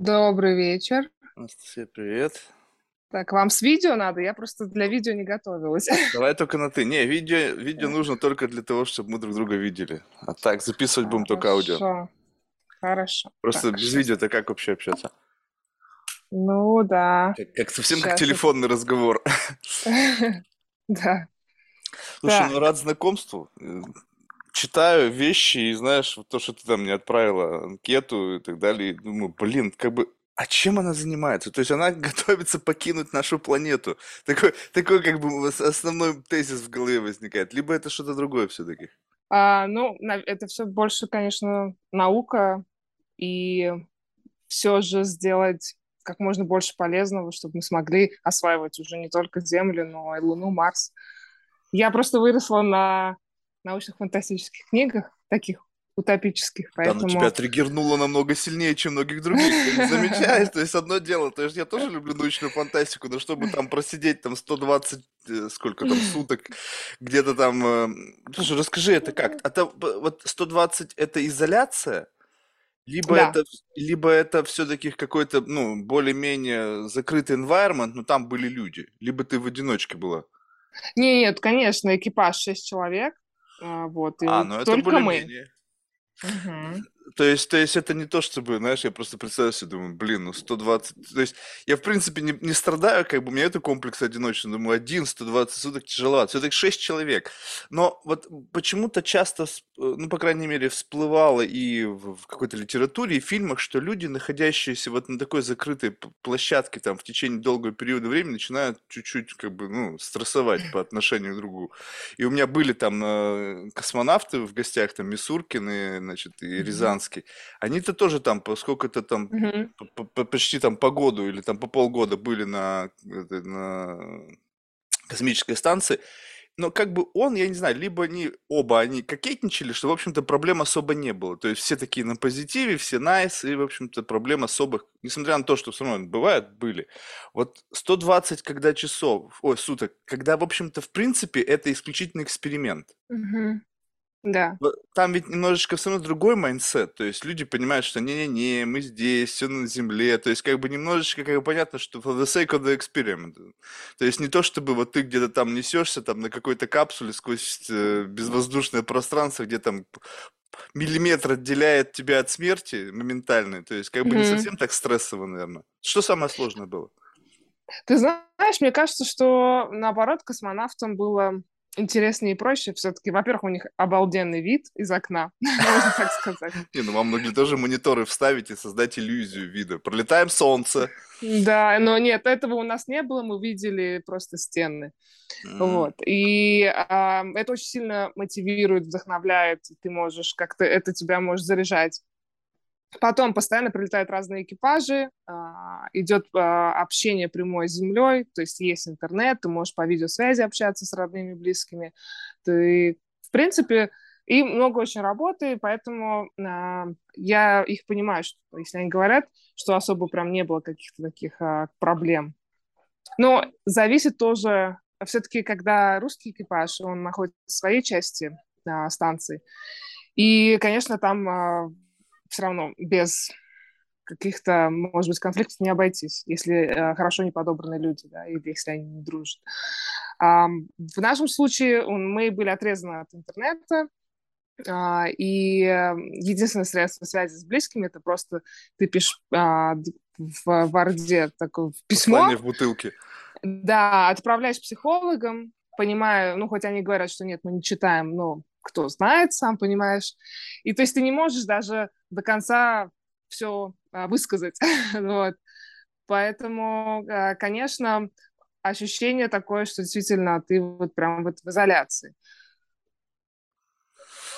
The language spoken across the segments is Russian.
Добрый вечер. Анастасия, привет. Так, вам с видео надо? Я просто для видео не готовилась. Давай только на ты. Не, видео, видео нужно только для того, чтобы мы друг друга видели. А так, записывать будем только аудио. Хорошо. Хорошо. Просто Так, без видео-то как вообще общаться? Ну да. Как, как- совсем как Щас. телефонный разговор. Да. Слушай, ну рад знакомству. Читаю вещи и знаешь, то, что ты там мне отправила, анкету и так далее, и думаю, блин, как бы, а чем она занимается? То есть она готовится покинуть нашу планету. Такой, такой как бы ос- основной тезис в голове возникает. Либо это что-то другое все-таки. А, ну, это все больше, конечно, наука и все же сделать как можно больше полезного, чтобы мы смогли осваивать уже не только Землю, но и Луну, Марс. Я просто выросла на научно-фантастических книгах, таких утопических, Да, но поэтому... тебя триггернуло намного сильнее, чем многих других. Ты не замечаешь? То есть одно дело, то есть я тоже люблю научную фантастику, но чтобы там просидеть там 120, э, сколько там, суток, где-то там... э, Слушай, расскажи, это как? Это б- вот 120 это изоляция? Либо Да. это, либо это все-таки какой-то, ну, более-менее закрытый environment, но там были люди. Либо ты в одиночке была. Не, Нет, конечно, экипаж 6 человек, а, вот, и А, вот ну это только мы. более-менее. То есть, то есть это не то, чтобы, знаешь, я просто представляю себе, думаю, блин, ну 120, то есть я, в принципе, не, не страдаю, как бы, у меня это комплекс одиночества, думаю, один, 120 суток тяжело, все-таки 6 человек, но вот почему-то часто, э, ну, по крайней мере, всплывало и в, в какой-то литературе, и фильмах, что люди, находящиеся вот на такой закрытой площадке там в течение долгого периода времени, начинают чуть-чуть, как бы, ну, стрессовать по отношению к другу. И у меня были там э, космонавты в гостях, там Мисуркин и, значит, и Мгм. Рязанский. Они-то тоже там, по сколько-то там, Мгм. по- по- по- почти там по году или там по полгода были на, на космической станции. Но как бы он, я не знаю, либо они оба, они кокетничали, что, в общем-то, проблем особо не было. То есть все такие на позитиве, все найс, и, в общем-то, проблем особых, несмотря на то, что все равно бывает, были. Вот 120, когда часов, ой, суток, когда, в общем-то, в принципе, это исключительно эксперимент. Мгм. Да. Там ведь немножечко все равно другой mindset, то есть люди понимают, что не-не-не, мы здесь, все на земле, то есть как бы немножечко как бы понятно, что for the sake of the experiment. То есть не то, чтобы вот ты где-то там несешься там на какой-то капсуле сквозь э, безвоздушное пространство, где там миллиметр отделяет тебя от смерти моментально, то есть как бы не Мгм. совсем так стрессово, наверное. Что самое сложное было? Ты знаешь, мне кажется, что наоборот космонавтам было интереснее и проще. Все-таки, во-первых, у них обалденный вид из окна, можно так сказать. Не, ну вам могли тоже мониторы вставить и создать иллюзию вида. Пролетаем солнце. Да, но нет, этого у нас не было, мы видели просто стены. Вот. И а, это очень сильно мотивирует, вдохновляет. Ты можешь как-то, это тебя может заряжать. Потом постоянно прилетают разные экипажи, а, идет а, общение прямое с землей, то есть есть интернет, ты можешь по видеосвязи общаться с родными, близкими. Ты, в принципе, и много очень работы, поэтому а, я их понимаю, что если они говорят, что особо прям не было каких-то таких проблем. Но зависит тоже, все-таки, когда русский экипаж, он находится в своей части станции, и, конечно, там все равно без каких-то, может быть, конфликтов не обойтись, если э, хорошо не подобраны люди, да, или если они не дружат. А, в нашем случае мы были отрезаны от интернета, а, и э, единственное средство связи с близкими это просто ты пишешь а, в Варде такое письмо, Послание в бутылке. да, отправляешь психологам, понимаю, ну, хоть они говорят, что нет, мы не читаем, но кто знает, сам понимаешь. И то есть ты не можешь даже до конца все высказать. вот. Поэтому, а, конечно, ощущение такое, что действительно ты вот прям вот в изоляции.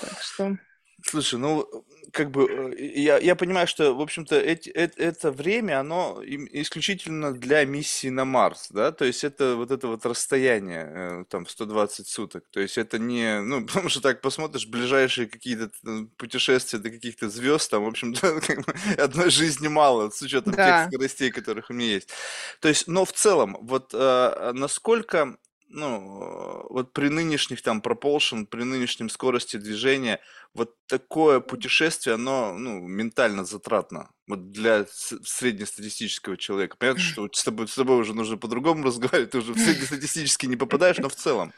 Так что... Слушай, ну, как бы, э, я, я понимаю, что, в общем-то, эти, эт- это время, оно им- исключительно для миссии на Марс, да, то есть это вот это вот расстояние, э, там, 120 суток, то есть это не, ну, потому что так посмотришь, ближайшие какие-то путешествия до каких-то звезд, там, в общем-то, как бы одной жизни мало, с учетом тех Да. скоростей, которых у меня есть. То есть, но в целом, вот э, насколько ну, вот при нынешних там propulsion, при нынешнем скорости движения, вот такое путешествие, оно, ну, ментально затратно. Вот для среднестатистического человека. Понятно, что с тобой, с тобой уже нужно по-другому разговаривать, ты уже в среднестатистический не попадаешь, но в целом.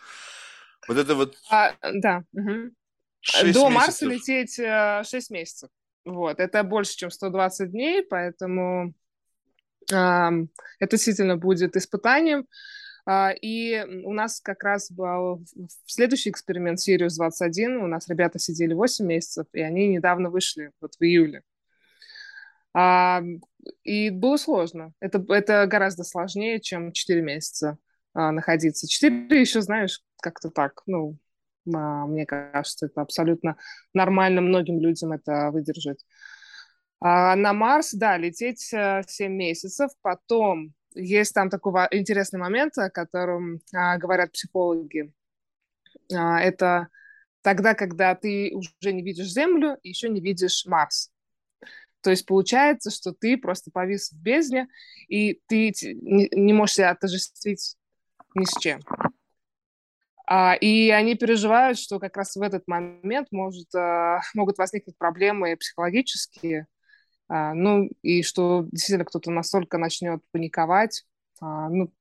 Вот это вот... А, да. Угу. До Марса лететь 6 э, месяцев. Вот, это больше, чем 120 дней, поэтому э, это действительно будет испытанием. А, и у нас как раз был следующий эксперимент Sirius 21. У нас ребята сидели 8 месяцев, и они недавно вышли, вот в июле. А, и было сложно. Это, это гораздо сложнее, чем 4 месяца а, находиться. 4 еще, знаешь, как-то так, ну, мне кажется, это абсолютно нормально многим людям это выдержать. А на Марс, да, лететь 7 э, месяцев, потом есть там такой интересный момент, о котором а, говорят психологи. А, это тогда, когда ты уже не видишь Землю и еще не видишь Марс. То есть получается, что ты просто повис в бездне, и ты не, не можешь себя отождествить ни с чем. А, и они переживают, что как раз в этот момент может, а, могут возникнуть проблемы психологические, ну, и что действительно кто-то настолько начнет паниковать. А, ну,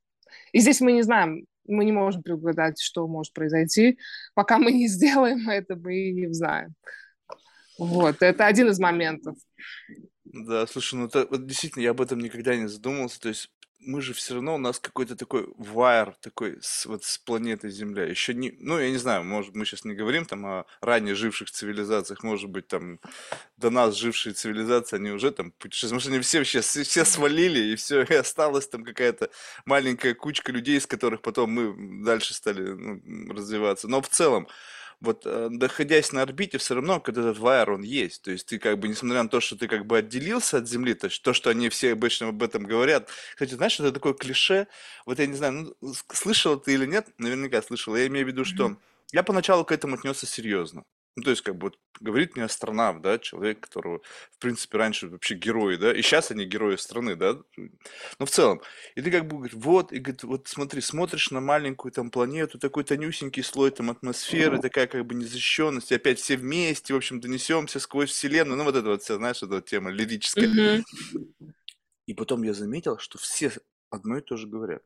и здесь мы не знаем, мы не можем предугадать, что может произойти. Пока мы не сделаем это, мы и не знаем. Вот, это один из моментов. Да, слушай, ну это, вот действительно, я об этом никогда не задумывался. То есть мы же все равно, у нас какой-то такой вайр такой с, вот с планеты Земля. Еще не, ну, я не знаю, может, мы сейчас не говорим там о ранее живших цивилизациях, может быть, там до нас жившие цивилизации, они уже там путешествуют, может, они все сейчас все свалили, и все, и осталась там какая-то маленькая кучка людей, из которых потом мы дальше стали ну, развиваться. Но в целом, вот э, находясь на орбите, все равно когда этот вайр, он есть. То есть ты как бы, несмотря на то, что ты как бы отделился от Земли, то, есть то что они все обычно об этом говорят. Кстати, знаешь, это такое клише, вот я не знаю, ну, слышал ты или нет, наверняка слышал, я имею в виду, что я поначалу к этому отнесся серьезно. Ну, то есть, как бы, вот, говорит мне астронавт, да, человек, которого, в принципе, раньше вообще герои, да, и сейчас они герои страны, да, но в целом. И ты как бы говоришь, вот, и говорит, вот смотри, смотришь на маленькую там планету, такой тонюсенький слой там атмосферы, такая как бы незащищенность, и опять все вместе, в общем, донесемся сквозь вселенную, ну, вот это вот вся, знаешь, эта вот тема лирическая. Mm-hmm. И потом я заметил, что все одно и то же говорят.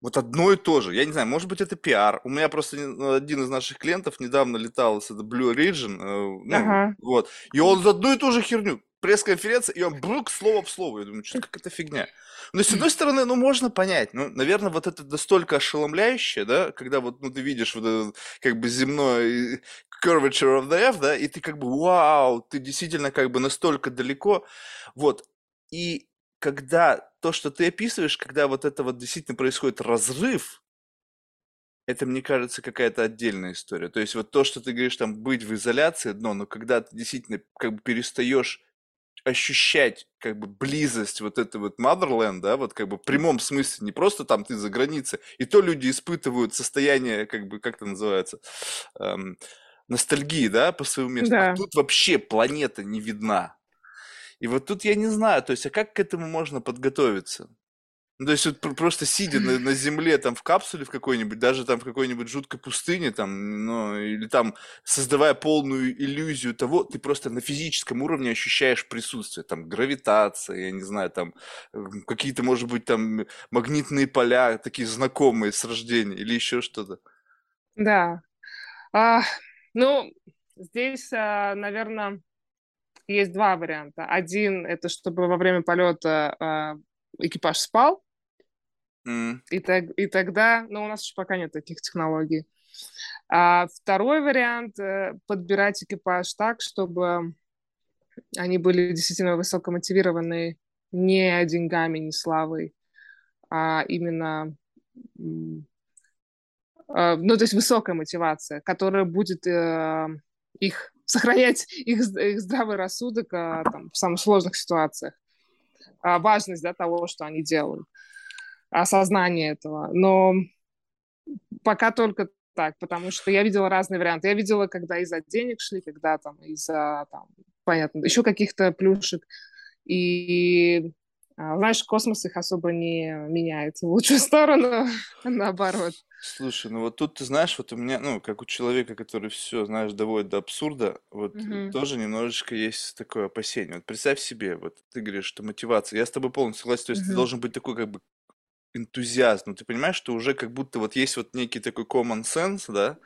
Вот одно и то же. Я не знаю, может быть, это пиар. У меня просто ну, один из наших клиентов недавно летал с это Blue Origin. Э, ну, ага. вот. И он за одну и ту же херню. Пресс-конференция, и он брук слово в слово. Я думаю, что как это фигня. Но с одной стороны, ну, можно понять. Ну, наверное, вот это настолько ошеломляющее, да, когда вот, ну, ты видишь вот этот, как бы, земной curvature of the F, да, и ты как бы, вау, ты действительно как бы настолько далеко. Вот. И когда то, что ты описываешь, когда вот это вот действительно происходит разрыв, это, мне кажется, какая-то отдельная история. То есть вот то, что ты говоришь, там, быть в изоляции, одно, но когда ты действительно как бы перестаешь ощущать как бы близость вот этого вот motherland, да, вот как бы в прямом смысле, не просто там ты за границей, и то люди испытывают состояние, как бы, как это называется, эм, ностальгии, да, по своему месту. А да. А тут вообще планета не видна. И вот тут я не знаю, то есть, а как к этому можно подготовиться? Ну, то есть вот просто сидя на, на земле, там, в капсуле в какой-нибудь, даже там в какой-нибудь жуткой пустыне, там, ну, или там, создавая полную иллюзию того, ты просто на физическом уровне ощущаешь присутствие, там, гравитация, я не знаю, там, какие-то, может быть, там, магнитные поля, такие знакомые с рождения, или еще что-то. Да. А, ну, здесь, а, наверное, есть два варианта. Один — это чтобы во время полета э, экипаж спал, mm. и, так, и тогда... Ну, у нас еще пока нет таких технологий. А второй вариант э, — подбирать экипаж так, чтобы они были действительно высокомотивированы не деньгами, не славой, а именно а, ну, то есть высокая мотивация, которая будет э, их сохранять их, их здравый рассудок а, там, в самых сложных ситуациях. А, важность да, того, что они делают, осознание этого. Но пока только так, потому что я видела разные варианты. Я видела, когда из-за денег шли, когда там из-за, там, понятно, еще каких-то плюшек. И А, знаешь, космос их особо не меняет в лучшую сторону, наоборот. Слушай, ну вот тут ты знаешь, вот у меня, ну, как у человека, который все, знаешь, доводит до абсурда, вот Мгм. тоже немножечко есть такое опасение. Вот представь себе, вот ты говоришь, что мотивация. Я с тобой полностью согласен, то есть ты Мгм. должен быть такой как бы энтузиазм. Ну, ты понимаешь, что уже как будто вот есть вот некий такой common sense, да,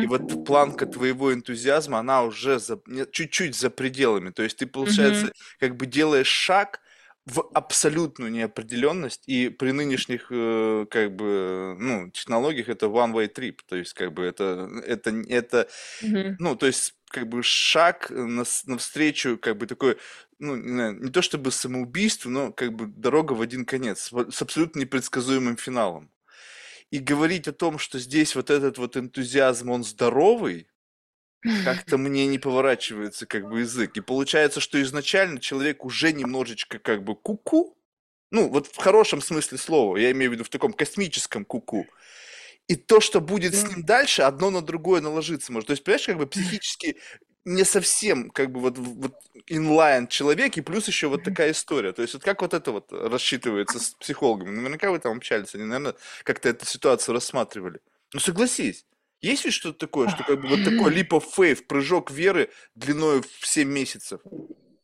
и Мгм. вот планка твоего энтузиазма, она уже за- не- чуть-чуть за пределами. То есть ты, Мгм. получается, как бы делаешь шаг в абсолютную неопределенность, и при нынешних э, как бы ну технологиях это one way trip, то есть как бы это это это Мгм. ну то есть как бы шаг на, навстречу как бы такой ну не, знаю, не то чтобы самоубийству, но как бы дорога в один конец с абсолютно непредсказуемым финалом. И говорить о том, что здесь вот этот вот энтузиазм он здоровый, как-то мне не поворачивается как бы язык. И получается, что изначально человек уже немножечко как бы куку, ну вот в хорошем смысле слова, я имею в виду в таком космическом куку. И то, что будет с ним дальше, одно на другое наложиться может. То есть, понимаешь, как бы психически не совсем как бы вот, вот инлайн человек, и плюс еще вот такая история. То есть вот как вот это вот рассчитывается с психологами? Наверняка вы там общались, они, наверное, как-то эту ситуацию рассматривали. Ну согласись, есть ведь что-то такое, что как бы вот такой of faith, прыжок веры длиной в 7 месяцев?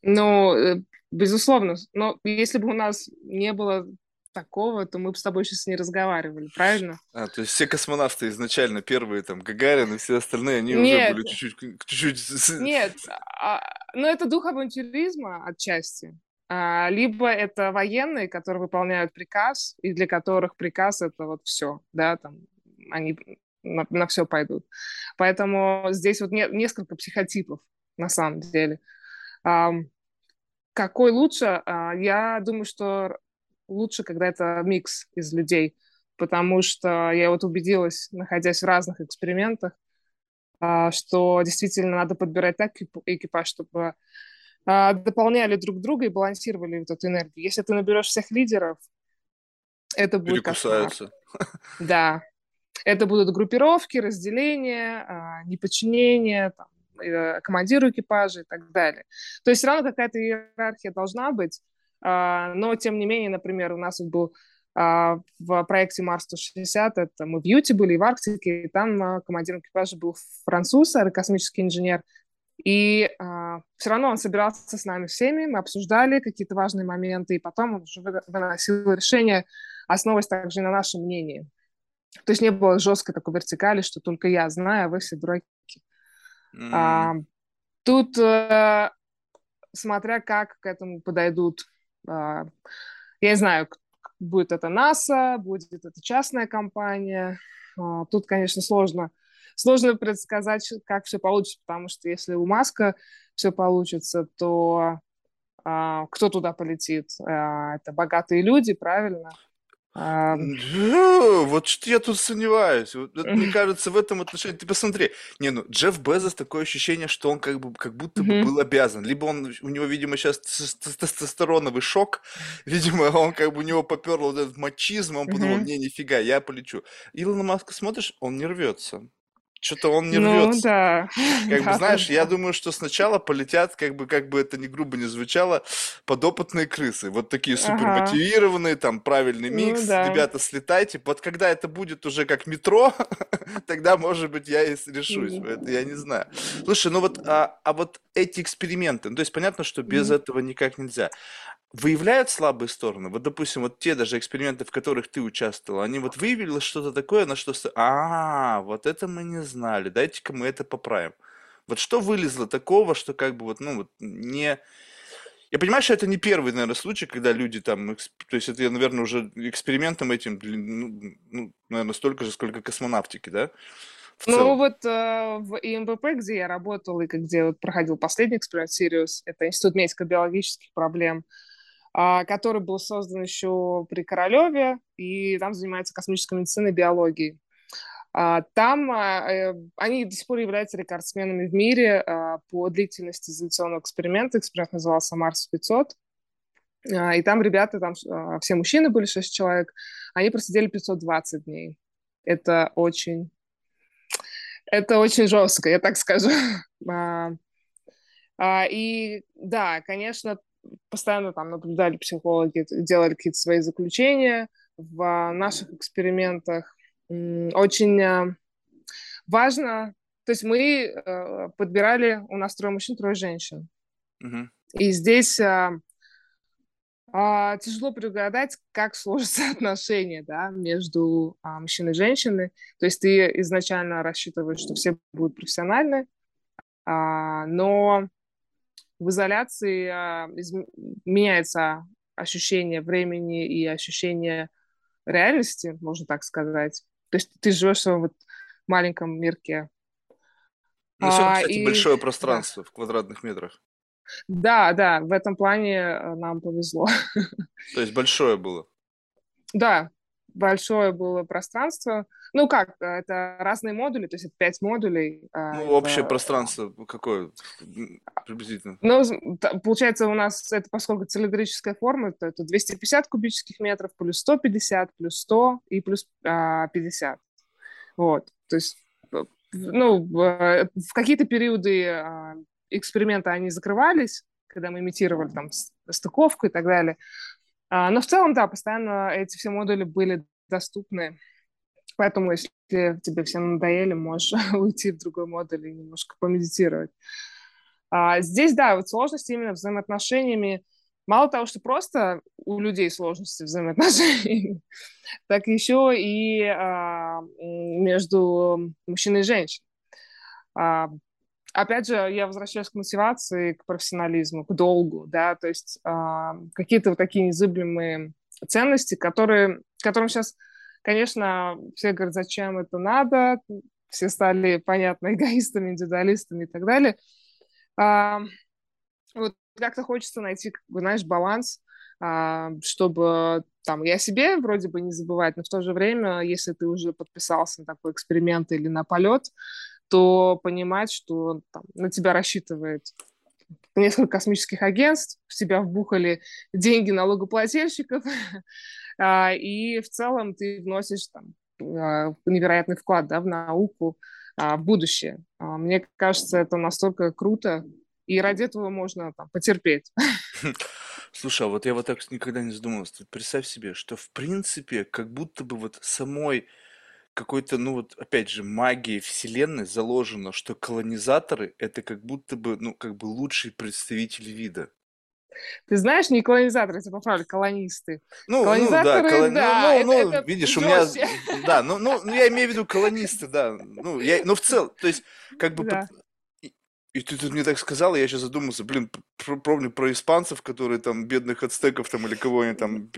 Ну, э, безусловно. Но если бы у нас не было такого, то мы бы с тобой сейчас не разговаривали, правильно? А, то есть все космонавты изначально первые, там, Гагарин и все остальные, они Нет. уже были чуть-чуть... чуть-чуть... Нет, а, ну это дух авантюризма отчасти. А, либо это военные, которые выполняют приказ, и для которых приказ это вот все, да, там, они на, на все пойдут. Поэтому здесь вот не, несколько психотипов на самом деле. А, какой лучше? А, я думаю, что лучше, когда это микс из людей, потому что я вот убедилась, находясь в разных экспериментах, а, что действительно надо подбирать так экипаж, чтобы а, дополняли друг друга и балансировали вот эту энергию. Если ты наберешь всех лидеров, это будет кошмар. Да, это будут группировки, разделения, а, неподчинение, там, э, командиру экипажа и так далее. То есть все равно какая-то иерархия должна быть, а, но тем не менее, например, у нас был а, в проекте Марс-160, это мы в Юте были, и в Арктике, и там командиром экипажа был француз, аэрокосмический инженер, и э, все равно он собирался с нами всеми, мы обсуждали какие-то важные моменты, и потом он уже выносил решение, основываясь также на нашем мнении. То есть не было жесткой такой вертикали, что только я знаю, а вы все дураки. Mm. А, тут, э, смотря как к этому подойдут, э, я не знаю, будет это НАСА, будет это частная компания. Э, тут, конечно, сложно, сложно предсказать, как все получится, потому что если у Маска все получится, то э, кто туда полетит? Э, это богатые люди, правильно? А... Вот что я тут сомневаюсь. Вот, мне кажется, в этом отношении... Ты посмотри. Не, ну, Джефф Безос такое ощущение, что он как бы как будто бы был обязан. Либо он, у него, видимо, сейчас тестостероновый шок. Видимо, он как бы у него поперло вот этот мачизм, он подумал, не, нифига, я полечу. Илона Маска, смотришь, он не рвется что-то он не ну, рвется. да. Как да, бы, знаешь, да. я думаю, что сначала полетят, как бы, как бы это ни грубо не звучало, подопытные крысы. Вот такие супер мотивированные, там правильный Ну микс, да. ребята, слетайте. Вот когда это будет уже как метро, тогда, может быть, я и решусь. Это я не знаю. Слушай, ну вот, а, а вот эти эксперименты, ну, то есть понятно, что без Мгм. этого никак нельзя. Выявляют слабые стороны? Вот, допустим, вот те даже эксперименты, в которых ты участвовал, они вот выявили что-то такое, на что... А, вот это мы не знали, дайте-ка мы это поправим. Вот что вылезло такого, что как бы вот, ну, вот не... Я понимаю, что это не первый, наверное, случай, когда люди там... То есть это, наверное, уже экспериментом этим, ну, ну, наверное, столько же, сколько космонавтики, да? В Ну целом. вот э, в ИМБП, где я работала и где вот проходил последний эксперимент Сириус, это Институт медико-биологических проблем, а, который был создан еще при Королеве, и там занимается космической медициной и биологией. А, Там а, э, они до сих пор являются рекордсменами в мире а, по длительности изоляционного эксперимента. Эксперимент назывался Марс-500. А, И там ребята, там а, все мужчины были, 6 человек, они просидели 520 дней. Это очень, это очень жестко, я так скажу. А, а, И да, конечно, постоянно там наблюдали психологи, делали какие-то свои заключения в наших экспериментах. Очень э, важно, то есть мы э, подбирали, у нас трое мужчин, трое женщин. Угу. И здесь а, а, тяжело предугадать, как сложатся отношения да, между а, мужчиной и женщиной. То есть ты изначально рассчитываешь, что все будут профессиональны, а, но в изоляции а, из, меняется ощущение времени и ощущение реальности, можно так сказать. То есть ты живешь в своем вот маленьком мирке. Ну, а, кстати, и... большое пространство да. в квадратных метрах. Да, да, в этом плане э, нам повезло. То есть большое было? Да, большое было пространство. Ну как, это разные модули, то есть это пять модулей. А, ну, это... общее пространство какое приблизительно? Ну, получается, у нас это, поскольку цилиндрическая форма, то это 250 кубических метров, плюс 150, плюс 100 и плюс а, 50. Вот, то есть ну, в какие-то периоды а, эксперимента они закрывались, когда мы имитировали там стыковку и так далее. А, но в целом, да, постоянно эти все модули были доступны. Поэтому, если тебе все надоели, можешь уйти в другой модуль и немножко помедитировать. А здесь, да, вот сложности именно взаимоотношениями. Мало того, что просто у людей сложности взаимоотношений, так еще и а, между мужчиной и женщиной. А, опять же, я возвращаюсь к мотивации, к профессионализму, к долгу, да, то есть а, какие-то вот такие незыблемые ценности, которые, которым сейчас, конечно, все говорят, зачем это надо, все стали, понятно, эгоистами, индивидуалистами и так далее. А, вот как-то хочется найти, знаешь, баланс, а, чтобы там я себе вроде бы не забывать, но в то же время, если ты уже подписался на такой эксперимент или на полет, то понимать, что там, на тебя рассчитывает несколько космических агентств, в тебя вбухали деньги налогоплательщиков, а, и в целом ты вносишь там, а, невероятный вклад да, в науку, а, в будущее. Мне кажется, это настолько круто, и ради этого можно там, потерпеть. Слушай, а вот я вот так никогда не задумывался. Представь себе, что в принципе, как будто бы вот самой какой-то, ну вот, опять же, магии вселенной заложено, что колонизаторы это как будто бы, ну, как бы лучшие представители вида. Ты знаешь, не колонизаторы, это поправлю, колонисты. Ну, колонизаторы, ну, да, колон... Ну, да, ну, это, ну, это видишь, у меня, да, ну, ну, я имею в виду колонисты, да, ну, я, ну, в целом, то есть, как бы, да. И ты тут мне так сказала, я сейчас задумался, блин, помню про испанцев, которые там бедных ацтеков там или кого они там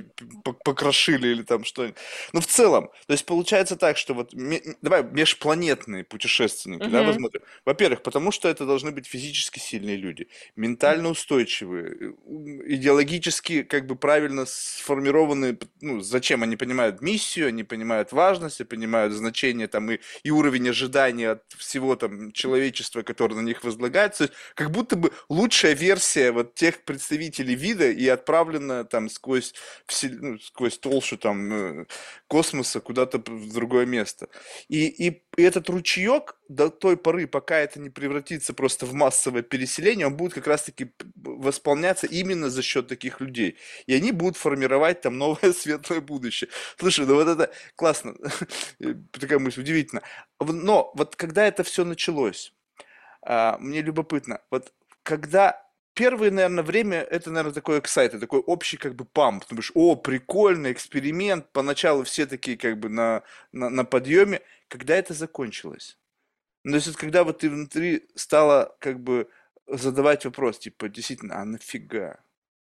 покрошили или там что-нибудь. Ну, в целом, то есть получается так, что вот, давай, межпланетные путешественники, да, посмотрим. Во-первых, потому что это должны быть физически сильные люди, ментально устойчивые, идеологически как бы правильно сформированные, ну, зачем они понимают миссию, они понимают важность, они понимают значение там и, и уровень ожидания от всего там человечества, которое на них возлагает возлагается, как будто бы лучшая версия вот тех представителей вида и отправлена там сквозь, всел... ну, сквозь толщу там э, космоса куда-то в другое место. И, и, и этот ручеек до той поры, пока это не превратится просто в массовое переселение, он будет как раз-таки восполняться именно за счет таких людей. И они будут формировать там новое светлое будущее. Слушай, ну вот это классно. Такая мысль, удивительно. Но вот когда это все началось, а, мне любопытно, вот когда первое, наверное, время, это, наверное, такой эксайт, такой общий как бы памп. Ты думаешь, о, прикольный эксперимент. Поначалу все такие как бы на, на, на подъеме. Когда это закончилось? Ну, то есть, вот, когда вот ты внутри стала как бы задавать вопрос, типа, действительно, а нафига?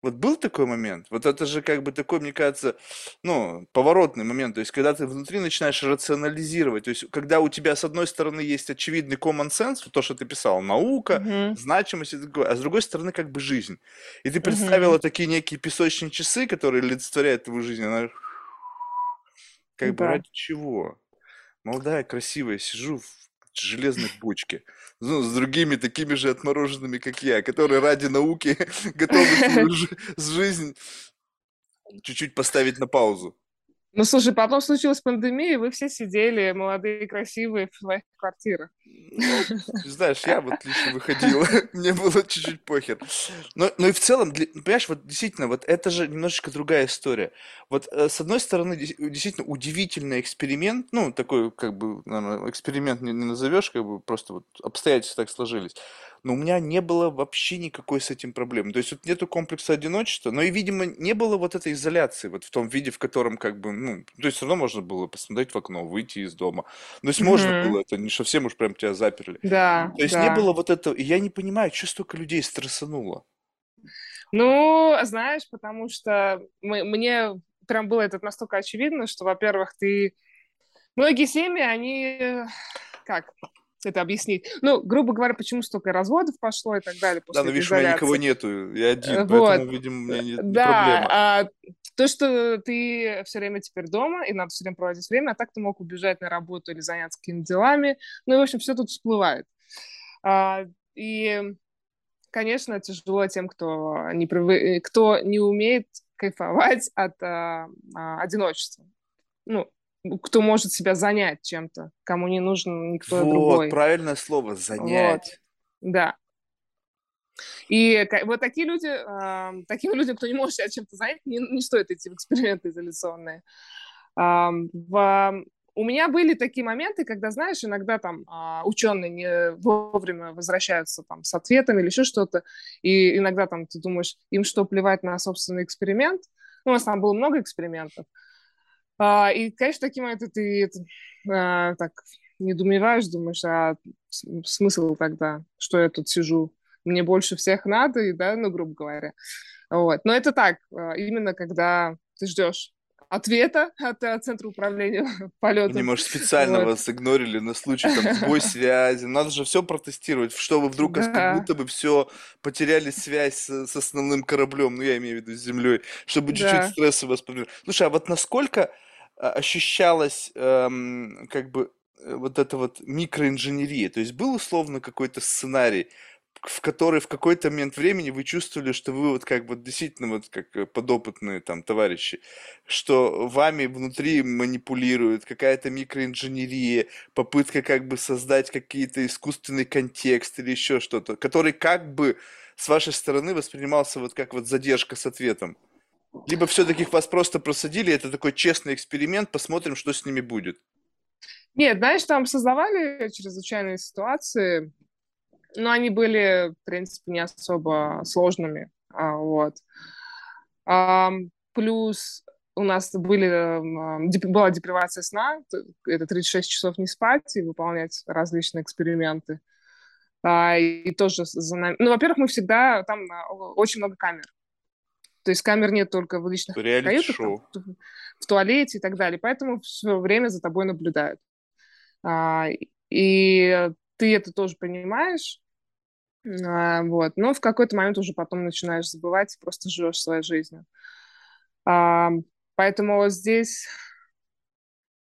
Вот был такой момент? Вот это же как бы такой, мне кажется, ну, поворотный момент. То есть, когда ты внутри начинаешь рационализировать. То есть, когда у тебя, с одной стороны, есть очевидный common sense, то, что ты писал, наука, uh-huh. значимость и такое, а с другой стороны, как бы жизнь. И ты представила uh-huh. такие некие песочные часы, которые олицетворяют твою жизнь. Она... Как да. бы ради чего? Молодая, красивая, сижу в железной бочке. Ну, с другими такими же отмороженными, как я, которые ради науки готовы жизнь чуть-чуть поставить на паузу. Ну, слушай, потом случилась пандемия, вы все сидели, молодые, красивые, в своих квартирах. Ну, знаешь, я вот лично выходил, мне было чуть-чуть похер. Но, но и в целом, понимаешь, вот действительно, вот это же немножечко другая история. Вот э, с одной стороны, действительно удивительный эксперимент, ну, такой, как бы, наверное, эксперимент не, не назовешь, как бы просто вот обстоятельства так сложились но у меня не было вообще никакой с этим проблемы. То есть вот нету комплекса одиночества, но и, видимо, не было вот этой изоляции, вот в том виде, в котором как бы, ну, то есть все равно можно было посмотреть в окно, выйти из дома. То есть можно было это, не совсем уж прям тебя заперли. Да, То есть не да. было вот этого, и я не понимаю, что столько людей стрессануло. Ну, знаешь, потому что мы, мне прям было это настолько очевидно, что, во-первых, ты... Многие семьи, они... Как? Это объяснить. Ну, грубо говоря, почему столько разводов пошло и так далее Да, но видишь, у меня никого нету, я один, вот. поэтому, видимо, у меня не, не да, проблема. А, то, что ты все время теперь дома, и надо все время проводить время, а так ты мог убежать на работу или заняться какими-то делами. Ну, и, в общем, все тут всплывает. А, и, конечно, тяжело тем, кто не, привы... кто не умеет кайфовать от а, а, одиночества. Ну, кто может себя занять чем-то, кому не нужен никто вот, другой. правильное слово, занять. Вот. Да. И вот такие люди, э, таким людям, кто не может себя чем-то занять, не, не стоит идти в эксперименты изоляционные. Э, в, у меня были такие моменты, когда, знаешь, иногда там э, ученые не вовремя возвращаются там с ответами или еще что-то, и иногда там ты думаешь, им что, плевать на собственный эксперимент? Ну, у нас там было много экспериментов, а, и, конечно, такие моменты ты а, так недоумеваешь, думаешь, а смысл тогда, что я тут сижу? Мне больше всех надо, и, да, ну, грубо говоря. Вот. Но это так, а, именно когда ты ждешь ответа от, от Центра управления полетом. Они, может, специально вот. вас игнорили на случай там сбой связи. Надо же все протестировать, что вы вдруг да. как будто бы все потеряли связь с, с основным кораблем, ну я имею в виду с землей, чтобы чуть-чуть да. стресса вас подвергнуть. Слушай, а вот насколько ощущалась эм, как бы э, вот эта вот микроинженерия? То есть был условно какой-то сценарий, в который в какой-то момент времени вы чувствовали, что вы вот как бы действительно вот как э, подопытные там товарищи, что вами внутри манипулируют какая-то микроинженерия, попытка как бы создать какие-то искусственный контекст или еще что-то, который как бы с вашей стороны воспринимался вот как вот задержка с ответом. Либо все-таки вас просто просадили, это такой честный эксперимент, посмотрим, что с ними будет. Нет, знаешь, там создавали чрезвычайные ситуации, но они были, в принципе, не особо сложными. А, вот. Плюс у нас были, была депривация сна, это 36 часов не спать и выполнять различные эксперименты. А, и тоже за нами... Ну, во-первых, мы всегда... Там очень много камер. То есть камер нет только в личных каютах, там, в туалете и так далее. Поэтому все время за тобой наблюдают. А, и ты это тоже понимаешь. А, вот. Но в какой-то момент уже потом начинаешь забывать, просто живешь своей жизнью. А, поэтому здесь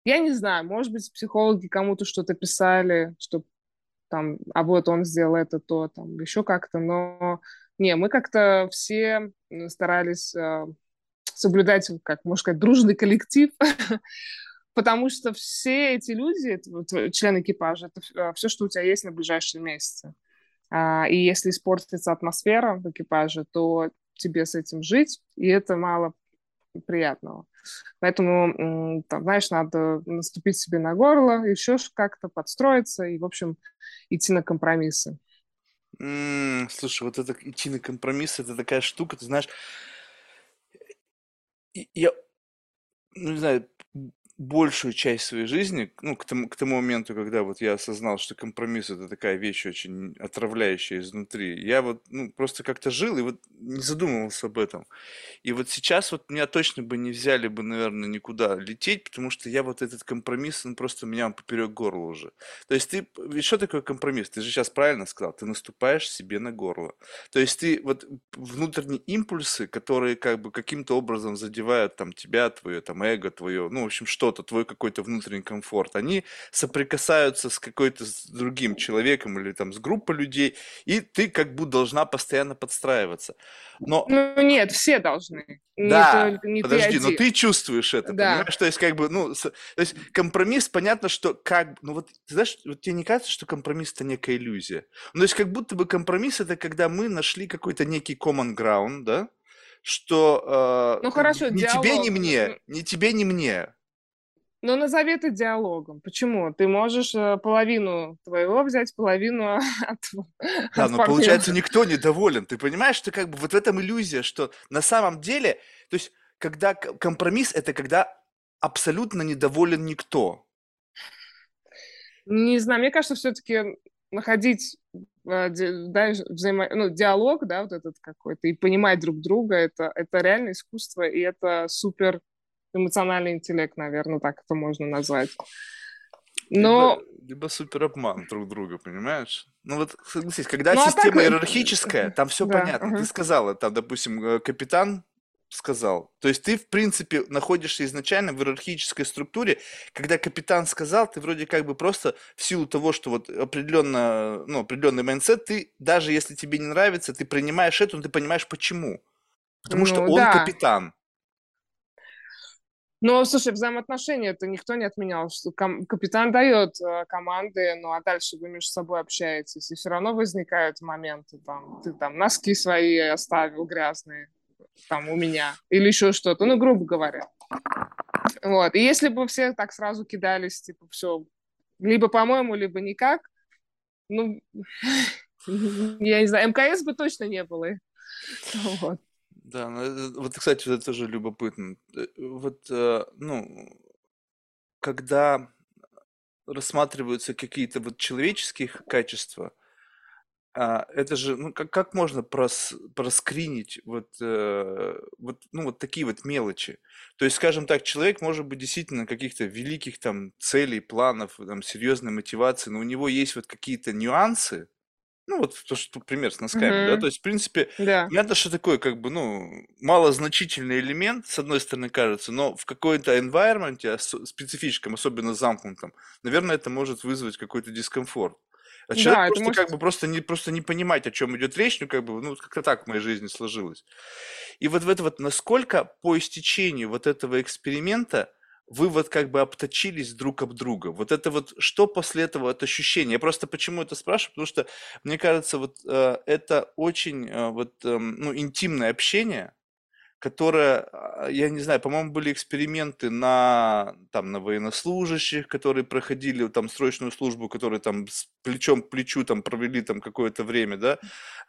я не знаю, может быть, психологи кому-то что-то писали, что там, а вот он сделал это, то, там, еще как-то, но не, мы как-то все старались э, соблюдать, как можно сказать, дружный коллектив, потому что все эти люди, вот, члены экипажа, это все, что у тебя есть на ближайшие месяцы. А, и если испортится атмосфера в экипаже, то тебе с этим жить, и это мало приятного. Поэтому, там, знаешь, надо наступить себе на горло, еще как-то подстроиться и, в общем, идти на компромиссы. М, Слушай, вот это идти на компромисс, это такая штука, ты знаешь, я, ну не знаю, большую часть своей жизни, ну, к тому, к тому моменту, когда вот я осознал, что компромисс это такая вещь очень отравляющая изнутри, я вот, ну, просто как-то жил и вот не задумывался об этом. И вот сейчас вот меня точно бы не взяли бы, наверное, никуда лететь, потому что я вот этот компромисс, он просто меня поперек горла уже. То есть ты, что такое компромисс? Ты же сейчас правильно сказал, ты наступаешь себе на горло. То есть ты вот внутренние импульсы, которые как бы каким-то образом задевают там тебя, твое там эго, твое, ну, в общем, что что-то, твой какой-то внутренний комфорт, они соприкасаются с какой-то с другим человеком или там с группой людей, и ты как бы должна постоянно подстраиваться. Но... Ну нет, все должны. Да, не, не подожди, ты но ты чувствуешь это, да. понимаешь? То есть как бы, ну, то есть компромисс, понятно, что как, ну вот, ты знаешь, вот тебе не кажется, что компромисс это некая иллюзия? Ну, то есть как будто бы компромисс это когда мы нашли какой-то некий common ground, да? что э, ну, хорошо, ни диалог. тебе, ни мне, ни тебе, ни мне. Ну, назови это диалогом. Почему? Ты можешь э, половину твоего взять, половину от Да, от но получается никто не доволен. Ты понимаешь, что как бы вот в этом иллюзия, что на самом деле, то есть когда компромисс, это когда абсолютно недоволен никто. Не знаю, мне кажется, все-таки находить а, да, взаимо... ну, диалог, да, вот этот какой-то, и понимать друг друга, это, это реально искусство, и это супер эмоциональный интеллект, наверное, так это можно назвать. Но... Либо, либо супер обман друг друга, понимаешь? Ну вот, согласись, когда ну, система а так... иерархическая, там все да, понятно. Угу. Ты сказала, там, допустим, э, капитан сказал. То есть ты, в принципе, находишься изначально в иерархической структуре. Когда капитан сказал, ты вроде как бы просто в силу того, что вот определенно, ну, определенный mindset, ты, даже если тебе не нравится, ты принимаешь это, но ты понимаешь почему. Потому ну, что он да. капитан. Ну, слушай, взаимоотношения это никто не отменял, что кам- капитан дает э, команды, ну а дальше вы между собой общаетесь, и все равно возникают моменты, там, ты там носки свои оставил грязные, там у меня, или еще что-то, ну, грубо говоря. Вот, и если бы все так сразу кидались, типа, все, либо по-моему, либо никак, ну, я не знаю, МКС бы точно не было. Вот. Да, ну, вот, кстати, это тоже любопытно. Э, вот, э, ну, когда рассматриваются какие-то вот человеческие качества, а, это же, ну, как, как можно прос, проскринить вот, э, вот, ну, вот такие вот мелочи? То есть, скажем так, человек может быть действительно каких-то великих там целей, планов, там, серьезной мотивации, но у него есть вот какие-то нюансы, ну, вот то, что пример с носками, да, то есть, в принципе, Да. понятно, что такой, как бы, ну, малозначительный элемент, с одной стороны, кажется, но в какой-то environment, ос- специфическом, особенно замкнутом, наверное, это может вызвать какой-то дискомфорт. А человек Да, это просто может... как бы просто не, просто не понимать, о чем идет речь, ну, как бы, ну, как-то так в моей жизни сложилось. И вот в это вот, насколько по истечению вот этого эксперимента вы вот как бы обточились друг об друга. Вот это вот, что после этого от ощущения? Я просто почему это спрашиваю, потому что мне кажется, вот э, это очень э, вот, э, ну, интимное общение, которая, а, я не знаю, по-моему, были эксперименты на, там, на военнослужащих, которые проходили там срочную службу, которые там с плечом к плечу там провели там какое-то время, да,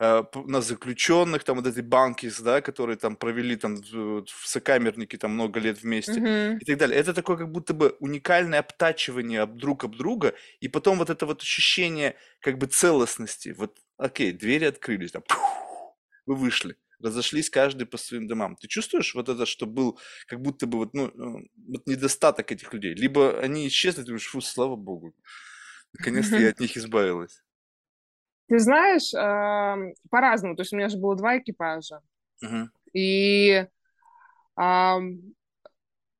э, на заключенных, там вот эти банки, да, которые там провели там в, сокамернике там много лет вместе Мгм. и так далее. Это такое как будто бы уникальное обтачивание об друг об друга, и потом вот это вот ощущение как бы целостности. Вот, окей, двери открылись, там, вы вышли разошлись каждый по своим домам. Ты чувствуешь вот это, что был как будто бы вот, ну, э, вот недостаток этих людей? Либо они исчезли, ты думаешь, фу, слава богу, наконец-то я от них избавилась. Ты знаешь, по-разному. То есть у меня же было два экипажа. И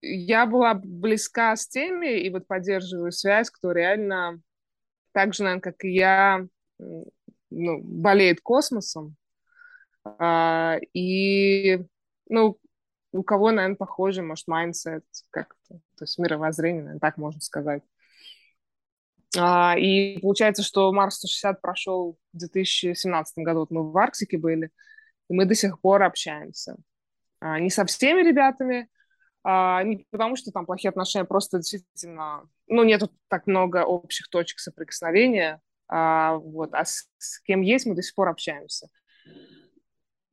я была близка с теми, и вот поддерживаю связь, кто реально так же, наверное, как и я, ну, болеет космосом. А, и, ну, у кого, наверное, похоже, может, mindset как-то, то есть мировоззрение, наверное, так можно сказать. А, и получается, что Марс 160 прошел в 2017 году, вот мы в Арктике были, и мы до сих пор общаемся. А, не со всеми ребятами, а, не потому что там плохие отношения, просто действительно, ну, нету так много общих точек соприкосновения, а, вот, а с, с кем есть, мы до сих пор общаемся.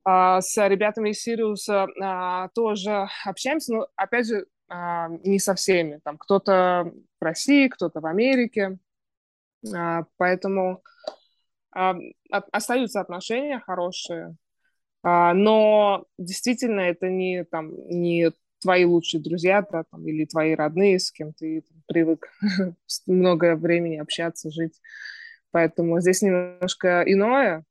А, с ребятами из Сириуса а, тоже общаемся, но, опять же, а, не со всеми. Там кто-то в России, кто-то в Америке. Поэтому остаются отношения хорошие, но действительно это не, там, не твои лучшие друзья да, там, или твои родные, с кем ты привык много времени общаться, жить. Поэтому здесь немножко иное.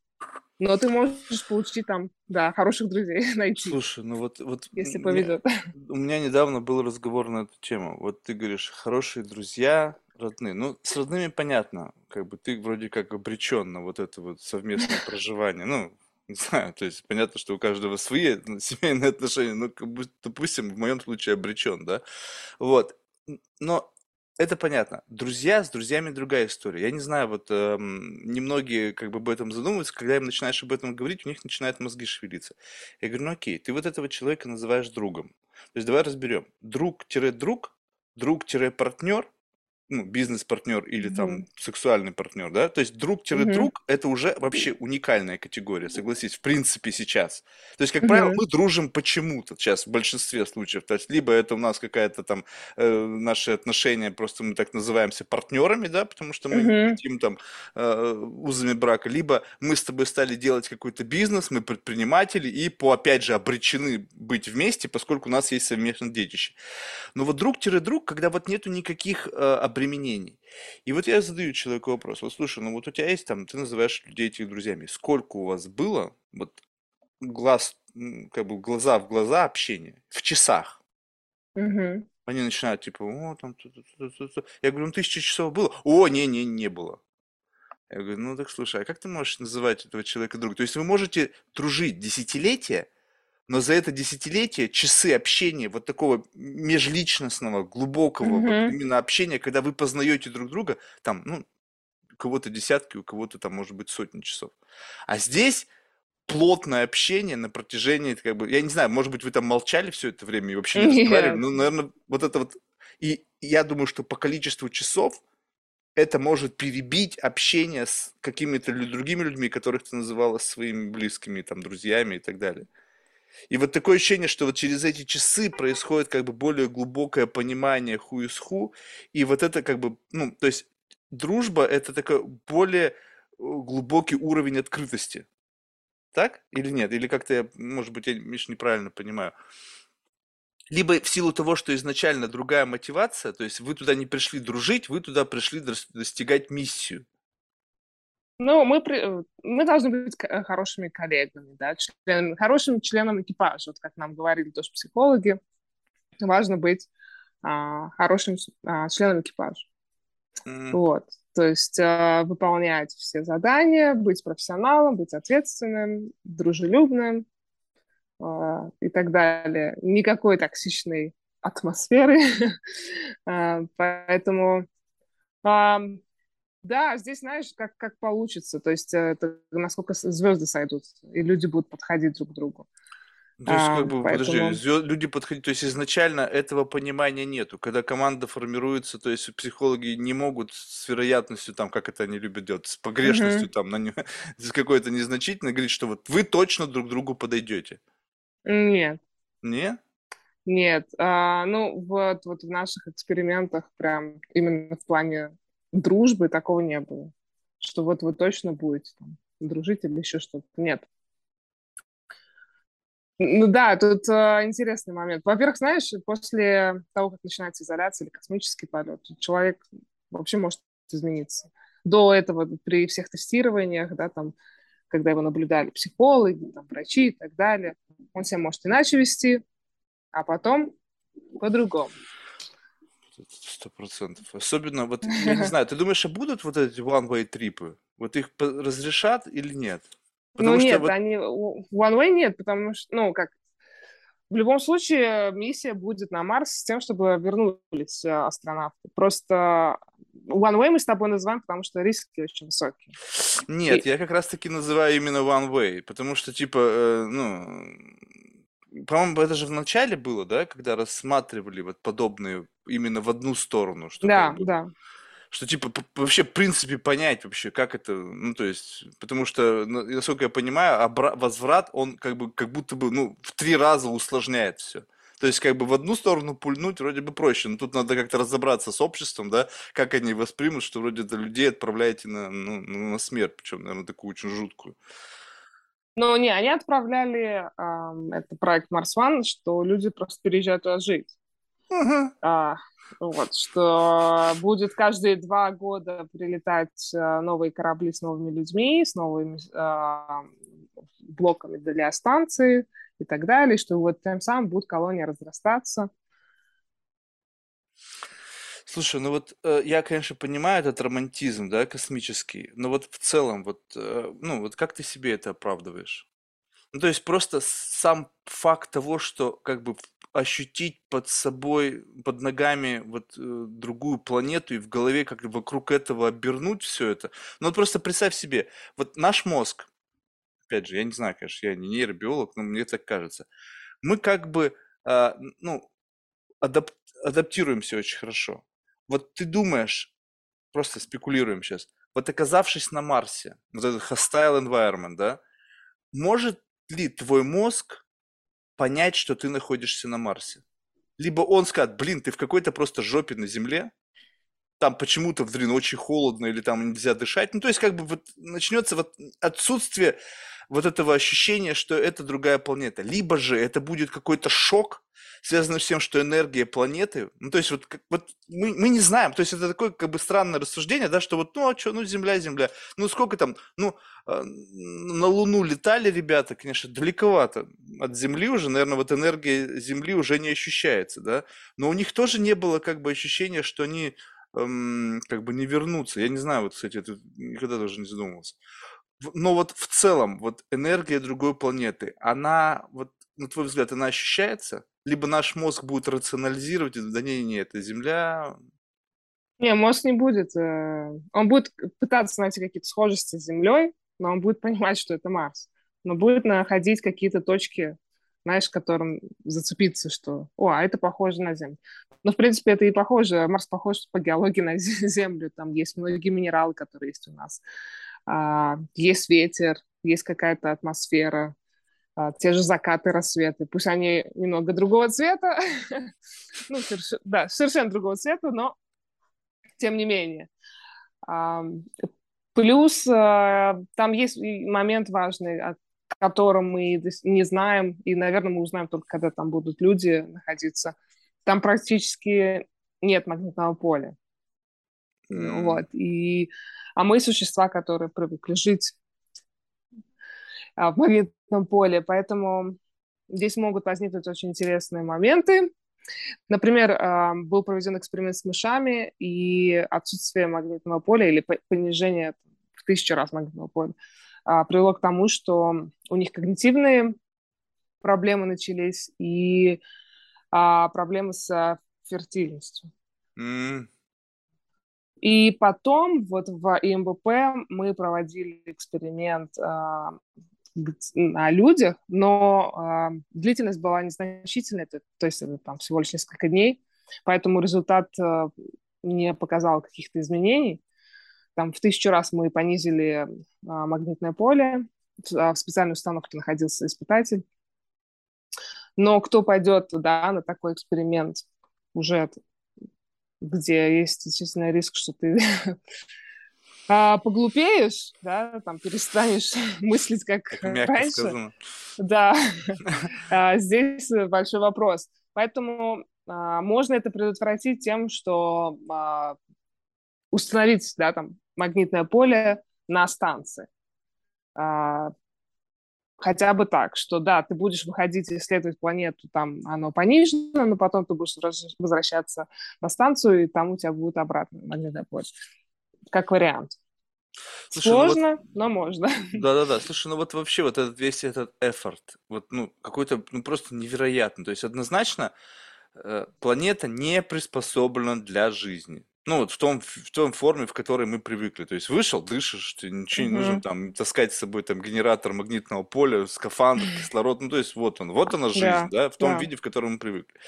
Но ты можешь получить там, да, хороших друзей найти. Слушай, ну вот, вот если повезет. У меня недавно был разговор на эту тему. Вот ты говоришь, хорошие друзья, родные. Ну, с родными понятно, как бы ты вроде как обречен на вот это вот совместное проживание. Ну, не знаю, то есть понятно, что у каждого свои семейные отношения, но, как бы, допустим, в моем случае обречен, да. Вот. Но это понятно. Друзья с друзьями другая история. Я не знаю, вот эм, немногие как бы об этом задумываются, когда им начинаешь об этом говорить, у них начинают мозги шевелиться. Я говорю, ну окей, ты вот этого человека называешь другом. То есть давай разберем. Друг-друг, друг-партнер ну, бизнес-партнер или там mm-hmm. сексуальный партнер, да, то есть друг-друг mm-hmm. это уже вообще уникальная категория, согласись, в принципе сейчас. То есть, как mm-hmm. правило, мы дружим почему-то сейчас в большинстве случаев, то есть либо это у нас какая-то там э, наши отношения, просто мы так называемся партнерами, да, потому что мы mm-hmm. хотим там э, узами брака, либо мы с тобой стали делать какой-то бизнес, мы предприниматели и по опять же обречены быть вместе, поскольку у нас есть совместное детище. Но вот друг-друг, когда вот нету никаких э, обременений. И вот я задаю человеку вопрос, вот слушай, ну вот у тебя есть там, ты называешь людей этих друзьями, сколько у вас было вот глаз, как бы глаза в глаза общения в часах? Угу. Они начинают типа, о, там, ту -ту -ту -ту -ту. я говорю, ну тысяча часов было? О, не, не, не было. Я говорю, ну так слушай, а как ты можешь называть этого человека другом? То есть вы можете дружить десятилетия, но за это десятилетие часы общения вот такого межличностного, глубокого mm-hmm. вот именно общения, когда вы познаете друг друга, там, ну, у кого-то десятки, у кого-то там может быть сотни часов. А здесь плотное общение на протяжении, как бы, я не знаю, может быть, вы там молчали все это время и вообще не разговаривали, ну, наверное, вот это вот, и я думаю, что по количеству часов это может перебить общение с какими-то другими людьми, которых ты называла своими близкими, там, друзьями и так далее. И вот такое ощущение, что вот через эти часы происходит как бы более глубокое понимание ху из ху, и вот это как бы, ну, то есть дружба – это такой более э, глубокий уровень открытости. Так или нет? Или как-то я, может быть, я, Миш, неправильно понимаю. Либо в силу того, что изначально другая мотивация, то есть вы туда не пришли дружить, вы туда пришли достигать миссию. Ну, мы, при... мы должны быть э, хорошими коллегами, да, членами, хорошим членом экипажа. Вот как нам говорили тоже психологи, важно быть а, хорошим а, членом экипажа. Mm. Вот. То есть а, выполнять все задания, быть профессионалом, быть ответственным, дружелюбным а, и так далее. Никакой токсичной атмосферы. а, поэтому да, здесь, знаешь, как, как получится. То есть это насколько звезды сойдут, и люди будут подходить друг к другу. То есть, как бы, поэтому... подожди, звезд, люди подходят, то есть изначально этого понимания нету. Когда команда формируется, то есть психологи не могут с вероятностью, там, как это они любят делать, с погрешностью, mm-hmm. там, на, с какой-то незначительной, говорить, что вот вы точно друг другу подойдете. Нет. Не? Нет. А, ну, вот, вот в наших экспериментах прям именно в плане дружбы такого не было. Что вот вы точно будете там, дружить или еще что-то. Нет. Ну да, тут э, интересный момент. Во-первых, знаешь, после того, как начинается изоляция или космический полет, человек вообще может измениться. До этого при всех тестированиях, да, там, когда его наблюдали психологи, там, врачи и так далее, он себя может иначе вести, а потом по-другому. Сто процентов. Особенно, вот, я не знаю, ты думаешь, а будут вот эти one-way трипы? Вот их разрешат или нет? Потому ну нет, вот... они... One-way нет, потому что, ну, как, в любом случае миссия будет на Марс с тем, чтобы вернулись э, астронавты. Просто One Way мы с тобой называем, потому что риски очень высокие. Нет, И... я как раз-таки называю именно One Way, потому что, типа, э, ну, по-моему, это же в начале было, да, когда рассматривали вот подобные именно в одну сторону. Что да, как бы, да. Что, типа, вообще, в принципе, понять вообще, как это, ну, то есть, потому что, ну, насколько я понимаю, возврат, он как бы, как будто бы, ну, в три раза усложняет все. То есть, как бы в одну сторону пульнуть вроде бы проще, но тут надо как-то разобраться с обществом, да, как они воспримут, что вроде это людей отправляете на, ну, на смерть, причем, наверное, такую очень жуткую. Ну, не, они отправляли, э, это проект Марс One, что люди просто переезжают туда жить. Uh-huh. А, вот, что будет каждые два года прилетать э, новые корабли с новыми людьми, с новыми э, блоками для станции и так далее, что вот тем самым будет колония разрастаться. Слушай, ну вот э, я, конечно, понимаю этот романтизм, да, космический, но вот в целом, вот, э, ну вот как ты себе это оправдываешь? Ну, то есть просто сам факт того, что как бы ощутить под собой, под ногами вот э, другую планету и в голове как вокруг этого обернуть все это. Ну вот просто представь себе, вот наш мозг, опять же, я не знаю, конечно, я не нейробиолог, но мне так кажется, мы как бы, э, ну, адап адаптируемся очень хорошо. Вот ты думаешь, просто спекулируем сейчас, вот оказавшись на Марсе, вот этот hostile environment, да, может ли твой мозг понять, что ты находишься на Марсе? Либо он скажет, блин, ты в какой-то просто жопе на Земле, там почему-то, блин, очень холодно или там нельзя дышать. Ну, то есть, как бы вот начнется вот отсутствие вот этого ощущения, что это другая планета. Либо же это будет какой-то шок, связанный с тем, что энергия планеты, ну, то есть вот, как, вот мы, мы не знаем, то есть это такое как бы странное рассуждение, да, что вот, ну, а что, ну, Земля, Земля, ну, сколько там, ну, э, на Луну летали ребята, конечно, далековато от Земли уже, наверное, вот энергия Земли уже не ощущается, да, но у них тоже не было как бы ощущения, что они эм, как бы не вернутся, я не знаю, вот, кстати, это никогда даже не задумывался но вот в целом, вот энергия другой планеты, она, вот, на твой взгляд, она ощущается? Либо наш мозг будет рационализировать, да не, не, это Земля. Не, мозг не будет. Э, он будет пытаться найти какие-то схожести с Землей, но он будет понимать, что это Марс. Но будет находить какие-то точки, знаешь, которым зацепиться, что, о, а это похоже на Землю. Но, в принципе, это и похоже, Марс похож по геологии на Землю, там есть многие минералы, которые есть у нас а, есть ветер, есть какая-то атмосфера, а, те же закаты, рассветы. Пусть они немного другого цвета, ну, да, совершенно другого цвета, но тем не менее. А, плюс там есть момент важный, о котором мы не знаем, и, наверное, мы узнаем только, когда там будут люди находиться. Там практически нет магнитного поля. Mm. Вот. И а мы существа, которые привыкли жить а, в магнитном поле, поэтому здесь могут возникнуть очень интересные моменты. Например, а, был проведен эксперимент с мышами, и отсутствие магнитного поля или понижение в тысячу раз магнитного поля а, привело к тому, что у них когнитивные проблемы начались и проблемы с фертильностью. Mm. И потом вот в ИМБП мы проводили эксперимент э, на людях, но э, длительность была незначительная, это, то есть это там всего лишь несколько дней, поэтому результат э, не показал каких-то изменений. Там в тысячу раз мы понизили э, магнитное поле, в, в специальной установке находился испытатель. Но кто пойдет да, на такой эксперимент, уже где есть действительно риск, что ты а, поглупеешь, да, там перестанешь мыслить как Мягко раньше. Сказано. Да, а, здесь большой вопрос. Поэтому а, можно это предотвратить тем, что а, установить, да, там магнитное поле на станции. А, хотя бы так, что да, ты будешь выходить и исследовать планету, там оно понижено, но потом ты будешь возвращаться на станцию, и там у тебя будет обратно магнитное поле. Как вариант. Слушай, Сложно, ну вот, но можно. Да-да-да. Слушай, ну вот вообще вот этот весь этот эфорт, вот ну какой-то ну просто невероятный. То есть однозначно э, планета не приспособлена для жизни. Ну, вот в том, в том форме, в которой мы привыкли. То есть вышел, дышишь, тебе ничего не нужно там таскать с собой там генератор магнитного поля, скафандр, кислород. Ну, то есть вот он, вот она жизнь, да, Да, в том да. виде, в котором мы привыкли.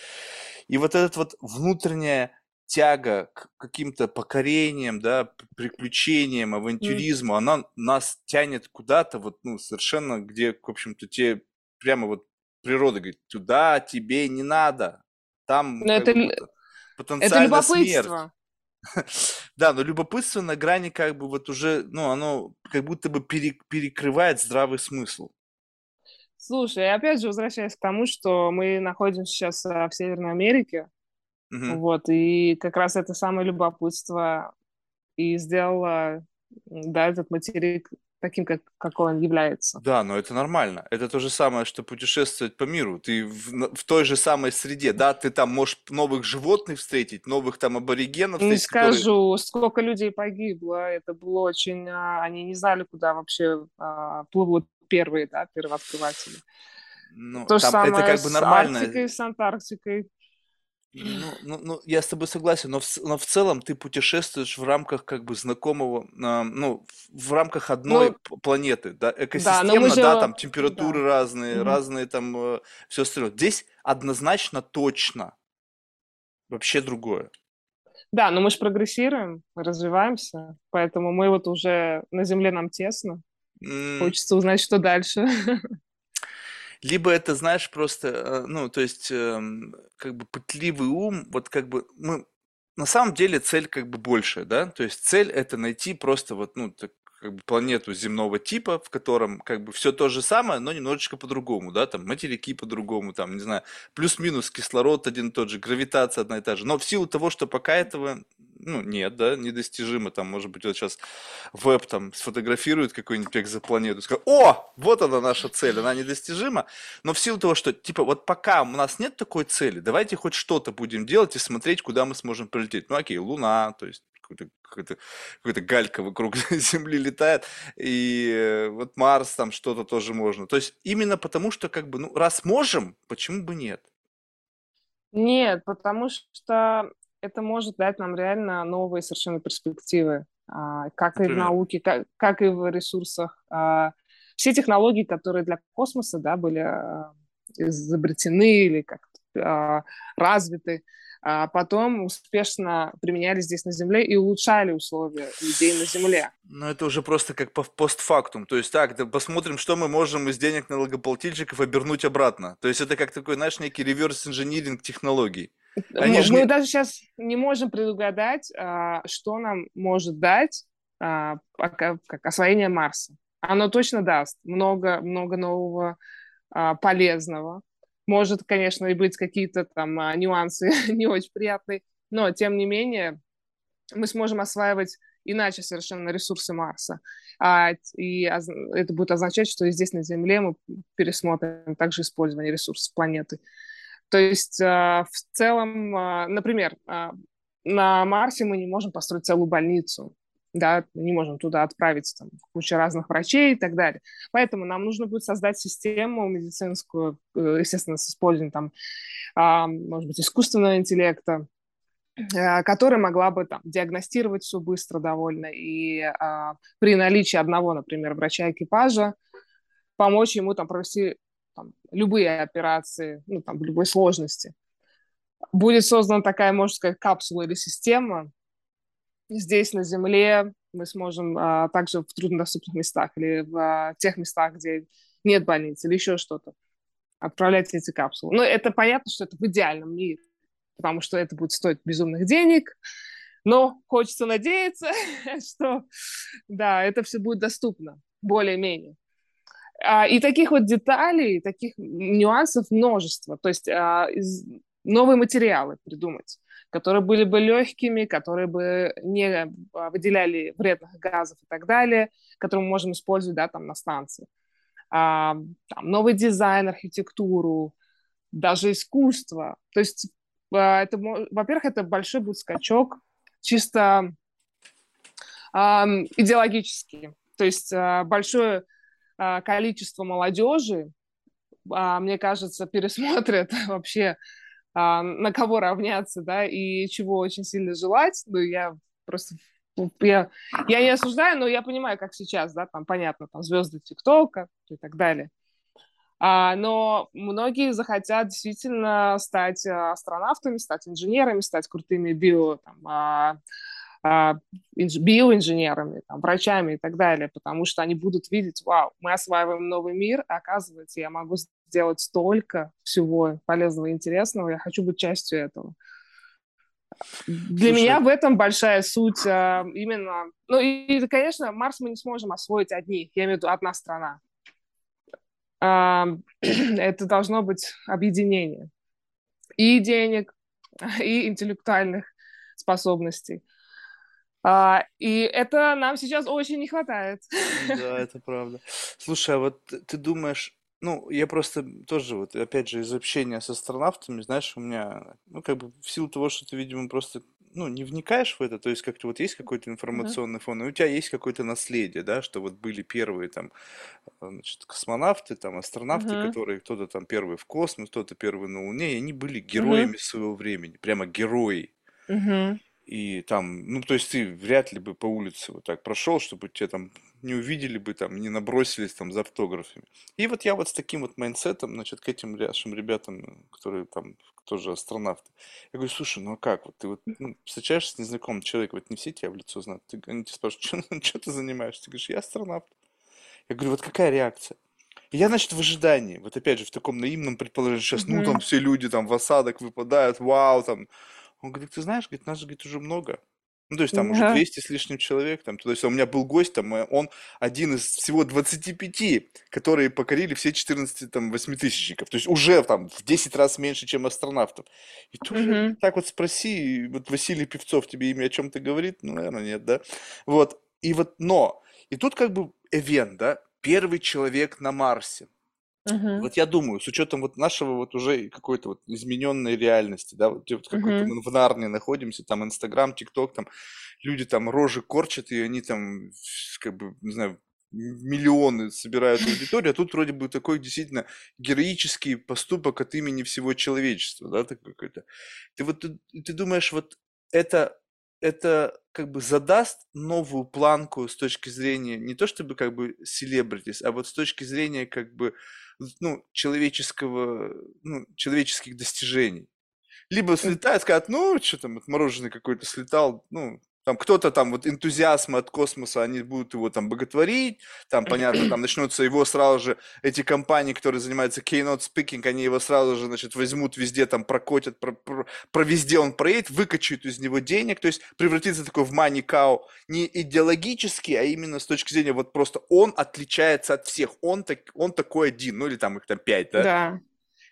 И вот этот вот внутренняя тяга к каким-то покорениям, да, приключениям, авантюризму, она нас тянет куда-то вот, ну, совершенно, где, в общем-то, те прямо вот природа говорит, туда тебе не надо, там это, это потенциально смерть. Да, но любопытство на грани как бы вот уже, ну, оно как будто бы перекрывает здравый смысл. Слушай, опять же возвращаюсь к тому, что мы находимся сейчас а, в Северной Америке, угу. вот, и как раз это самое любопытство и сделало, да, этот материк таким, как, какой он является. Да, но это нормально. Это то же самое, что путешествовать по миру. Ты в, в той же самой среде, да, ты там можешь новых животных встретить, новых там аборигенов. Не скажу, которые... сколько людей погибло. Это было очень... А, они не знали, куда вообще а, плывут первые, да, первооткрыватели. Ну, то же самое это как бы нормально. с Арктикой, с Антарктикой. Ну, ну, ну, я с тобой согласен, но в, но в целом ты путешествуешь в рамках как бы знакомого, э, ну, в рамках одной ну, планеты, да, экосистемно, да, же... да, там температуры да. разные, mm разные там э, все остальное. Здесь однозначно точно вообще другое. Да, но мы же прогрессируем, развиваемся, поэтому мы вот уже на Земле нам тесно. Mm. Хочется узнать, что дальше. Либо это, знаешь, просто, э, ну, то есть, эм, как бы пытливый ум, вот как бы мы... На самом деле цель как бы большая, да? То есть цель это найти просто вот, ну, так, как бы планету земного типа, в котором как бы все то же самое, но немножечко по-другому, да, там материки по-другому, там, не знаю, плюс-минус кислород один и тот же, гравитация одна и та же. Но в силу того, что пока этого ну, нет, да, недостижимо. Там, может быть, вот сейчас веб там сфотографирует какой-нибудь экзопланету, скажет, о, вот она наша цель, она недостижима. Но в силу того, что, типа, вот пока у нас нет такой цели, давайте хоть что-то будем делать и смотреть, куда мы сможем прилететь. Ну, окей, Луна, то есть какой-то какой-то какой галька вокруг Земли летает, и э, вот Марс там что-то тоже можно. То есть именно потому, что как бы, ну, раз можем, почему бы нет? Нет, потому что это может дать нам реально новые совершенно перспективы, а, как Например? и в науке, как, как и в ресурсах. А, все технологии, которые для космоса да, были а, изобретены или как-то развиты, а потом успешно применяли здесь на Земле и улучшали условия людей на Земле. Ну, это уже просто как по постфактум. То есть, так, да посмотрим, что мы можем из денег налогоплательщиков обернуть обратно. То есть, это как такой, знаешь, некий реверс-инжиниринг технологий. Они мы, же... мы даже сейчас не можем предугадать, а, что нам может дать а, как освоение Марса. Оно точно даст много, много нового а, полезного. Может, конечно, и быть какие-то там нюансы не очень приятные, но тем не менее мы сможем осваивать иначе совершенно ресурсы Марса. А, и это будет означать, что и здесь на Земле мы пересмотрим также использование ресурсов планеты. То есть а, в целом, а, например, а, на Марсе мы не можем построить целую больницу, да, не можем туда отправить там, кучу разных врачей и так далее. Поэтому нам нужно будет создать систему медицинскую, э, естественно, с использованием там, может быть, искусственного интеллекта, э, которая могла бы там диагностировать все быстро довольно и при наличии одного, например, врача экипажа помочь ему там провести там, любые операции, ну, там, любой сложности. Будет создана такая, можно сказать, капсула или система. Здесь, на Земле, мы сможем а, также в труднодоступных местах или в а, тех местах, где нет больниц или еще что-то, отправлять эти капсулы. Но это понятно, что это в идеальном мире, потому что это будет стоить безумных денег, но хочется надеяться, что да, это все будет доступно более-менее. А, и таких вот деталей, таких нюансов множество. То есть а, новые материалы придумать, которые были бы легкими, которые бы не а, выделяли вредных газов и так далее, которые мы можем использовать да, там, на станции. Там, новый дизайн, архитектуру, даже искусство. То есть, это, во-первых, это большой будет скачок чисто идеологический. То есть большое а, количество молодежи, а, мне кажется, пересмотрят вообще, а, на кого равняться, да, и чего очень сильно желать. Ну, я просто я, я не осуждаю, но я понимаю, как сейчас, да, там понятно, там звезды ТикТока и так далее. А, но многие захотят действительно стать астронавтами, стать инженерами, стать крутыми био, там, а, а, биоинженерами, там, врачами и так далее, потому что они будут видеть, вау, мы осваиваем новый мир, оказывается, я могу сделать столько всего полезного и интересного, я хочу быть частью этого. Для Слушай, меня в этом большая суть а, именно... Ну и, конечно, Марс мы не сможем освоить одни, я имею в виду одна страна. А, это должно быть объединение и денег, и интеллектуальных способностей. А, и это нам сейчас очень не хватает. Да, это правда. Слушай, а вот ты думаешь, ну, я просто тоже, вот, опять же, из общения с астронавтами, знаешь, у меня, ну, как бы, в силу того, что ты, видимо, просто, ну, не вникаешь в это, то есть как-то вот есть какой-то информационный фон, и у тебя есть какое-то наследие, да, что вот были первые там, э, значит, космонавты, там, астронавты, Мгм. которые, кто-то там первый в космос, кто-то первый на Луне, и они были Мгм. героями своего времени, прямо герои. Мгм. И там, ну, то есть ты вряд ли бы по улице вот так прошел, чтобы тебя там не увидели бы, там, не набросились там за автографами. И вот я вот с таким вот mindset ом, значит, к этим нашим ребятам, которые там тоже астронавты, я говорю, слушай, ну а как, вот ты вот ну, встречаешься с незнакомым человеком, вот не все тебя в лицо знают, ты, они тебя спрашивают, что ты занимаешься? Ты говоришь, я астронавт. Я говорю, вот какая реакция? И я, значит, в ожидании, вот опять же, в таком наивном предположении, сейчас, ну, там все люди там в осадок выпадают, вау, там, он говорит, ты знаешь, говорит, нас, говорит, уже много. Ну, то есть там уже Ага. 200 с лишним человек. Там, то есть у меня был гость, там, э, он один из всего 25, которые покорили все 14 там, восьмитысячников. То есть уже там в 10 раз меньше, чем астронавтов. И тоже Мгм. так вот спроси, вот Василий Певцов тебе имя о чем-то говорит? Ну, наверное, нет, да? Вот. И вот, но, и тут как бы эвент, да? Первый человек на Марсе. Мгм. Вот я думаю, с учетом вот нашего вот уже какой-то вот измененной реальности, да, вот, вот какой-то Мгм. мы в Нарнии находимся, там Инстаграм, ТикТок, там люди там рожи корчат, и они там, как бы, не знаю, миллионы собирают аудиторию, а тут вроде бы такой действительно героический поступок от имени всего человечества, да, такой какой-то. Ты вот, ты, ты думаешь, вот это, это как бы задаст новую планку с точки зрения не то чтобы как бы селебритис, а вот с точки зрения как бы ну, человеческого, ну, человеческих достижений. Либо слетают, скажут, ну, что там, отмороженный какой-то слетал, ну, там кто-то там вот энтузиазмы от космоса, они будут его там боготворить, там, понятно, там начнутся его сразу же, эти компании, которые занимаются keynote speaking, они его сразу же, значит, возьмут везде, там, прокотят, про, про, про везде он проедет, выкачают из него денег, то есть превратится такой в money cow, не идеологически, а именно с точки зрения вот просто он отличается от всех, он, так, он такой один, ну или там их там пять, да? Да.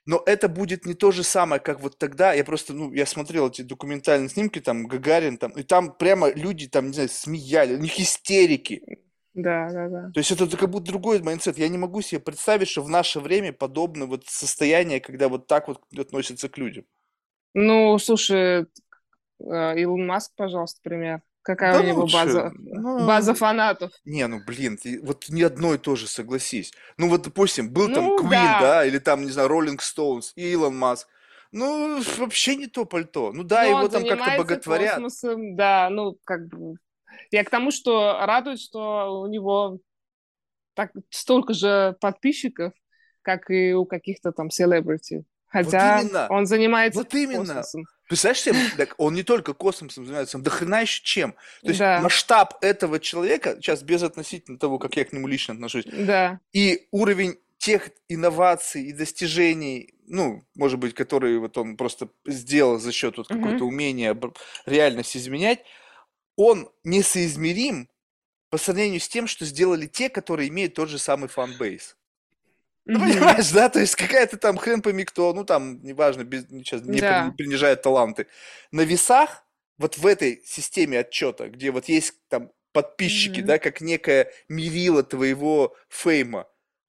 Но это будет не то же самое, как вот тогда. Я просто, ну, я смотрел эти документальные снимки, там, Гагарин, там, и там прямо люди, там, не знаю, смеяли, у них истерики. Да, да, да. То есть это как будто другой mindset. Я не могу себе представить, что в наше время подобное вот состояние, когда вот так вот относятся к людям. Ну, слушай, э, Илон Маск, пожалуйста, пример. Какая Да у него лучше. база, Ну, база фанатов? Не, ну блин, ты- вот ни одно и то же, согласись. Ну вот, допустим, был там Ну, Queen, да. да, или там, не знаю, Rolling Stones, Илон Маск. Ну, вообще не то пальто. Ну да, Но его он там как-то боготворят. космосом, да, ну, как бы... Я к тому, что радует, что у него так, столько же подписчиков, как и у каких-то там селебрити. Хотя именно. он занимается Вот именно. космосом. Представляешь себе, так он не только космосом занимается, он до хрена еще чем. То есть Да. масштаб этого человека, сейчас без относительно того, как я к нему лично отношусь, Да. и уровень тех инноваций и достижений, ну, может быть, которые вот он просто сделал за счет вот какого-то умения б- реальность изменять, он несоизмерим по сравнению с тем, что сделали те, которые имеют тот же самый фанбейс. Ну, понимаешь, да? То есть какая-то там хрен пойми кто, ну, там, неважно, без, сейчас не Да. при- принижает таланты. На весах, вот в этой системе отчета, где вот есть там подписчики, Мгм. да, как некое мерило твоего фейма,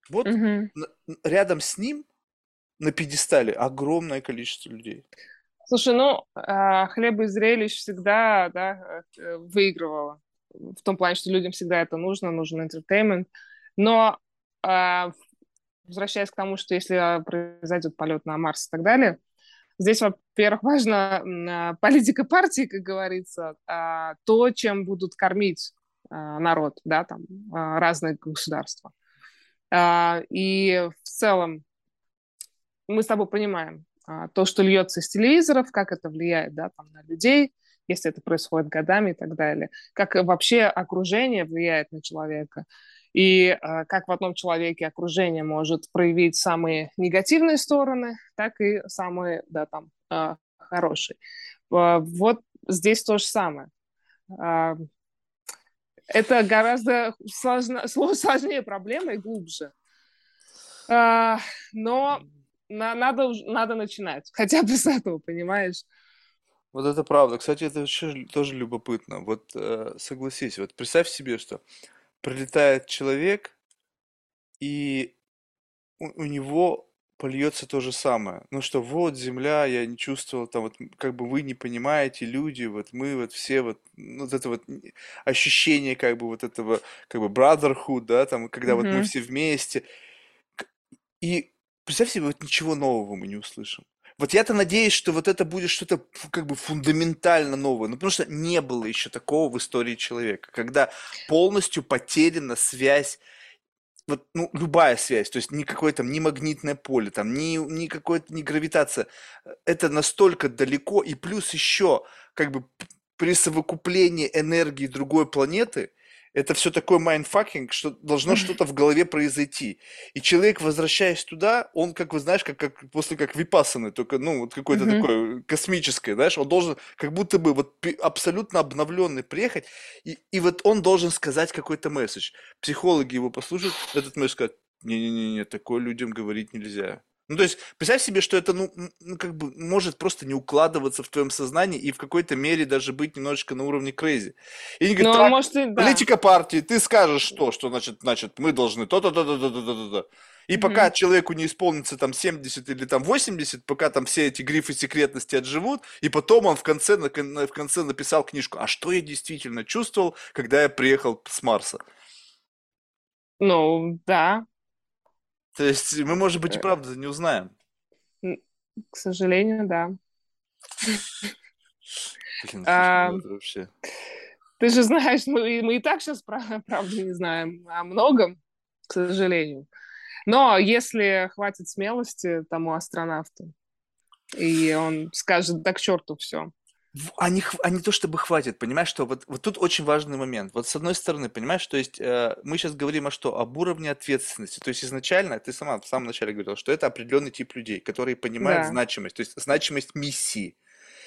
вот Мгм. н- н- рядом с ним на пьедестале огромное количество людей. Слушай, ну, а, хлеба и зрелищ всегда, да, э, выигрывало. В том плане, что людям всегда это нужно, нужен entertainment. Но а, возвращаясь к тому, что если а, произойдет полет на Марс и так далее, здесь, во-первых, важна политика партии, как говорится, а, то, чем будут кормить а, народ, да, там, разные государства. И в целом мы с тобой понимаем, то, что льется из телевизоров, как это влияет да, там, на людей, если это происходит годами и так далее, как вообще окружение влияет на человека, и а, как в одном человеке окружение может проявить самые негативные стороны, так и самые да, там, а, хорошие. А, Вот здесь то же самое. А, Это гораздо сложно- сложнее проблема и глубже. А, Но на- надо, надо начинать. Хотя бы с этого, понимаешь? Вот это правда. Кстати, это вообще тоже любопытно. Вот э, согласись, вот представь себе, что прилетает человек, и у, у него польется то же самое. Ну что, вот земля, я не чувствовал, там вот как бы вы не понимаете, люди, вот мы вот все вот, ну, вот это вот ощущение как бы вот этого как бы brotherhood, да, там, когда вот мы все вместе. И представь себе, вот ничего нового мы не услышим. Вот я-то надеюсь, что вот это будет что-то как бы фундаментально новое, ну потому что не было еще такого в истории человека, когда полностью потеряна связь вот, ну, любая связь, то есть ни какое там, ни магнитное поле, там, ни, ни какое-то, ни гравитация, это настолько далеко, и плюс еще, как бы, при совокуплении энергии другой планеты, это все такой mindfucking, что должно что-то в голове произойти. И человек, возвращаясь туда, он, как вы знаешь, как, как после как випасаны, только, ну, вот какое-то mm-hmm. такое космическое, знаешь, он должен как будто бы вот абсолютно обновленный приехать, и, и вот он должен сказать какой-то месседж. Психологи его послушают, этот месседж скажут, не-не-не, такое людям говорить нельзя. Ну, то есть, представь себе, что это, ну, ну, как бы, может просто не укладываться в твоем сознании и в какой-то мере даже быть немножечко на уровне крейзи. И они говорят, ну, так, может, и, да. политика партии, ты скажешь что, что, значит, значит, мы должны то-то, то-то, то-то, то-то. И mm-hmm. пока человеку не исполнится там 70 или там 80, пока там все эти грифы секретности отживут, и потом он в конце, в конце написал книжку, а что я действительно чувствовал, когда я приехал с Марса? Ну, да, то есть мы, может быть, и э. правда не узнаем. К сожалению, да. Блин, а, вообще. Ты же знаешь, мы, мы и так сейчас правда не знаем о многом, к сожалению. Но если хватит смелости тому астронавту, и он скажет, да к черту все, они, они то чтобы хватит, понимаешь, что вот, вот тут очень важный момент. Вот с одной стороны, понимаешь, то есть э, мы сейчас говорим о что? Об уровне ответственности. То есть изначально, ты сама в самом начале говорила, что это определенный тип людей, которые понимают да. значимость, то есть значимость миссии.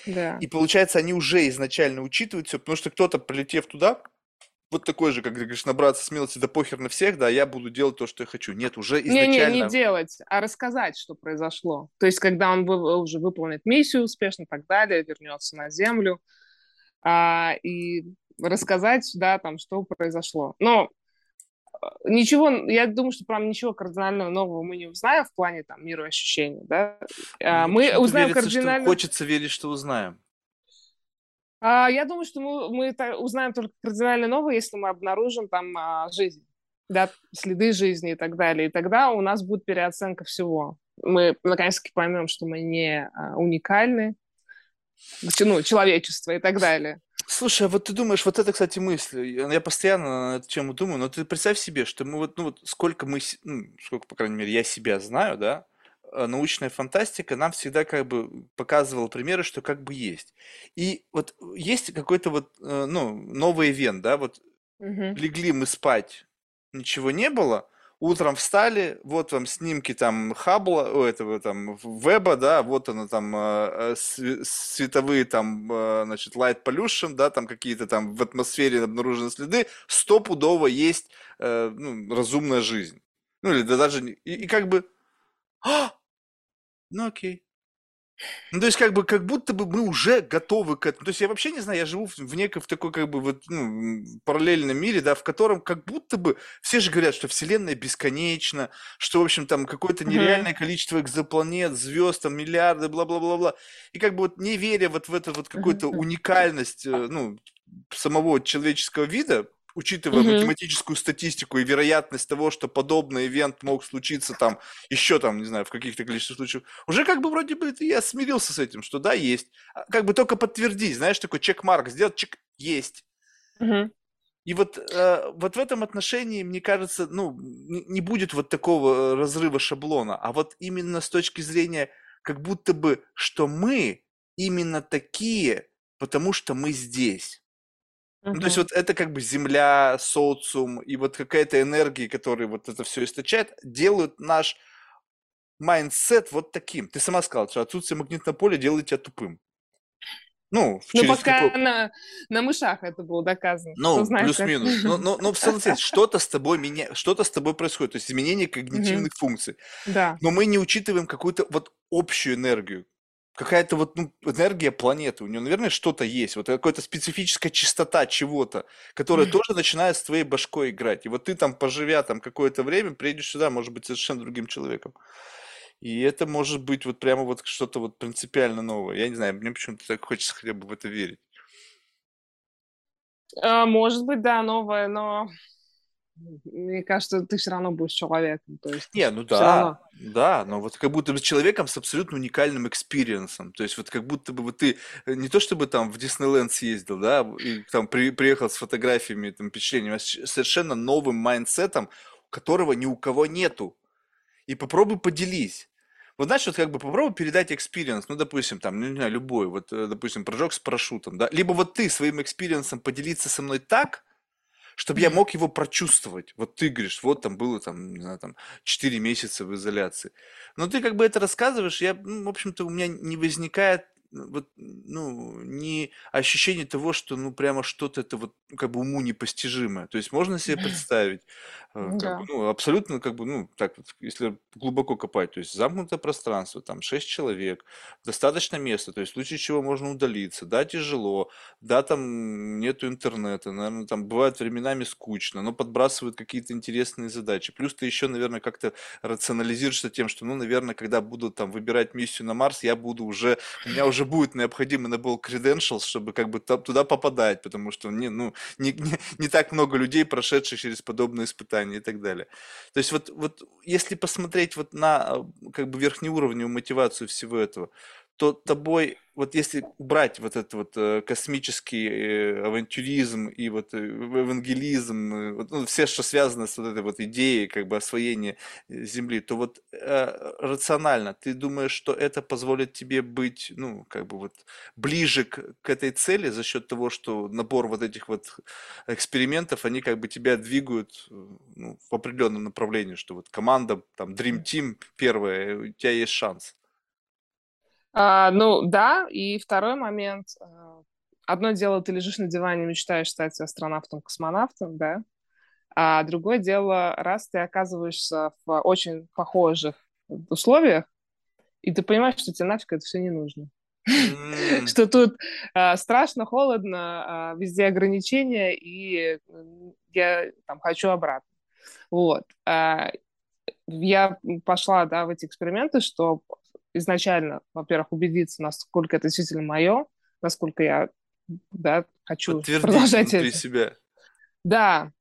Да. И получается, они уже изначально учитывают все, потому что кто-то, прилетев туда, вот такой же, как ты говоришь, набраться смелости, да похер на всех, да, я буду делать то, что я хочу. Нет, уже изначально... Не, не, не делать, а рассказать, что произошло. То есть, когда он уже выполнит миссию успешно и так далее, вернется на Землю, а, и рассказать, да, там, что произошло. Но э, ничего, я думаю, что прям ничего кардинального нового мы не узнаем в плане там мироощущения, да. А, мы узнаем верится, кардинально... Что хочется верить, что узнаем. А, я думаю, что мы, мы это узнаем только кардинально новое, если мы обнаружим там а, жизнь, да, следы жизни и так далее. И тогда у нас будет переоценка всего. Мы наконец-таки поймем, что мы не а, уникальны, ну, человечество и так далее. Слушай, а вот ты думаешь, вот это, кстати, мысль, я постоянно на эту тему думаю, но ты представь себе, что мы вот, ну вот сколько мы, ну, сколько, по крайней мере, я себя знаю, да, научная фантастика нам всегда как бы показывала примеры, что как бы есть. И вот есть какой-то вот, э, ну, новый ивент, да, вот угу. легли мы спать, ничего не было, утром встали, вот вам снимки там Хаббла, у этого там веба, да, вот оно там э, световые там, значит, light pollution, да, там какие-то там в атмосфере обнаружены следы, стопудово есть ну, разумная жизнь. Ну или да, даже, и, и как бы, а, ну окей. Ну, то есть, как бы, как будто бы мы уже готовы к этому. То есть, я вообще не знаю, я живу в, в в такой, как бы, вот, ну, параллельном мире, да, в котором как будто бы все же говорят, что Вселенная бесконечна, что, в общем, там какое-то нереальное количество экзопланет, звезд, там, миллиарды, бла-бла-бла-бла. И как бы вот не веря вот в эту вот какую-то уникальность, э, ну, самого человеческого вида, учитывая угу. математическую статистику и вероятность того, что подобный ивент мог случиться там еще там, не знаю, в каких-то количествах случаев, уже как бы вроде бы я смирился с этим, что да, есть. А как бы только подтвердить, знаешь, такой чек-марк, сделать чек, есть. Угу. И вот, э, вот в этом отношении, мне кажется, ну, не будет вот такого э, разрыва шаблона, а вот именно с точки зрения, как будто бы, что мы именно такие, потому что мы здесь. Ну, то есть вот это как бы земля, социум и вот какая-то энергия, которая вот это все источает, делают наш mindset вот таким. Ты сама сказала, что отсутствие магнитного поля делает тебя тупым. Ну, ну пока какой... на, на мышах это было доказано. Ну, плюс-минус. Но, но, но что-то с тобой меня, что-то с тобой происходит, то есть изменение когнитивных функций. Да. Но мы не учитываем какую-то вот общую энергию, какая-то вот ну, энергия планеты, у нее, наверное, что-то есть, вот какая-то специфическая чистота чего-то, которая тоже начинает с твоей башкой играть. И вот ты там, поживя там какое-то время, приедешь сюда, может быть, совершенно другим человеком. И это может быть вот прямо вот что-то вот принципиально новое. Я не знаю, мне почему-то так хочется хотя бы в это верить. А, может быть, да, новое, но мне кажется, ты все равно будешь человеком. То есть Не, ну да, да, но вот как будто бы человеком с абсолютно уникальным experience 'ом. То есть вот как будто бы вот ты э, не то чтобы там в Диснейленд съездил, да, и там при, приехал с фотографиями, там, впечатлениями, а с совершенно новым mindset 'ом, которого ни у кого нету. И попробуй поделись. Вот знаешь, вот как бы попробуй передать experience, ну, допустим, там, ну, не знаю, любой, вот, э, допустим, прыжок с парашютом, да, либо вот ты своим experience 'ом поделиться со мной так, чтобы я мог его прочувствовать. Вот ты говоришь, вот там было там, не знаю, там 4 месяца в изоляции. Но ты как бы это рассказываешь, я, ну, в общем-то, у меня не возникает вот, ну, не ощущение того, что, ну, прямо что-то это вот, ну, как бы уму непостижимое. То есть можно себе представить, э, как бы, ну, абсолютно, как бы, ну, так вот, если глубоко копать, то есть замкнутое пространство, там, 6 человек, достаточно места, то есть в случае чего можно удалиться, да, тяжело, да, там нету интернета, наверное, там бывает временами скучно, но подбрасывают какие-то интересные задачи. Плюс ты еще, наверное, как-то рационализируешься тем, что, ну, наверное, когда буду там выбирать миссию на Марс, я буду уже, у меня уже уже будет необходимый набор credentials, чтобы как бы туда попадать, потому что не, ну, не, не, не так много людей, прошедших через подобные испытания и так далее. То есть вот, вот если посмотреть вот на как бы верхнеуровневую мотивацию всего этого, то тобой, вот если убрать вот этот вот э, космический э, авантюризм и вот э, евангелизм, вот, ну, все, что связано с вот этой вот идеей как бы освоения Земли, то вот э, рационально ты думаешь, что это позволит тебе быть, ну, как бы вот ближе к, к этой цели за счет того, что набор вот этих вот экспериментов, они как бы тебя двигают ну, в определенном направлении, что вот команда, там, Dream Team первая, у тебя есть шанс. А, ну, да, и второй момент. А, одно дело, ты лежишь на диване, мечтаешь стать астронавтом-космонавтом, да, а другое дело, раз ты оказываешься в очень похожих условиях, и ты понимаешь, что тебе нафиг это все не нужно. Что тут а, страшно, холодно, везде ограничения, и я там хочу обратно. Вот. Я пошла, да, в эти эксперименты, что изначально, во-первых, убедиться, насколько это действительно мое, насколько я да, хочу продолжать это. себя. Да.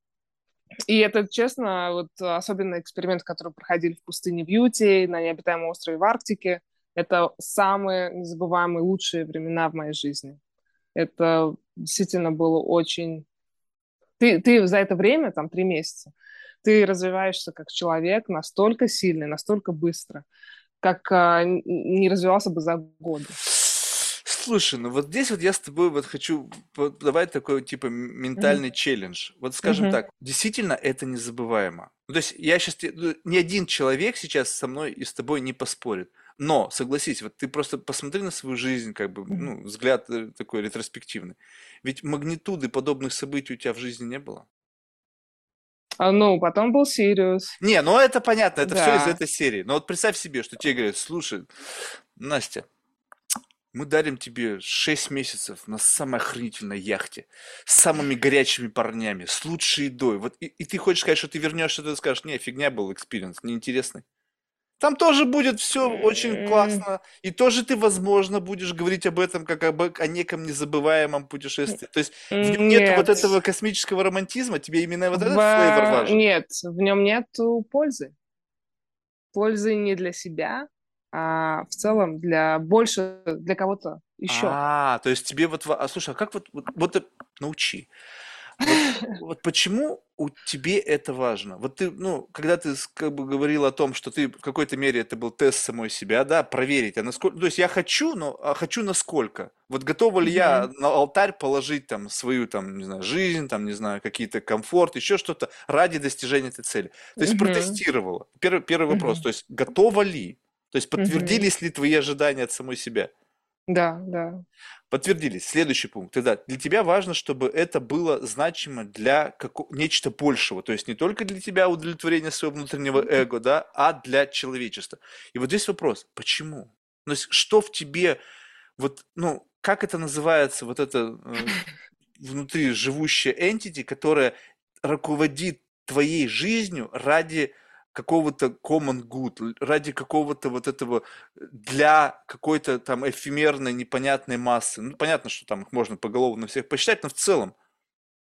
И это, честно, вот особенно эксперимент, который проходили в пустыне Бьюти, на необитаемом острове в Арктике, это самые незабываемые, лучшие времена в моей жизни. Это действительно было очень... Ты, ты за это время, там, три месяца, ты развиваешься как человек настолько сильно, настолько быстро как а, не развивался бы за годы. Слушай, ну вот здесь вот я с тобой вот хочу давать такой типа ментальный mm-hmm. челлендж. Вот скажем mm-hmm. так, действительно это незабываемо. Ну, то есть я сейчас, ну, ни один человек сейчас со мной и с тобой не поспорит. Но, согласись, вот ты просто посмотри на свою жизнь, как бы, ну, взгляд э, такой ретроспективный. Ведь магнитуды подобных событий у тебя в жизни не было. А, ну, потом был Сириус. Не, ну это понятно, это да. все из этой серии. Но вот представь себе, что тебе говорят, слушай, Настя, мы дарим тебе 6 месяцев на самой охренительной яхте, с самыми горячими парнями, с лучшей едой. Вот и, и ты хочешь сказать, что ты вернешься, ты скажешь, не, фигня был experience, неинтересный. Там тоже будет все очень классно. И тоже ты, возможно, будешь говорить об этом как об, о неком незабываемом путешествии. То есть в нем нет вот этого космического романтизма, тебе именно вот этот в... flavor важен. Нет, в нем нет пользы. Пользы не для себя, а в целом для больше для кого-то еще. А, то есть тебе вот, а слушай, а как вот вот, вот научи? Вот, вот почему у тебе это важно? Вот ты, ну, когда ты как бы говорил о том, что ты в какой-то мере это был тест самой себя, да, проверить, а насколько, то есть я хочу, но а хочу насколько? Вот готова ли я на алтарь положить там свою там, не знаю, жизнь, там, не знаю, какие-то комфорт, еще что-то ради достижения этой цели? То есть протестировала. Первый, первый вопрос, то есть готова ли? То есть подтвердились ли твои ожидания от самой себя? Да, да. Подтвердились. Следующий пункт. Тогда для тебя важно, чтобы это было значимо для како- нечто большего. То есть не только для тебя удовлетворение своего внутреннего эго, да, а для человечества. И вот здесь вопрос, почему? То есть что в тебе, вот, ну, как это называется, вот это э, внутри живущая entity, которая руководит твоей жизнью ради какого-то common good, ради какого-то вот этого для какой-то там эфемерной непонятной массы. Ну, понятно, что там их можно поголовно всех посчитать, но в целом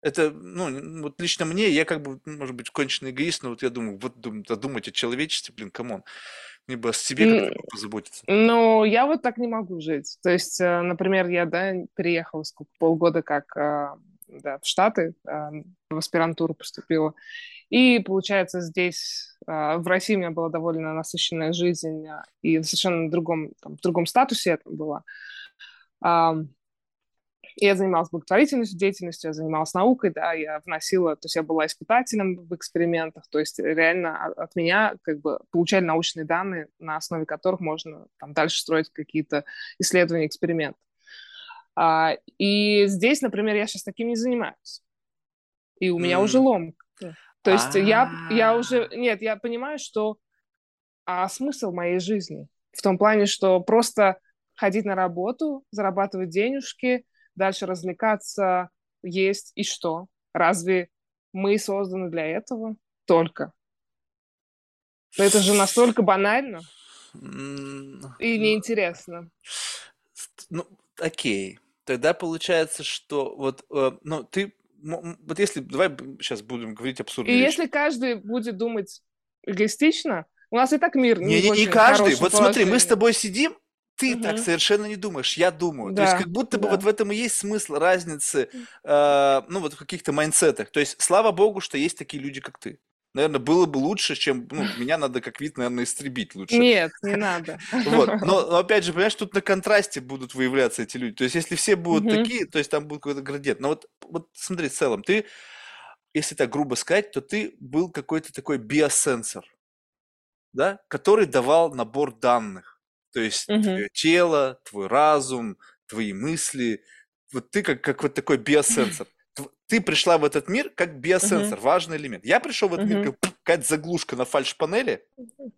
это, ну, вот лично мне, я как бы, может быть, конченый эгоист, но вот я думаю, вот думать о человечестве, блин, come on. Мне бы о себе как-то позаботиться. Ну, я вот так не могу жить. То есть, э, например, я, да, переехала сколько, полгода как а, да, в Штаты, а, в аспирантуру поступила. И, получается, здесь, а, в России у меня была довольно насыщенная жизнь, и в совершенно другом, там, в другом статусе это было я занималась благотворительностью, деятельностью, я занималась наукой, да, я вносила, то есть я была испытателем в экспериментах, то есть реально от меня как бы получали научные данные, на основе которых можно там дальше строить какие-то исследования, эксперименты. А, и здесь, например, я сейчас таким не занимаюсь. И у меня уже ломка. То есть я, я уже... Нет, я понимаю, что а смысл моей жизни в том плане, что просто ходить на работу, зарабатывать денежки, дальше развлекаться, есть и что? Разве мы созданы для этого только? Это же настолько банально и неинтересно. Ну, окей. Тогда получается, что вот, э, ну, ты, вот если, давай сейчас будем говорить абсурдные И если каждый будет думать эгоистично, у нас и так мир не, не, не, не каждый. Вот смотри, мы с тобой сидим, ты так совершенно не думаешь, я думаю. То есть как будто бы вот в этом и есть смысл разницы, э, ну вот в каких-то майндсетах. То есть слава богу, что есть такие люди, как ты. Наверное, было бы лучше, чем, ну, меня надо как вид, наверное, истребить лучше. Нет, не надо. Вот. Но, опять же, понимаешь, тут на контрасте будут выявляться эти люди. То есть, если все будут такие, то есть там будет какой-то градиент. Но вот, вот смотри, в целом, ты, если так грубо сказать, то ты был какой-то такой биосенсор, да, который давал набор данных то есть твое тело, твой разум, твои мысли. Вот ты как, как вот такой биосенсор. Ты пришла в этот мир как биосенсор, важный элемент. Я пришел в этот мир как какая-то заглушка на фальш-панели,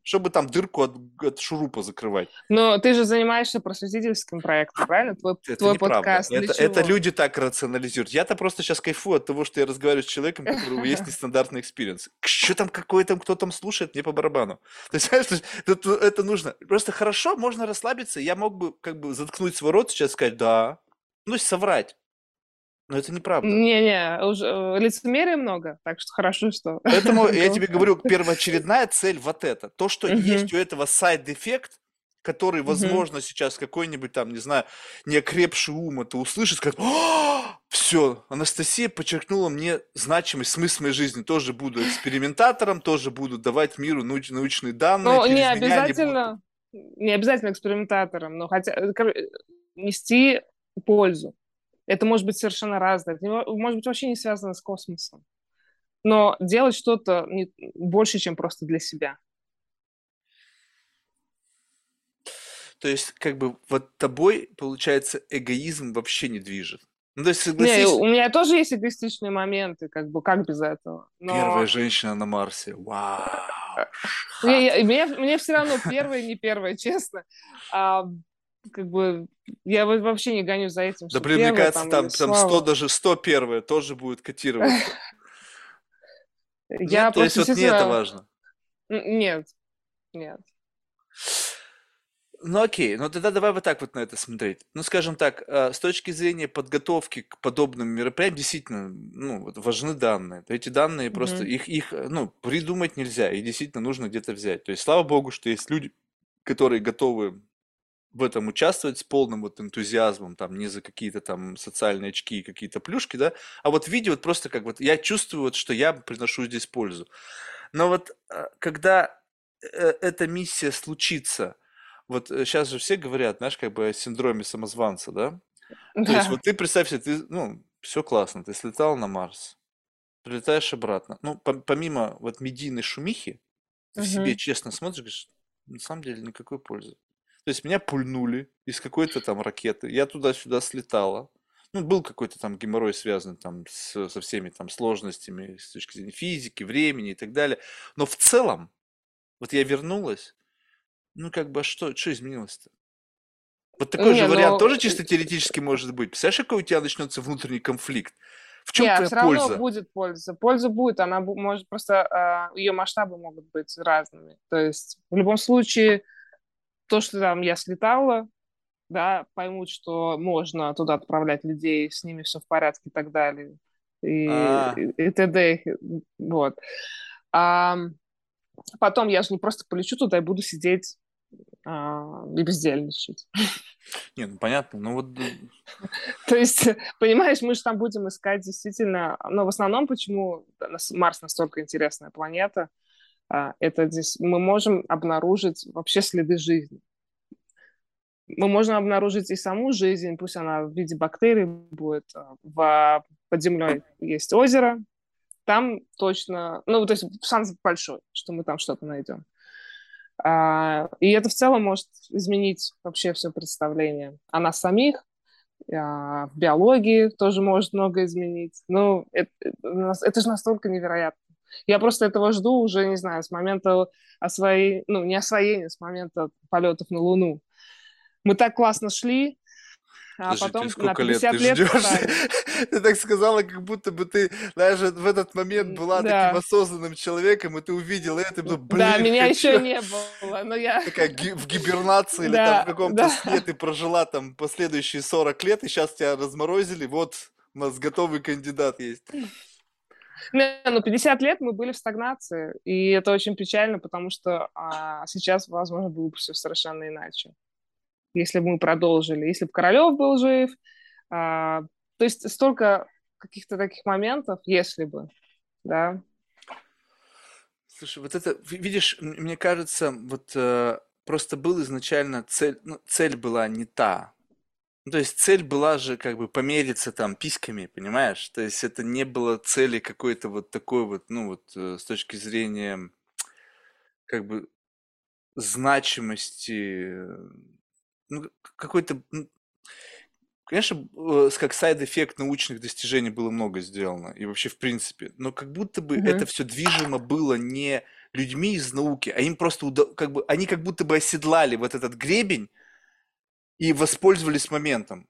чтобы там дырку от, от шурупа закрывать. Но ты же занимаешься просветительским проектом, правильно? Твой, Это твой подкаст. Это, это люди так рационализируют. Я-то просто сейчас кайфую от того, что я разговариваю с человеком, у которого есть нестандартный experience. Что там, какой там, кто там слушает, мне по барабану. То есть, знаешь, это, это нужно. Просто хорошо, можно расслабиться. Я мог бы как бы заткнуть свой рот сейчас сказать, да, ну, соврать. Но это неправда. Не-не, уже э, лицемерия много, так что хорошо, что... Поэтому я тебе говорю, первоочередная цель вот это. То, что есть у этого side effect, который, возможно, сейчас какой-нибудь там, не знаю, неокрепший ум это услышит, скажет, все, Анастасия подчеркнула мне значимость, смысл моей жизни. Тоже буду экспериментатором, тоже буду давать миру науч- научные данные. Ну, не обязательно, не, не обязательно экспериментатором, но хотя э, нести пользу. Это может быть совершенно разное. Это может быть вообще не связано с космосом. Но делать что-то не, больше, чем просто для себя. То есть, как бы, вот тобой, получается, эгоизм вообще не движет. Ну, то есть, согласись... Не, у меня тоже есть эгоистичные моменты, как бы, как без этого. Но... Первая женщина на Марсе, вау! Я, мне, мне все равно первая, не первая, честно. А, как бы я вообще не гоню за этим. Да, блин, мне кажется, там, там 100, даже 100 первое тоже будет котироваться. Я то есть вот не это важно? Нет, нет. Ну окей, ну тогда давай вот так вот на это смотреть. Ну, скажем так, э, с точки зрения подготовки к подобным мероприятиям, действительно, ну, вот важны данные. Эти данные просто, их, их, ну, придумать нельзя, и действительно нужно где-то взять. То есть, слава богу, что есть люди, которые готовы в этом участвовать с полным вот энтузиазмом, там, не за какие-то там социальные очки и какие-то плюшки, да, а вот видео вот просто как вот я чувствую, вот, что я приношу здесь пользу. Но вот э, когда э, эта миссия случится, вот сейчас э, же все говорят, знаешь, как бы о синдроме самозванца, да? да. То есть вот ты представь себе, ты, ну, все классно, ты слетал на Марс, прилетаешь обратно. Ну, помимо вот медийной шумихи, ты угу. в себе честно смотришь, говоришь, на самом деле никакой пользы. То есть меня пульнули из какой-то там ракеты, я туда-сюда слетала. Ну, был какой-то там геморрой, связанный там с, со всеми там сложностями с точки зрения физики, времени и так далее. Но в целом, вот я вернулась, ну, как бы, а что, что изменилось-то? Вот такой Не, же вариант ну, тоже чисто теоретически может быть. Представляешь, какой у тебя начнется внутренний конфликт? В чем Не, твоя все равно польза? будет польза. Польза будет, она может просто ее масштабы могут быть разными. То есть в любом случае то, что там я слетала, да, поймут, что можно туда отправлять людей, с ними все в порядке и так далее, и, А, и, и т.д. Вот. А потом я же не просто полечу туда и буду сидеть а, и бездельничать. не, ну понятно, ну вот, То есть, понимаешь, мы же там будем искать действительно, но в основном, почему Марс настолько интересная планета, это здесь мы можем обнаружить вообще следы жизни. Мы можем обнаружить и саму жизнь, пусть она в виде бактерий будет. а, В, под землей есть озеро, там точно, ну, то есть шанс большой, что мы там что-то найдем. А, и это в целом может изменить вообще все представление о нас самих, а, в биологии тоже может много изменить. Ну, это, это же настолько невероятно. Я просто этого жду уже, не знаю, с момента освоения, ну, не освоения, с момента полетов на Луну. Мы так классно шли, а подожди, потом ты на сколько лет 50 ты лет ждешь? Ты так сказала, как будто бы ты даже в этот момент была таким Да, осознанным человеком, и ты увидела это, и да, блин, меня еще не было, но я... Такая ги- в гибернации или там в Да, каком-то сне да. ты прожила там последующие 40 лет, и сейчас тебя разморозили, вот у нас готовый кандидат есть. Ну, 50 лет мы были в стагнации, и это очень печально, потому что а, сейчас, возможно, было бы все совершенно иначе, если бы мы продолжили, если бы Королев был жив. а, то есть столько каких-то таких моментов, если бы, да. Слушай, вот это, ви- видишь, мне кажется, вот э, просто был изначально цель, ну, цель была не та. Ну, то есть цель была же как бы помериться там письками, понимаешь? То есть это не было цели какой-то вот такой вот, ну вот э, с точки зрения как бы значимости, э, ну, к- какой-то, м, конечно, э, с- как side effect научных достижений было много сделано, и вообще в принципе, но как будто бы это Мгм. все движимо было не людьми из науки, а им просто, уда- как бы, они как будто бы оседлали вот этот гребень и воспользовались моментом.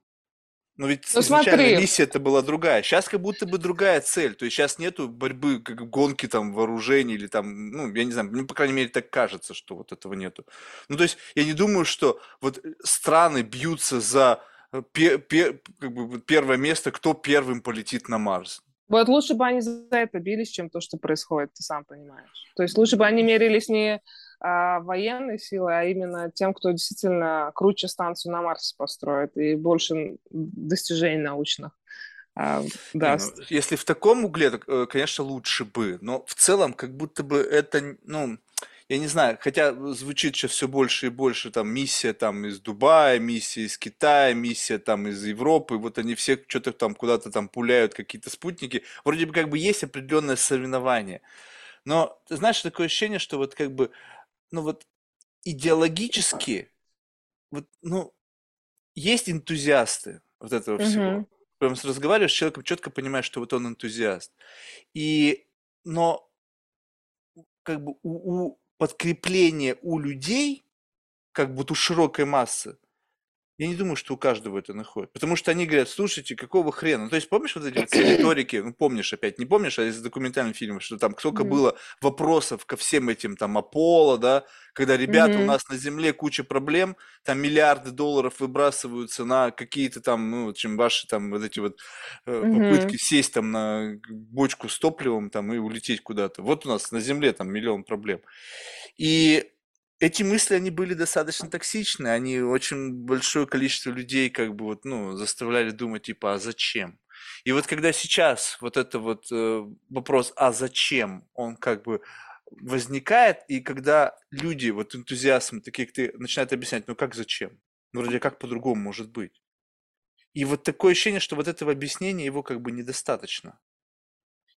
Но ведь Ну изначально смотри, миссия это была другая. Сейчас как будто бы другая цель. То есть сейчас нету борьбы, как гонки там вооружений или там, ну, я не знаю, мне, по крайней мере, так кажется, что вот этого нету. Ну, то есть я не думаю, что вот страны бьются за э, пе- пе- как бы первое место, кто первым полетит на Марс. вот лучше бы они за это бились, чем то, что происходит, ты сам понимаешь. То есть лучше бы они мерились не военной силой, а именно тем, кто действительно круче станцию на Марсе построит и больше достижений научных. А, Не, ну, если в таком угле, так, э, конечно, лучше бы, но в целом, как будто бы это, ну, я не знаю, хотя звучит сейчас все больше и больше, там, миссия там из Дубая, миссия из Китая, миссия там из Европы, вот они все что-то там куда-то там пуляют какие-то спутники, вроде бы как бы есть определенное соревнование, но, ты знаешь, такое ощущение, что вот как бы, ну вот идеологически, вот, ну, есть энтузиасты вот этого всего. Мгм. Прям разговариваешь с человеком, четко понимаешь, что вот он энтузиаст. И, но как бы у, у подкрепления у людей, как вот у широкой массы, я не думаю, что у каждого это находит. Потому что они говорят, слушайте, какого хрена? Ну, то есть, помнишь вот эти вот риторики, ну, помнишь опять, не помнишь, а из документальных фильмов, что там сколько Мгм. было вопросов ко всем этим, там, Аполло, да, когда ребята, у Мгм. нас на Земле куча проблем, там миллиарды долларов выбрасываются на какие-то там, ну, чем ваши там вот эти вот э, попытки Мгм. сесть там на бочку с топливом там и улететь куда-то. Вот у нас на Земле там миллион проблем. И эти мысли, они были достаточно токсичны, они очень большое количество людей как бы вот, ну, заставляли думать, типа, а зачем? И вот когда сейчас вот это вот э, вопрос, а зачем, он как бы возникает, и когда люди, вот энтузиасты, такие как ты, начинают объяснять, ну как зачем? Ну вроде как по-другому может быть. И вот такое ощущение, что вот этого объяснения его как бы недостаточно.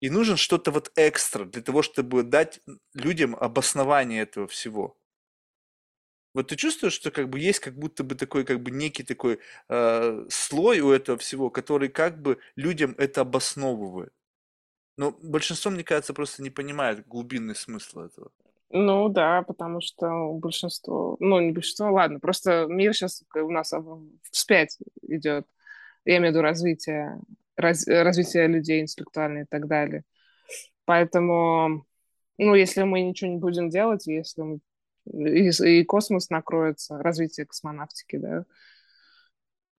И нужен что-то вот экстра для того, чтобы дать людям обоснование этого всего. Вот ты чувствуешь, что как бы есть как будто бы такой как бы некий такой э, слой у этого всего, который как бы людям это обосновывает. Но большинство, мне кажется, просто не понимает глубинный смысл этого. Ну да, потому что большинство, ну не большинство, ладно, просто мир сейчас у нас вспять идет. Я имею в виду развитие, раз, развитие людей интеллектуально и так далее. Поэтому, ну, если мы ничего не будем делать, если мы и, и космос накроется, развитие космонавтики, да,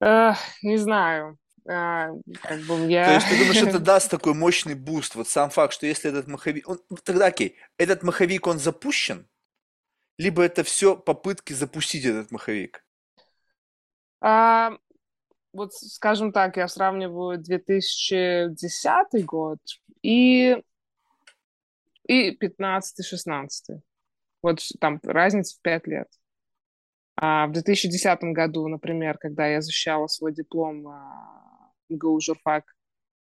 Эх, не знаю. А, как бы я... То есть ты думаешь, это даст такой мощный boost? Вот сам факт, что если этот маховик... Он... Тогда окей, этот маховик, он запущен? Либо это все попытки запустить этот маховик? А, вот, скажем так, я сравниваю 2010 год и, и 15-16. Вот там разница в 5 лет. А в 2010 году, например, когда я защищала свой диплом а, МГУ «Журфак»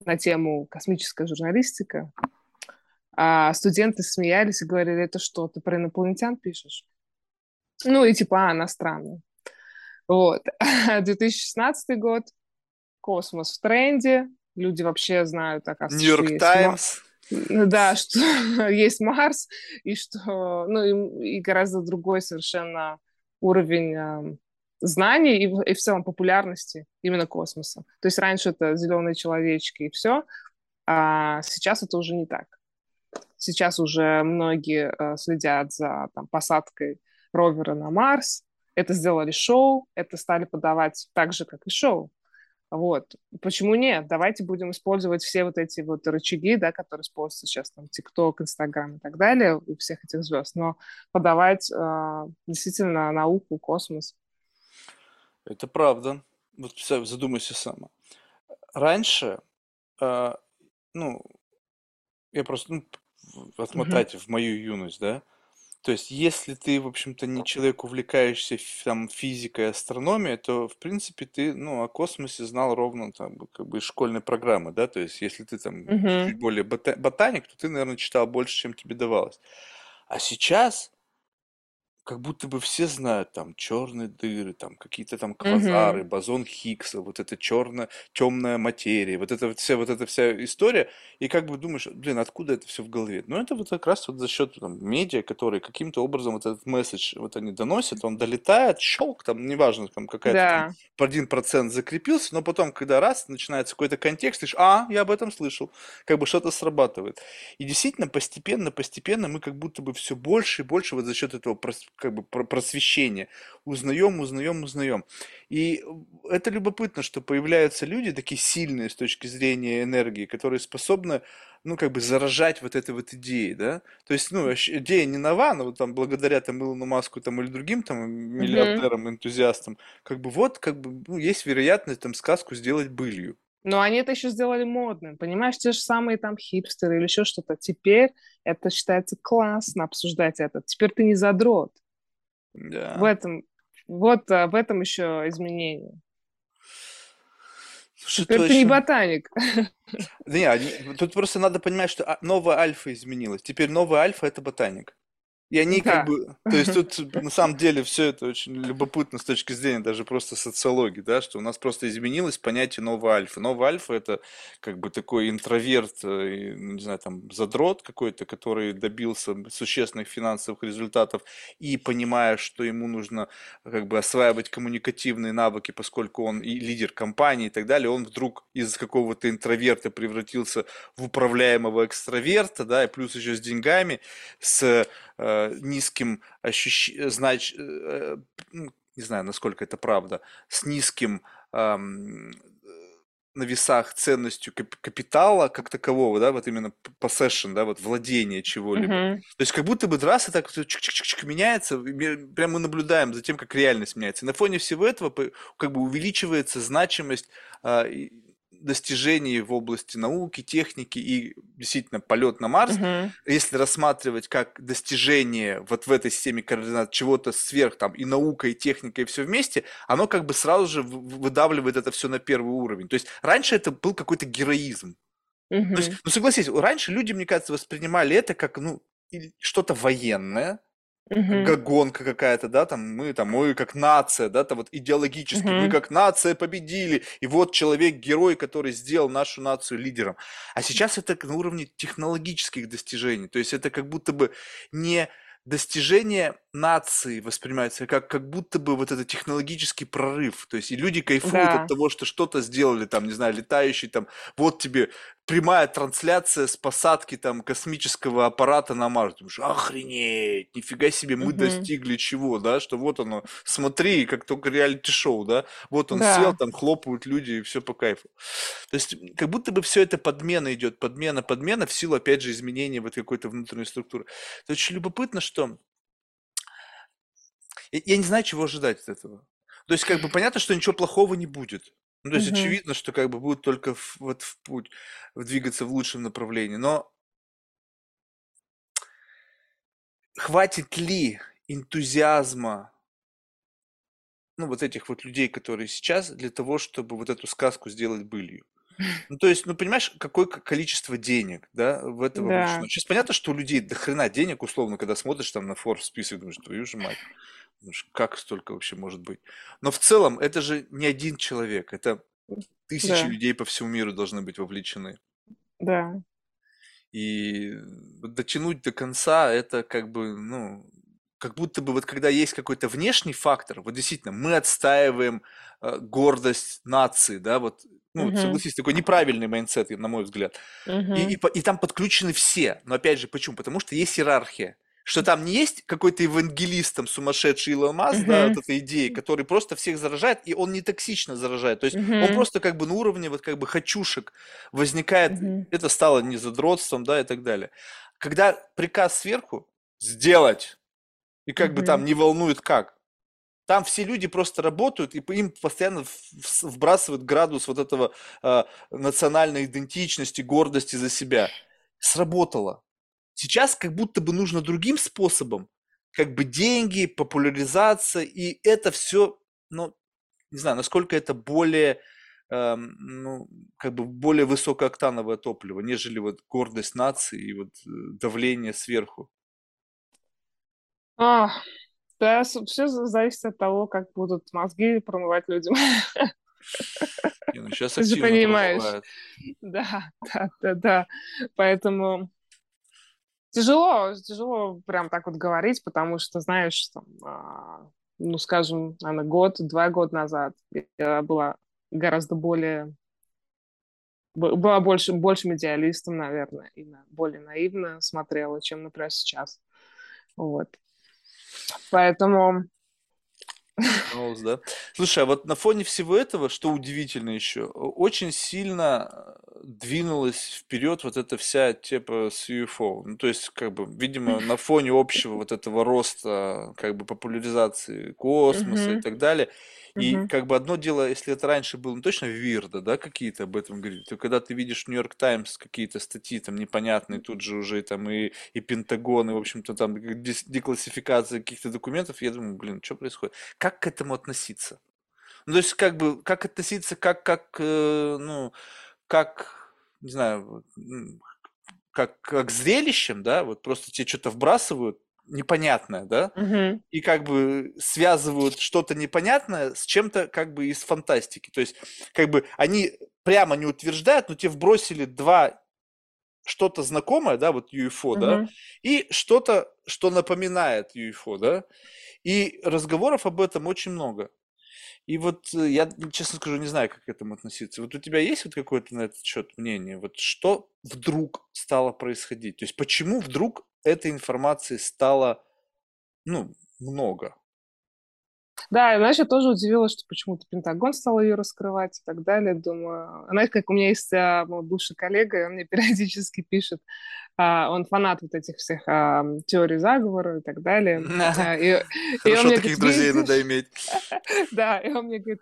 на тему «Космическая журналистика», а студенты смеялись и говорили, это что, ты про инопланетян пишешь? Ну и типа, а, иностранные. Вот. 2016 год, космос в тренде, люди вообще знают, оказывается, Нью-Йорк Таймс. Да, что есть Марс, и что, ну, и, и гораздо другой совершенно уровень э, знаний и, и в целом популярности именно космоса. То есть раньше это зеленые человечки и все, а сейчас это уже не так. Сейчас уже многие э, следят за там, посадкой ровера на Марс. Это сделали шоу, это стали подавать так же, как и шоу. Вот. Почему нет? Давайте будем использовать все вот эти вот рычаги, да, которые используются сейчас, там, ТикТок, Инстаграм и так далее, у всех этих звезд, но подавать э, действительно науку, космос. Это правда. Вот задумайся сама. Раньше, э, ну, я просто, ну, отмотайте mm-hmm. в мою юность, да, то есть, если ты, в общем-то, не человек, увлекаешься там физикой, астрономией, то, в принципе, ты, ну, о космосе знал ровно там, как бы из школьной программы, да, то есть, если ты там Мгм. чуть более бота- ботаник, то ты, наверное, читал больше, чем тебе давалось. А сейчас как будто бы все знают там черные дыры, там какие-то там квазары, Мгм. бозон Хиггса, вот это черная, темная материя, вот это вот вся, вот эта вся история, и как бы думаешь, блин, откуда это все в голове? Ну, это вот как раз вот за счет там, медиа, которые каким-то образом вот этот месседж вот они доносят, он долетает, щелк, там, неважно, там какая-то там Да. по один процент закрепился, но потом, когда раз, начинается какой-то контекст, ты а, я об этом слышал, как бы что-то срабатывает. И действительно, постепенно, постепенно мы как будто бы все больше и больше вот за счет этого как бы просвещения. Узнаем, узнаем, узнаем. И это любопытно, что появляются люди такие сильные с точки зрения энергии, которые способны ну, как бы заражать вот этой вот идеей, да? То есть, ну, идея не нова, но вот там благодаря там Илону Маску там или другим там миллиардерам, энтузиастам, как бы вот, как бы, ну, есть вероятность там сказку сделать былью. Но они это еще сделали модным, понимаешь, те же самые там хипстеры или еще что-то. Теперь это считается классно обсуждать это. Теперь ты не задрот. Да. В этом, вот в этом еще изменение. Слушай, Теперь точно. ты не ботаник. Да нет, тут просто надо понимать, что а, новая альфа изменилась. Теперь новая альфа это ботаник. И они да. как бы, то есть тут на самом деле все это очень любопытно с точки зрения даже просто социологии, да, что у нас просто изменилось понятие нового альфа. Новый альфа это как бы такой интроверт, э, ну, не знаю, там задрот какой-то, который добился существенных финансовых результатов и понимая, что ему нужно как бы осваивать коммуникативные навыки, поскольку он и лидер компании и так далее, он вдруг из какого-то интроверта превратился в управляемого экстраверта, да, и плюс еще с деньгами, с э, низким ощущением, знач... э, ну, не знаю, насколько это правда, с низким э, на весах ценностью капитала как такового, да, вот именно possession, да, вот владение чего-либо. Uh-huh. То есть как будто бы раз и так чик-чик-чик меняется, прямо мы наблюдаем за тем, как реальность меняется. И на фоне всего этого как бы увеличивается значимость э, достижений в области науки, техники и действительно полет на Марс, угу. если рассматривать как достижение вот в этой системе координат чего-то сверх там и наука, и техника, и все вместе, оно как бы сразу же выдавливает это все на первый уровень. То есть раньше это был какой-то героизм. Угу. То есть, ну согласись, раньше люди, мне кажется, воспринимали это как ну что-то военное, Угу. гонка какая-то, да, там мы там мы как нация, да, там вот идеологически угу. мы как нация победили, и вот человек герой, который сделал нашу нацию лидером. А сейчас это на уровне технологических достижений, то есть это как будто бы не достижение нации воспринимается как, как будто бы вот это технологический прорыв. То есть и люди кайфуют Да. от того, что что-то сделали, там, не знаю, летающий, там, вот тебе прямая трансляция с посадки там космического аппарата на Марс. Думаешь, охренеть, нифига себе, мы Мгм. достигли чего, да, что вот оно, смотри, как только реалити-шоу, да, вот он Да. сел, там хлопают люди, и все по кайфу. То есть как будто бы все это подмена идет, подмена, подмена, в силу, опять же, изменения вот какой-то внутренней структуры. Это очень любопытно, что я, я не знаю, чего ожидать от этого. То есть, как бы понятно, что ничего плохого не будет. Ну, то есть, Мгм. очевидно, что как бы будет только в- вот в путь, в двигаться в лучшем направлении. Но хватит ли энтузиазма, ну, вот этих вот людей, которые сейчас, для того, чтобы вот эту сказку сделать былью? Ну, то есть, ну, понимаешь, какое количество денег, да, в это вовлечено. Да. Сейчас понятно, что у людей до хрена денег, условно, когда смотришь там на Forbes список, думаешь, твою же мать, думаешь, как столько вообще может быть? Но в целом это же не один человек, это тысячи Да. людей по всему миру должны быть вовлечены. Да. И вот дотянуть до конца, это как бы, ну, как будто бы вот когда есть какой-то внешний фактор, вот действительно, мы отстаиваем э, гордость нации, да, вот, ну, Мгм. согласись, такой неправильный mindset, на мой взгляд. И, Мгм. и, по- и там подключены все. Но опять же, почему? Потому что есть иерархия. Что там не есть какой-то евангелист, там, сумасшедший Илон Маск, да, Мгм. вот этой идеи, который просто всех заражает, и он не токсично заражает. То есть он Мгм. просто как бы на уровне вот как бы хочушек возникает, Мгм. это стало не задротством, да, и так далее. Когда приказ сверху сделать, и как бы там не волнует как, там все люди просто работают, и им постоянно вбрасывают градус вот этого а, национальной идентичности, гордости за себя. Сработало. Сейчас как будто бы нужно другим способом, как бы деньги, популяризация, и это все, ну, не знаю, насколько это более, эм, ну, как бы более высокооктановое топливо, нежели вот гордость нации и вот э, давление сверху. А, да, все зависит от того, как будут мозги промывать людям. Не, ну сейчас Ты же понимаешь. промывают. Да, да, да, да. Поэтому тяжело, тяжело прям так вот говорить, потому что, знаешь, там, а, ну, скажем, наверное, год, два года назад я была гораздо более была больше, большим идеалистом, наверное, и более наивно смотрела, чем, например, сейчас. Вот. Поэтому, Новость, да. Слушай, а вот на фоне всего этого, что удивительно еще, очень сильно э, двинулась вперед вот эта вся тема с UFO. Ну, то есть, как бы, видимо, на фоне общего вот этого роста, как бы, популяризации космоса и Мгм. так далее. И Мгм. как бы одно дело, если это раньше было, ну, точно Вирда, да, какие-то об этом говорили, то когда ты видишь в Нью-Йорк Таймс какие-то статьи там непонятные, тут же уже там и, и Пентагон, и, в общем-то, там деклассификация каких-то документов, я думаю, блин, что происходит? Как к этому относиться? Ну, то есть, как бы, как относиться, как, как, э, ну, как, не знаю, как, как к зрелищем, да, вот просто тебе что-то вбрасывают, непонятное, да, Мгм. и как бы связывают что-то непонятное с чем-то как бы из фантастики. То есть, как бы они прямо не утверждают, но тебе вбросили два что-то знакомое, да, вот UFO, да, Мгм. и что-то, что напоминает UFO, да, и разговоров об этом очень много. И вот э, я, честно скажу, не знаю, как к этому относиться. Вот у тебя есть вот какое-то на этот счет мнение? Вот что вдруг стало происходить? То есть почему вдруг этой информации стало, ну, много? Да, и, знаешь, я тоже удивилась, что почему-то Пентагон стал ее раскрывать и так далее. Думаю, знаешь, как у меня есть а, мой бывший коллега, и он мне периодически пишет, а, он фанат вот этих всех а, теорий заговора и так далее. А, и, и он Хорошо мне таких говорит, друзей надо иметь. Да, и он мне говорит,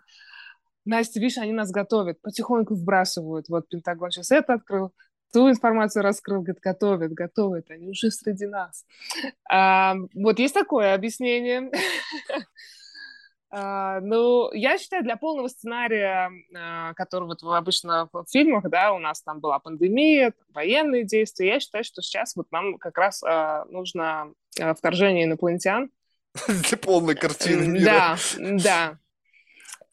Настя, видишь, они нас готовят, потихоньку вбрасывают. Вот Пентагон сейчас это открыл, ту информацию раскрыл, говорит, готовят, готовят, они уже среди нас. А, вот есть такое объяснение. А, ну, я считаю, для полного сценария, а, который вот обычно в фильмах, да, у нас там была пандемия, военные действия, я считаю, что сейчас вот нам как раз а, нужно вторжение инопланетян, Для полной картины мира. Да,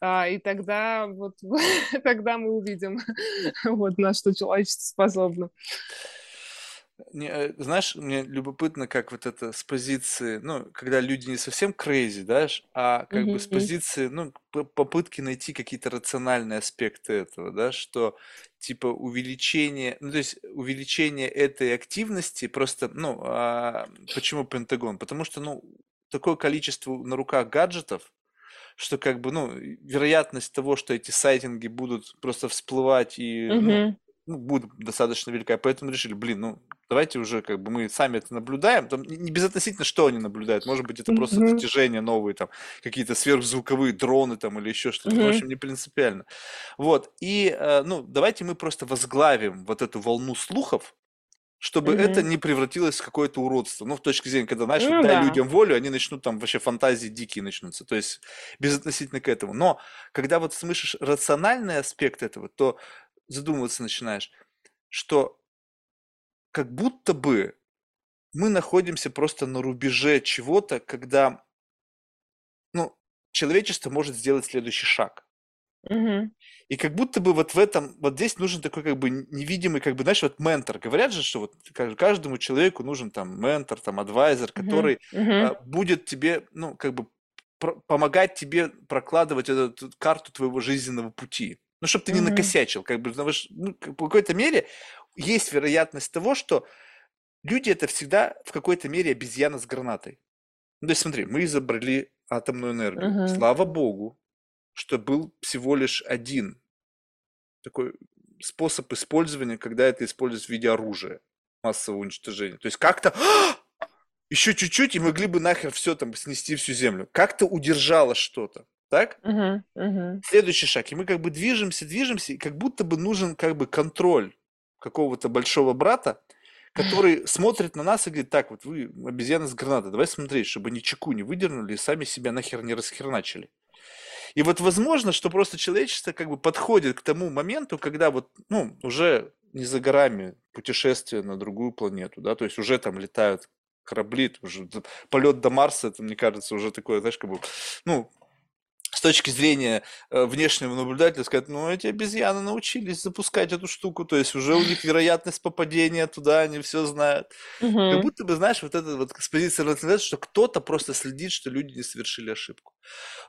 да. И тогда вот тогда мы увидим, вот на что человечество способно. Не, э, знаешь, мне любопытно, как вот это с позиции, ну, когда люди не совсем crazy, да, а как бы с позиции, ну, попытки найти какие-то рациональные аспекты этого, да, что типа увеличение, ну, то есть увеличение этой активности просто, ну, а, почему Пентагон? Потому что, ну, такое количество на руках гаджетов, что как бы, ну, вероятность того, что эти сайтинги будут просто всплывать и, ну, Мгм. Ну, будет достаточно велика. Поэтому решили, блин, ну, давайте уже как бы мы сами это наблюдаем. Там не безотносительно, что они наблюдают. Может быть, это просто Мгм. достижения новые, там, какие-то сверхзвуковые дроны там или еще что-то. Ну, в общем, не принципиально. Вот. И, э, ну, давайте мы просто возглавим вот эту волну слухов, чтобы это Мгм. не превратилось в какое-то уродство. Ну, в точке зрения, когда, знаешь, Ну дай да. людям волю, они начнут там вообще фантазии дикие начнутся. То есть безотносительно к этому. Но когда вот слышишь рациональный аспект этого, то задумываться начинаешь, что как будто бы мы находимся просто на рубеже чего-то, когда, ну, человечество может сделать следующий шаг. Мгм. И как будто бы вот в этом, вот здесь нужен такой как бы невидимый, как бы, знаешь, вот ментор. Говорят же, что вот ка- каждому человеку нужен там ментор, там адвайзер, который Мгм. а, будет тебе, ну, как бы помогать тебе прокладывать эту карту твоего жизненного пути. Ну, чтобы ты не Мгм. накосячил. Как бы, потому что, ну, по какой-то мере есть вероятность того, что люди это всегда в какой-то мере обезьяна с гранатой. Ну, то есть смотри, мы изобрели атомную энергию. Мгм. Слава богу, что был всего лишь один такой способ использования, когда это используется в виде оружия массового уничтожения. То есть как-то еще чуть-чуть и могли бы нахер все там снести всю землю. Как-то удержало что-то. Так? Мгм. Мгм. Следующий шаг. И мы как бы движемся, движемся, и как будто бы нужен как бы контроль какого-то большого брата, который смотрит на нас и говорит, так, вот вы обезьяны с гранатой, давай смотреть, чтобы ни чеку не выдернули и сами себя нахер не расхерначили. И вот возможно, что просто человечество как бы подходит к тому моменту, когда вот, ну, уже не за горами путешествие на другую планету, да, то есть уже там летают корабли, уже полет до Марса, это, мне кажется, уже такое, знаешь, как бы, ну, с точки зрения э, внешнего наблюдателя сказать, ну, эти обезьяны научились запускать эту штуку, то есть уже у них вероятность попадения туда, они все знают. Как Мгм. будто бы, знаешь, вот это вот с позиции что кто-то просто следит, что люди не совершили ошибку.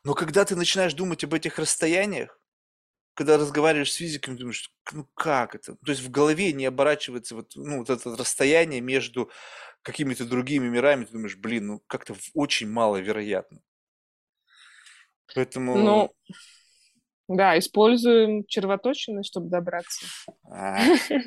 Но когда ты начинаешь думать об этих расстояниях, когда разговариваешь с физиками, думаешь, ну как это? То есть в голове не оборачивается вот, ну, вот это расстояние между какими-то другими мирами, ты думаешь, блин, ну как-то очень маловероятно. Поэтому Ну, да, используем червоточины, чтобы добраться.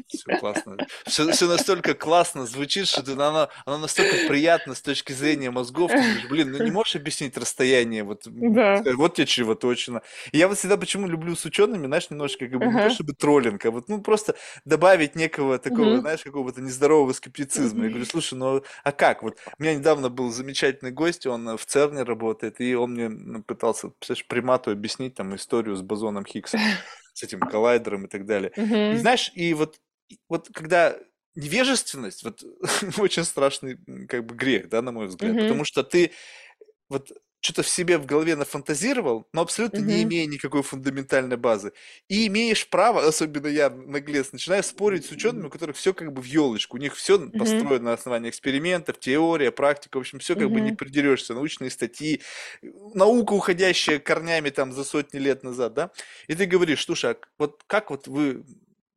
все классно. Все, настолько классно звучит, что ты, оно, оно настолько приятно с точки зрения мозгов. Ты думаешь, блин, ну не можешь объяснить расстояние, вот, Да. сказать, вот тебе червоточина. И я вот всегда почему люблю с учеными, знаешь, немножко как бы не то чтобы троллинг, а вот ну просто добавить некого такого, Мгм. знаешь, какого-то нездорового скептицизма. Я говорю, слушай, ну а как? Вот у меня недавно был замечательный гость, он э, в ЦЕРНе работает, и он мне ну, пытался, представляешь, примату объяснить там историю с бозоном Хиггса, с этим коллайдером и так далее. И Мгм. знаешь, и вот, и вот когда невежественность, вот очень страшный как бы грех, да, на мой взгляд, Мгм. потому что ты вот что-то в себе в голове нафантазировал, но абсолютно не Мгм. имея никакой фундаментальной базы. И имеешь право, особенно я, наглец, начинаю спорить с учеными, у которых все как бы в елочку, у них все Мгм. построено на основании экспериментов, теория, практика, в общем, все как бы не придерешься, научные статьи, наука, уходящая корнями там за сотни лет назад, да, и ты говоришь, слушай, а вот как вот вы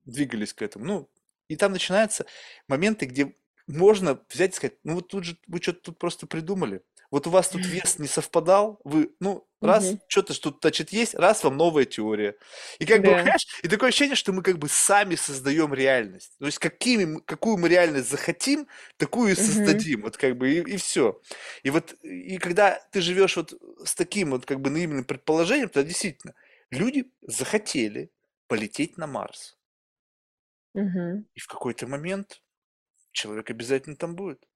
двигались к этому? Ну, и там начинаются моменты, где можно взять и сказать, ну вот тут же вы что-то тут просто придумали. Вот у вас тут вес не совпадал, вы, ну, раз, Мгм. что-то что тут, значит, есть, раз вам новая теория. И как бы, Да. понимаешь, и такое ощущение, что мы как бы сами создаем реальность. То есть какими, какую мы реальность захотим, такую и создадим. Вот как бы, и, все. И вот, и когда ты живешь вот с таким вот как бы наивным предположением, то действительно, люди захотели полететь на Марс. Мгм. И в какой-то момент человек обязательно там будет.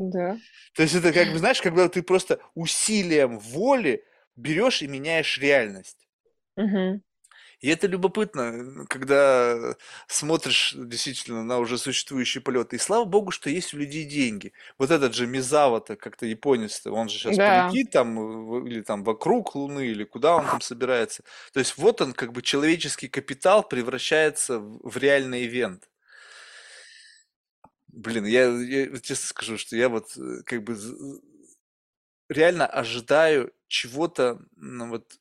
Да. То есть это как бы, знаешь, когда ты просто усилием воли берешь и меняешь реальность. Мгм. И это любопытно, когда смотришь действительно на уже существующие полеты. И слава богу, что есть у людей деньги. Вот этот же Мизава-то, как-то японец, он же сейчас Да. полетит там, в- или там вокруг Луны, или куда он там собирается. То есть вот он, как бы человеческий капитал превращается в реальный ивент. Блин, я, я честно скажу, что я вот э, как бы реально ожидаю чего-то, ну, вот,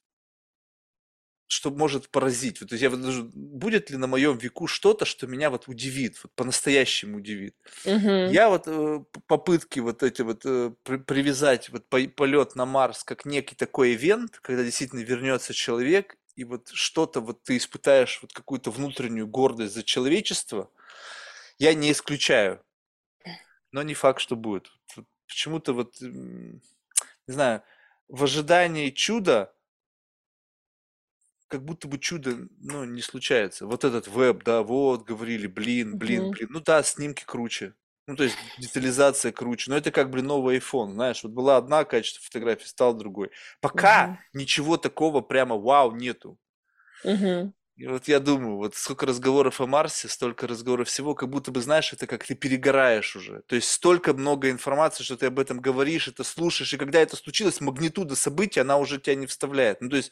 что может поразить. Вот, то есть я вот даже, будет ли на моем веку что-то, что меня вот удивит, вот по-настоящему удивит. Мгм. Я вот э, попытки вот эти вот э, при- привязать вот по- полет на Марс как некий такой ивент, когда действительно вернется человек, и вот что-то вот ты испытаешь вот какую-то внутреннюю гордость за человечество, я не исключаю, но не факт, что будет. Почему-то вот, не знаю, в ожидании чуда как будто бы чудо, ну, не случается. Вот этот веб, да, вот, говорили, блин, блин, блин. Ну да, снимки круче. Ну, то есть детализация круче. Но это как, блин, новый iPhone, знаешь. Вот была одна качество фотографии, стал другой. Пока Мгм. ничего такого прямо вау нету. Мгм. И вот я думаю, вот сколько разговоров о Марсе, столько разговоров всего, как будто бы, знаешь, это как ты перегораешь уже. То есть столько много информации, что ты об этом говоришь, это слушаешь, и когда это случилось, магнитуда событий, она уже тебя не вставляет. Ну, то есть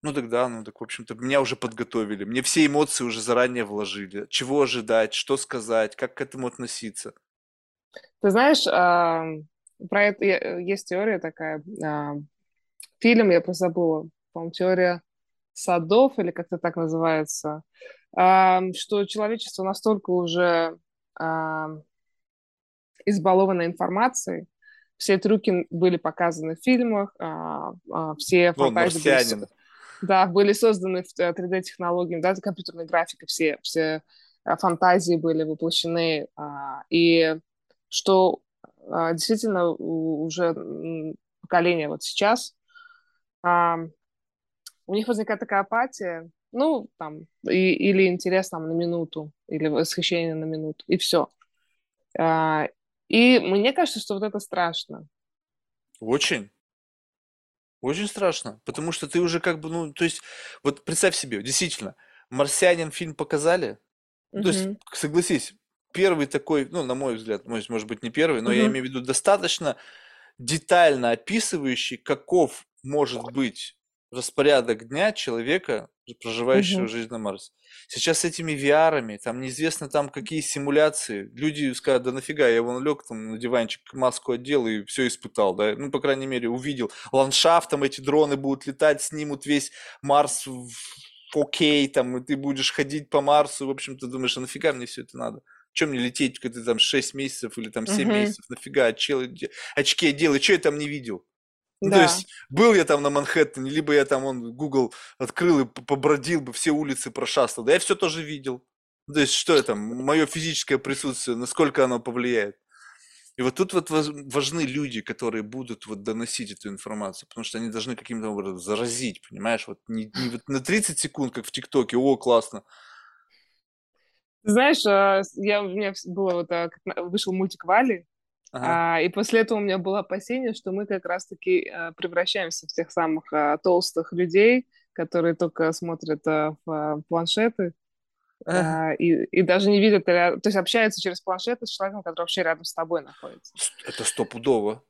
ну тогда, ну так, в общем-то, меня уже подготовили. Мне все эмоции уже заранее вложили. Чего ожидать, что сказать, как к этому относиться. Ты знаешь, про это е- есть теория такая. Фильм, я просто забыла, по-моему, теория садов или как-то так называется, что человечество настолько уже избаловано информацией, все трюки были показаны в фильмах, а, а, все Вон, фантазии марсианин. да, были созданы в 3D-технологиями, да, компьютерной графикой, все, все а, фантазии были воплощены, а, и что действительно уже поколение вот сейчас, у них возникает такая апатия, ну, там, и- или интерес там на минуту, или восхищение на минуту, и все. И мне кажется, что вот это страшно. Очень, очень страшно. Потому что ты уже как бы, ну, то есть, вот представь себе, действительно, марсианин фильм показали. Ну, то есть, согласись, первый такой, ну, на мой взгляд, может, может быть, не первый, но я Мгм. имею в виду достаточно детально описывающий, каков может быть распорядок дня человека, проживающего Мгм. жизнь на Марсе. Сейчас с этими VR, там неизвестно там какие симуляции. Люди скажут, да нафига, я вон лег там на диванчик, маску одел и все испытал, да, ну, по крайней мере, увидел. Ландшафт, там эти дроны будут летать, снимут весь Марс в 4К, там, и ты будешь ходить по Марсу, в общем-то, думаешь, а нафига мне все это надо? Чем мне лететь, когда там 6 месяцев или там 7 Мгм. месяцев? Нафига? Де- очки одел, и что я там не видел? Ну, то Да. есть, был я там на Манхэттене, либо я там, он, Google открыл и побродил бы, все улицы прошастал. Да я все тоже видел. Ну, То есть, что это, мое физическое присутствие, насколько оно повлияет. И вот тут вот важны люди, которые будут вот доносить эту информацию, потому что они должны каким-то образом заразить, понимаешь? Вот не, не вот на 30 секунд, как в ТикТоке, о, классно. Знаешь, а, я, у меня было вот, а, вышел мультик Вали, Ага. а, и после этого у меня было опасение, что мы как раз-таки а, превращаемся в тех самых а, толстых людей, которые только смотрят а, в а, планшеты а, и, и даже не видят, то есть общаются через планшеты с человеком, который вообще рядом с тобой находится. Это стопудово.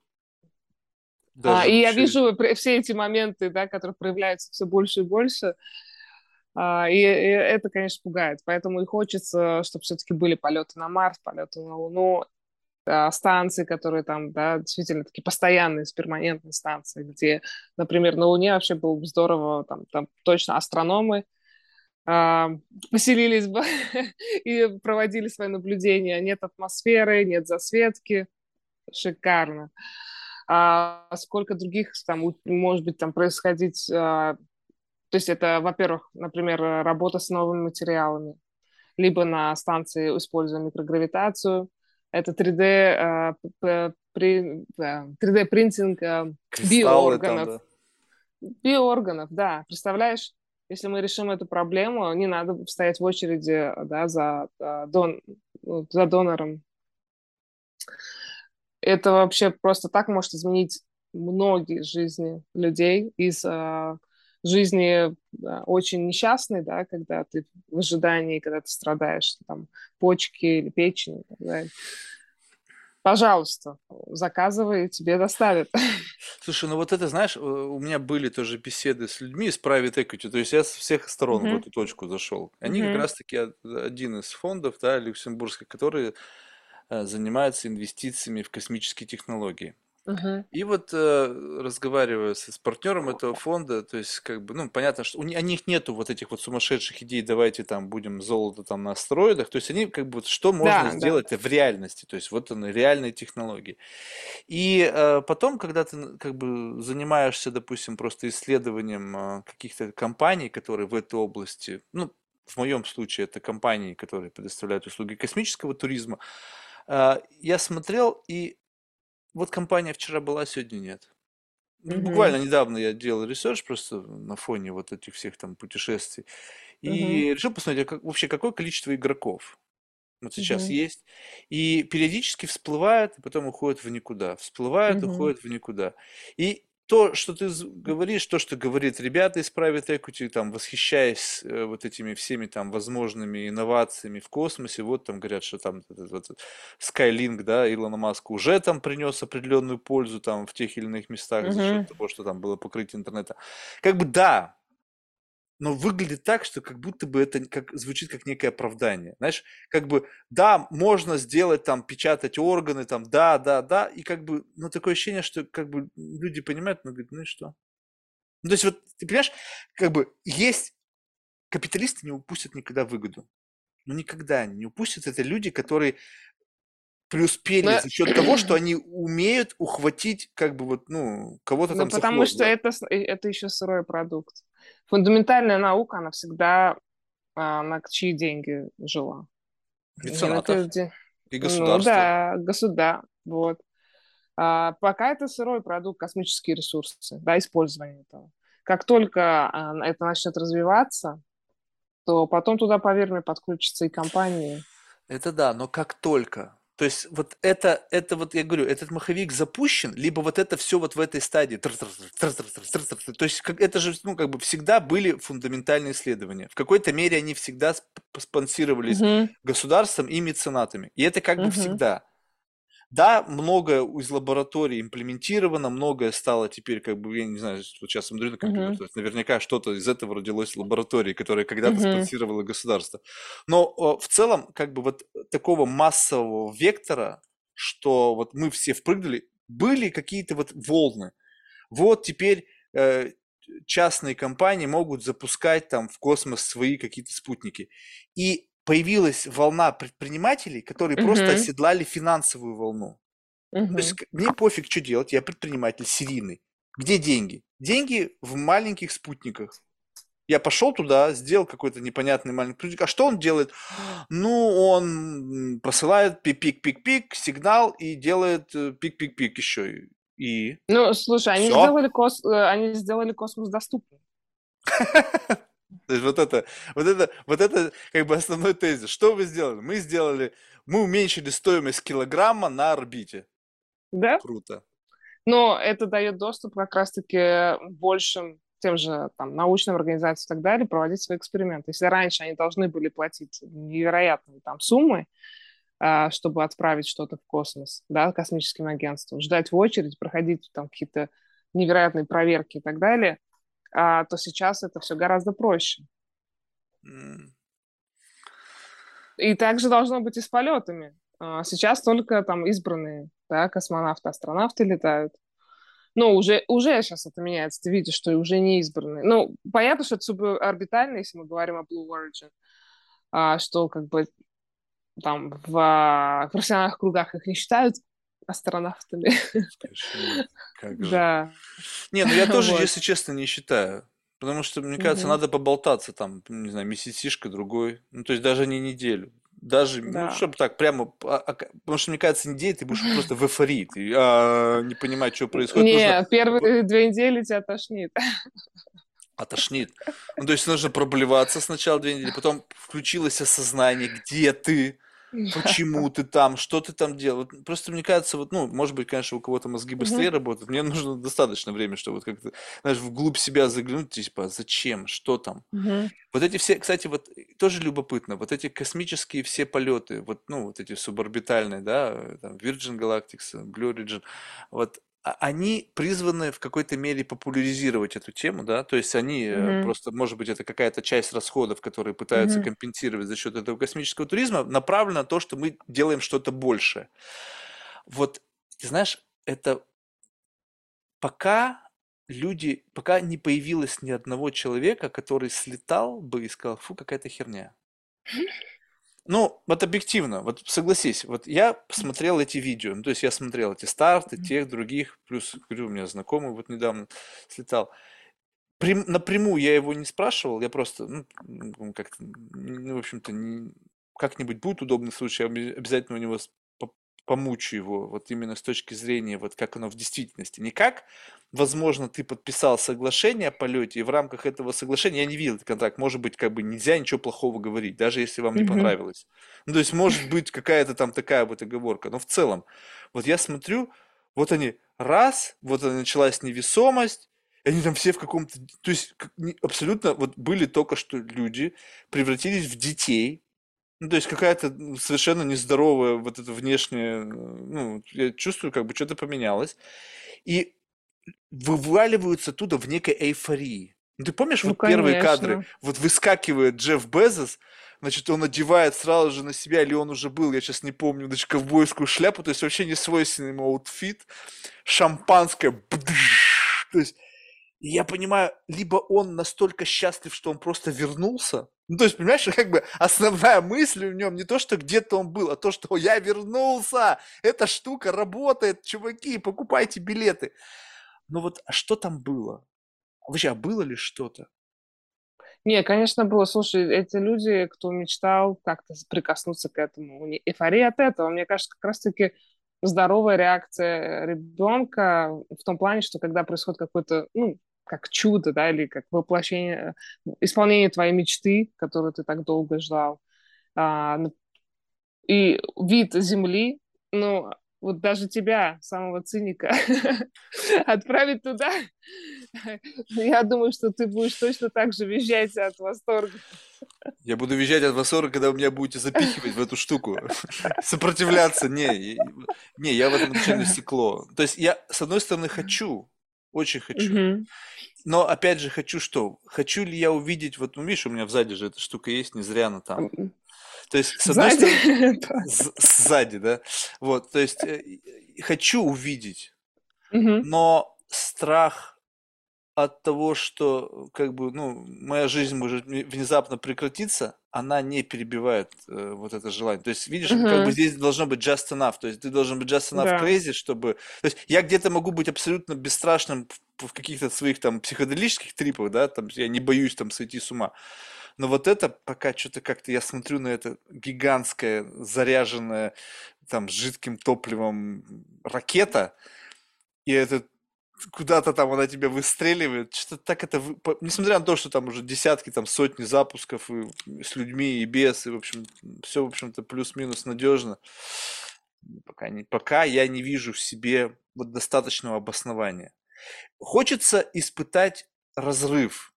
А, и я вижу все эти моменты, да, которые проявляются все больше и больше, а, и, и это, конечно, пугает. Поэтому и хочется, чтобы все-таки были полеты на Марс, полеты на Луну, станции, которые там, да, действительно такие постоянные, перманентные станции, где, например, на Луне вообще было бы здорово, там, там точно астрономы а, поселились бы и проводили свои наблюдения. Нет атмосферы, нет засветки. Шикарно. А сколько других там может быть там происходить? а, то есть это, во-первых, например, работа с новыми материалами, либо на станции используя микрогравитацию. Это 3D, а, п- п- при- да, 3D принтинг а, Кристаллы там, биоорганов. да. Биоорганов, да. Представляешь, если мы решим эту проблему, не надо стоять в очереди да, за, а, дон, ну, за донором. Это вообще просто так может изменить многие жизни людей из а, жизни очень несчастной, да, когда ты в ожидании, когда ты страдаешь, там, почки или печень далее. Пожалуйста, заказывай, тебе доставят. Слушай, ну вот это, знаешь, у меня были тоже беседы с людьми из private equity, то есть я с всех сторон uh-huh. в эту точку зашел. Они uh-huh. как раз-таки один из фондов, да, люксембургских, которые э, занимаются инвестициями в космические технологии. Мгм. И вот э, разговаривая с, с партнером этого фонда, то есть как бы, ну, понятно, что у, ни- у них нету вот этих вот сумасшедших идей, давайте там будем золото там на астероидах, то есть они как бы, что можно Да, да. сделать в реальности, то есть вот они, реальные технологии. И э, потом, когда ты н- как бы занимаешься, допустим, просто исследованием э, каких-то компаний, которые в этой области, ну, в моем случае это компании, которые предоставляют услуги космического туризма, э, я смотрел и вот компания вчера была, сегодня нет. Мгм. Буквально недавно я делал research просто на фоне вот этих всех там путешествий и решил посмотреть, а как, вообще какое количество игроков вот сейчас Мгм. есть. И периодически всплывает, и потом уходит в никуда. Всплывает, Мгм. уходит в никуда. И то, что ты говоришь, то, что говорит ребята из Private Equity, там, восхищаясь э, вот этими всеми там возможными инновациями в космосе, вот там говорят, что там этот вот Skylink, да, Илона Маска уже там принес определенную пользу там в тех или иных местах за счет того, что там было покрытие интернета. Как бы да, но выглядит так, что как будто бы это как, звучит как некое оправдание. Знаешь, как бы, да, можно сделать там, печатать органы, там, да, да, да, и как бы, ну, такое ощущение, что как бы люди понимают, но говорят, ну и что? Ну, то есть вот, ты понимаешь, как бы есть, капиталисты не упустят никогда выгоду. Ну, никогда они не упустят. Это люди, которые преуспели Ну, за счет того, что они умеют ухватить, как бы вот, ну, кого-то ну, там потому что да. это, э, это еще сырой продукт. Фундаментальная наука, она всегда а, на чьи деньги жила. Меценатов де- и Ну государства. да, государство. Вот. А, пока это сырой продукт, космические ресурсы, да, использование этого. Как только а, это начнет развиваться, то потом туда, поверь мне, подключатся и компании. Это да, но как только. То есть вот это, это вот я говорю, этот маховик запущен, либо вот это все вот в этой стадии. То есть как, это же, ну, как бы всегда были фундаментальные исследования. В какой-то мере они всегда сп- спонсировались Мгм, государством и меценатами. И это как бы мгм, всегда. Да, многое из лабораторий имплементировано, многое стало теперь, как бы, я не знаю, вот сейчас смотрю на компьютер, есть наверняка что-то из этого родилось в лаборатории, которое когда-то мгм, спонсировало государство. Но в целом, как бы вот такого массового вектора, что вот мы все впрыгнули, были какие-то вот волны. Вот теперь э, частные компании могут запускать там в космос свои какие-то спутники. И появилась волна предпринимателей, которые просто мгм, оседлали финансовую волну. Ну, То есть мне пофиг, что делать, я предприниматель серийный. Где деньги? Деньги в маленьких спутниках. Я пошел туда, сделал какой-то непонятный маленький спутник. А что он делает? Ну, он посылает пик-пик-пик-пик, сигнал и делает э, пик-пик-пик еще. И Ну, слушай, они все. сделали, кос... э, они сделали космос доступным. То есть вот это, вот это, вот это как бы основной тезис. Что вы сделали? Мы сделали, мы уменьшили стоимость килограмма на орбите. Да? Круто. Но это дает доступ как раз-таки большим тем же там, научным организациям и так далее проводить свои эксперименты. Если раньше они должны были платить невероятные там суммы, а, чтобы отправить что-то в космос, да, космическим агентствам, ждать в очередь, проходить там какие-то невероятные проверки и так далее, а, то сейчас это все гораздо проще. М, И также должно быть и с полетами. А, Сейчас только там избранные, да, космонавты, астронавты летают. Ну, уже, уже сейчас это меняется. Ты видишь, что уже не избранные. Ну, понятно, что это суборбитально, если мы говорим о Blue Origin, а, что как бы там в а, профессиональных кругах их не считают астронавтами. Как же. Да. Не, ну я тоже, Вот. если честно, не считаю. Потому что, мне кажется, Мгм. надо поболтаться там, не знаю, месяцишка, другой. Ну, то есть даже не неделю. Даже, ну, Да. чтобы так прямо... а, а, Потому что, мне кажется, неделю ты будешь просто в эйфории. Ты а, не понимать, что происходит. Нужно Не, первые две недели тебя тошнит. отошнит. Ну, то есть нужно проблеваться сначала две недели, потом включилось осознание, где ты, почему ты там, что ты там делал. Просто мне кажется, вот, ну, может быть, конечно, у кого-то мозги быстрее угу. работают. Мне нужно достаточно времени, чтобы вот как-то, знаешь, вглубь себя заглянуть, типа, зачем, что там. Угу. Вот эти все, кстати, вот тоже любопытно, вот эти космические все полеты, вот, ну, вот эти суборбитальные, да, там, Virgin Galactic, Blue Origin, вот а, они призваны в какой-то мере популяризировать эту тему, да, то есть они mm-hmm. просто, может быть, это какая-то часть расходов, которые пытаются mm-hmm. компенсировать за счет этого космического туризма, направлена на то, что мы делаем что-то большее. Вот, ты знаешь, это пока люди, пока не появилось ни одного человека, который слетал бы и сказал, фу, какая-то херня. Ну, вот объективно, вот согласись, вот я посмотрел эти видео, ну, то есть я смотрел эти старты, тех, других, плюс, говорю, у меня знакомый вот недавно слетал. Прям, напрямую я его не спрашивал, я просто, ну, как-то, ну, в общем-то, не, как-нибудь будет удобный случай, я обязательно у него помучу его, вот именно с точки зрения, вот как оно в действительности. Не как, возможно, ты подписал соглашение о полете, и в рамках этого соглашения, я не видел этот контракт, может быть, как бы нельзя ничего плохого говорить, даже если вам не понравилось. Ну, то есть, может быть, какая-то там такая вот оговорка, но в целом, вот я смотрю, вот они, раз, вот началась невесомость, и они там все в каком-то... То есть абсолютно вот были только что люди, превратились в детей, ну, то есть какая-то совершенно нездоровая вот эта внешняя, ну, я чувствую, как бы что-то поменялось. И вываливаются оттуда в некой эйфории. Ну, ты помнишь ну, вот конечно. первые кадры? Вот выскакивает Джефф Безос, значит, он одевает сразу же на себя, или он уже был, я сейчас не помню, значит, ковбойскую шляпу, то есть вообще не свойственный ему outfit, шампанское, бдыш, то есть я понимаю, либо он настолько счастлив, что он просто вернулся, ну, то есть, понимаешь, как бы основная мысль в нем не то, что где-то он был, а то, что я вернулся, эта штука работает, чуваки, покупайте билеты. Но вот а что там было? Вообще, а было ли что-то? Не, конечно, было. Слушай, эти люди, кто мечтал как-то прикоснуться к этому, эйфория от этого, мне кажется, как раз-таки здоровая реакция ребенка в том плане, что когда происходит какой-то, ну, как чудо, да, или как воплощение, исполнение твоей мечты, которую ты так долго ждал. А, и вид Земли, ну, вот даже тебя, самого циника, отправить туда, я думаю, что ты будешь точно так же визжать от восторга. Я буду визжать от восторга, когда вы меня будете запихивать в эту штуку. Сопротивляться. Не, не, я в этом начале стекло. То есть я, с одной стороны, хочу, очень хочу. Угу. Но опять же хочу что? Хочу ли я увидеть, вот ну видишь, у меня сзади же эта штука есть, не зря она там. То есть, с одной сзади? стороны, сзади, да. Вот, то есть, э, хочу увидеть, угу. но страх от того, что как бы, ну, моя жизнь может внезапно прекратиться, она не перебивает э, вот это желание. То есть, видишь, uh-huh. как бы здесь должно быть just enough. То есть ты должен быть just enough да. crazy, чтобы... То есть я где-то могу быть абсолютно бесстрашным в, в каких-то своих там психоделических трипах, да, там я не боюсь там сойти с ума. Но вот это пока что-то как-то я смотрю на это гигантское заряженное там жидким топливом ракета, и этот куда-то там она тебя выстреливает. Что-то так это... Несмотря на то, что там уже десятки, там сотни запусков и с людьми, и без, и, в общем, все, в общем-то, плюс-минус надежно. Пока, не, пока я не вижу в себе вот достаточного обоснования. Хочется испытать разрыв.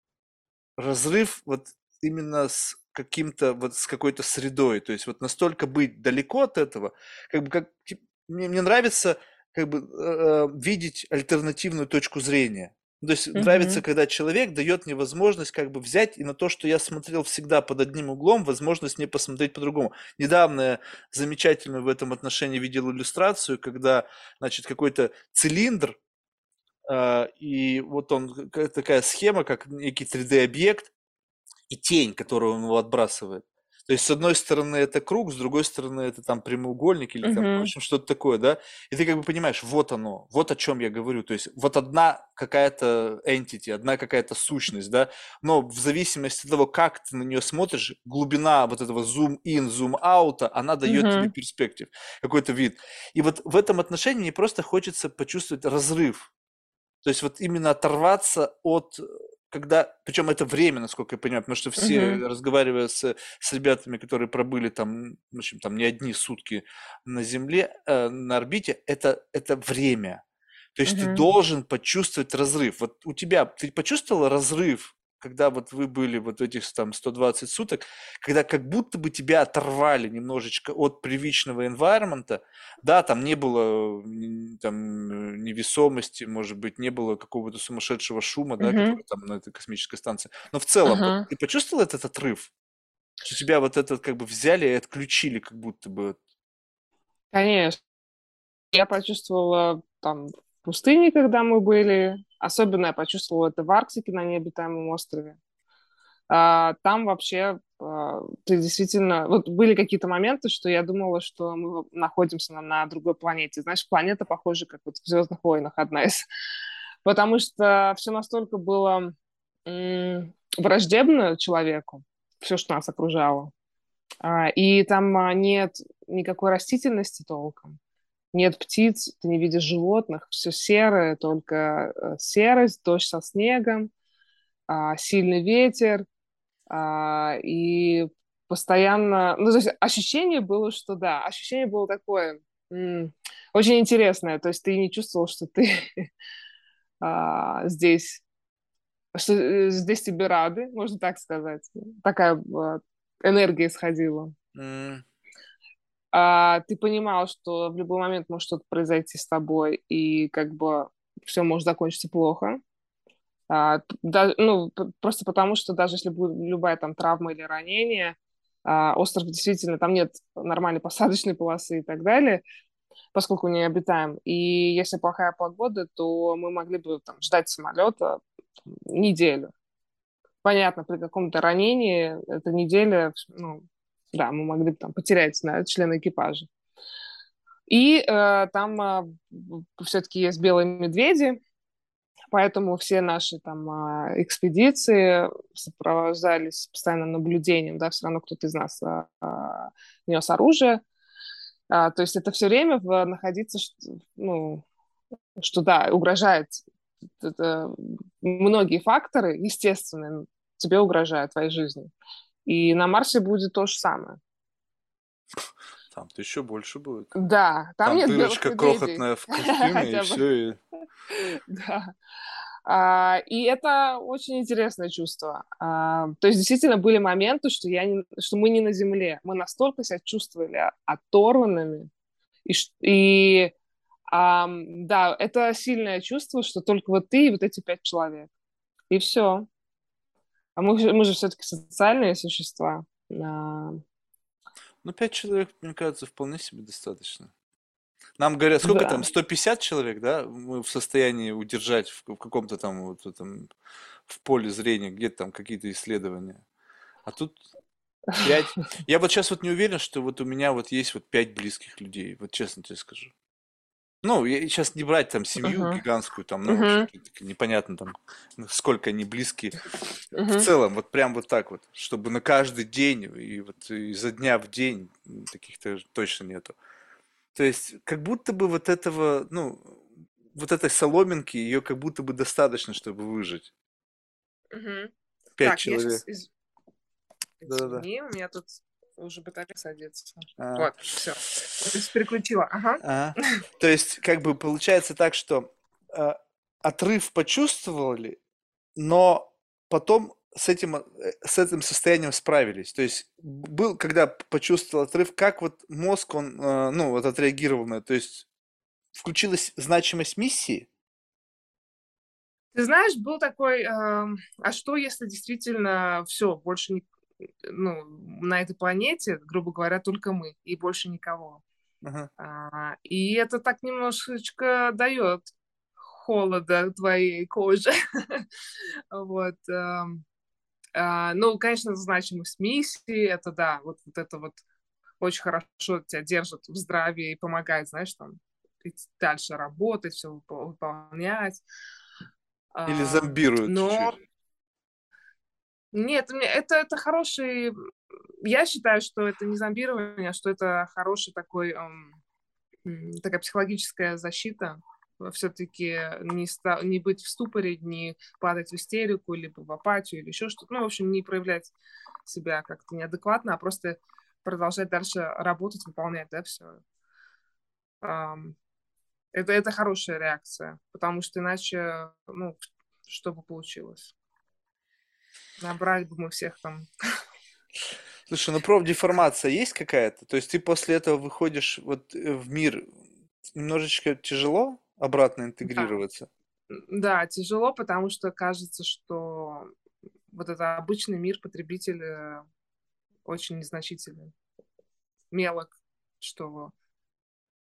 Разрыв вот именно с каким-то, вот с какой-то средой. То есть вот настолько быть далеко от этого, как бы как... Мне, мне нравится как бы э, видеть альтернативную точку зрения. То есть mm-hmm. нравится, когда человек дает мне возможность как бы взять и на то, что я смотрел всегда под одним углом, возможность мне посмотреть по-другому. Недавно я замечательную в этом отношении видел иллюстрацию, когда, значит, какой-то цилиндр, э, и вот он, такая схема, как некий 3D-объект, и тень, которую он его отбрасывает. То есть, с одной стороны, это круг, с другой стороны, это там прямоугольник или там, в общем, что-то такое, да? И ты как бы понимаешь, вот оно, вот о чем я говорю. То есть, вот одна какая-то entity, одна какая-то сущность, да? Но в зависимости от того, как ты на нее смотришь, глубина вот этого зум-ин, зум-аута, она дает тебе перспектив, какой-то вид. И вот в этом отношении мне просто хочется почувствовать разрыв. То есть, вот именно оторваться от когда, причем это время, насколько я понимаю, потому что все, Мгм. разговаривая с, с ребятами, которые пробыли там, в общем, там не одни сутки на Земле, э, на орбите, это, это время. То есть ты Мгм. должен почувствовать разрыв. Вот у тебя, ты почувствовал разрыв, когда вот вы были вот этих там 120 суток, когда как будто бы тебя оторвали немножечко от привычного environment, да, там не было там невесомости, может быть, не было какого-то сумасшедшего шума, да, Мгм. который там на этой космической станции. Но в целом, вот Ага. ты почувствовал этот отрыв? Что тебя вот этот как бы взяли и отключили, как будто бы. Конечно. Я почувствовала там пустыне, когда мы были. Особенно я почувствовала это в Арктике на необитаемом острове. А, там вообще а, ты действительно... Вот были какие-то моменты, что я думала, что мы находимся на, другой планете. Знаешь, планета похожа, как вот в «Звездных войнах» одна из. Потому что все настолько было враждебно человеку, все, что нас окружало. А, и там нет никакой растительности толком. Нет птиц, ты не видишь животных, все серое, только э, серость, дождь со снегом, а, сильный ветер, а, и постоянно... Ну, то есть ощущение было, что да, ощущение было такое очень интересное, то есть ты не чувствовал, что ты а, здесь, что э, здесь тебе рады, можно так сказать. Такая а, энергия исходила. А, ты понимал, что в любой момент может что-то произойти с тобой, и как бы все может закончиться плохо. А, да, ну, просто потому, что даже если будет любая там травма или ранение, а, остров действительно, там нет нормальной посадочной полосы и так далее, поскольку не обитаем. И если плохая погода, то мы могли бы там, ждать самолета неделю. Понятно, при каком-то ранении эта неделя, ну, да, мы могли бы там потерять да, члена экипажа. И э, там все-таки есть белые медведи, поэтому все наши там а, экспедиции сопровождались постоянным наблюдением, да, все равно кто-то из нас а, а, нес оружие. А, то есть это все время в, находиться, ш- ну, что да, угрожает это, многие факторы, естественно, тебе угрожают твоей жизни. И на Марсе будет то же самое. Там-то еще больше будет. Да, там, Там нет дырочка крохотная в костюме, и все. И... Да. А, и это очень интересное чувство. А, то есть действительно были моменты, что, я не, что мы не на Земле. Мы настолько себя чувствовали оторванными. И, и да, это сильное чувство, что только вот ты и вот эти пять человек. И все. А мы, же- мы же все-таки социальные существа. А, Ну, пять человек, мне кажется, вполне себе достаточно. Нам говорят, сколько да. там, 150 человек, да, мы в состоянии удержать в, в каком-то там вот этом, в поле зрения, где-то там какие-то исследования. А тут пять. Я вот сейчас вот не уверен, что вот у меня вот есть вот пять близких людей, вот честно тебе скажу. Ну, я сейчас не брать там семью Мгм. гигантскую, там, ну, так непонятно там, сколько они близкие. В Мгм. целом, вот прям вот так вот, чтобы на каждый день и вот изо дня в день таких-то точно нету. То есть, как будто бы вот этого, ну, вот этой соломинки, ее как будто бы достаточно, чтобы выжить. Мгм. Пять Так, человек. Из... Да-да-да. Извини, у меня тут уже батарея садится. А, Вот, все. То есть переключила. Ага. а. То есть, как бы получается так, что э, отрыв почувствовали, но потом с этим, э, с этим состоянием справились. То есть был, когда почувствовал отрыв, как вот мозг, он, э, ну, вот отреагировал на это. То есть включилась значимость миссии. Ты знаешь, был такой, эм, а что если действительно все, больше не, ну, на этой планете, грубо говоря, только мы и больше никого. Ага. А, и это так немножечко дает холода твоей коже. Вот. эм, а, Ну, конечно, значимость миссии, это да, вот, вот это вот очень хорошо тебя держит в здравии и помогает, знаешь, там идти дальше работать, все выполнять. Или А, зомбируют Но чуть-чуть. Нет, это, это хороший... Я считаю, что это не зомбирование, а что это хороший такой... эм, такая психологическая защита. все-таки не, ста- не быть в ступоре, не падать в истерику, либо в апатию, или еще что-то. Ну, в общем, не проявлять себя как-то неадекватно, а просто продолжать дальше работать, выполнять, да, все. Это, это хорошая реакция, потому что иначе, ну, что бы получилось? Набрали бы мы всех там. Слушай, ну профдеформация есть какая-то? То есть ты после этого выходишь вот э, в мир немножечко тяжело обратно интегрироваться? Да, да тяжело, потому что кажется, что вот это обычный мир потребителя очень незначительный, мелок, что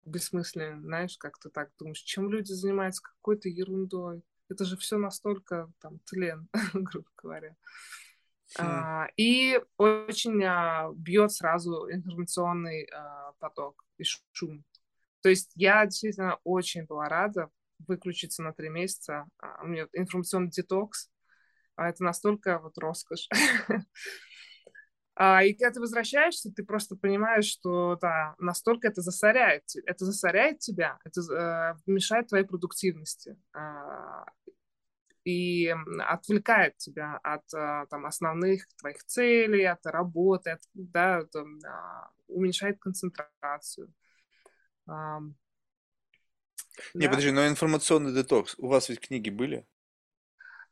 бессмысленно, знаешь, как ты так думаешь, чем люди занимаются какой-то ерундой. Это же все настолько там тлен, грубо говоря. Хм. А, и очень а, бьет сразу информационный а, поток и шум. То есть я действительно очень была рада выключиться на три месяца. А, у меня информационный детокс, а это настолько вот роскошь. А, и когда ты возвращаешься, ты просто понимаешь, что да, настолько это засоряет, это засоряет тебя, это э, мешает твоей продуктивности э, и отвлекает тебя от э, там, основных твоих целей, от работы, от, да, там, э, уменьшает концентрацию. Э, Не, да? подожди, но информационный детокс, у вас ведь книги были?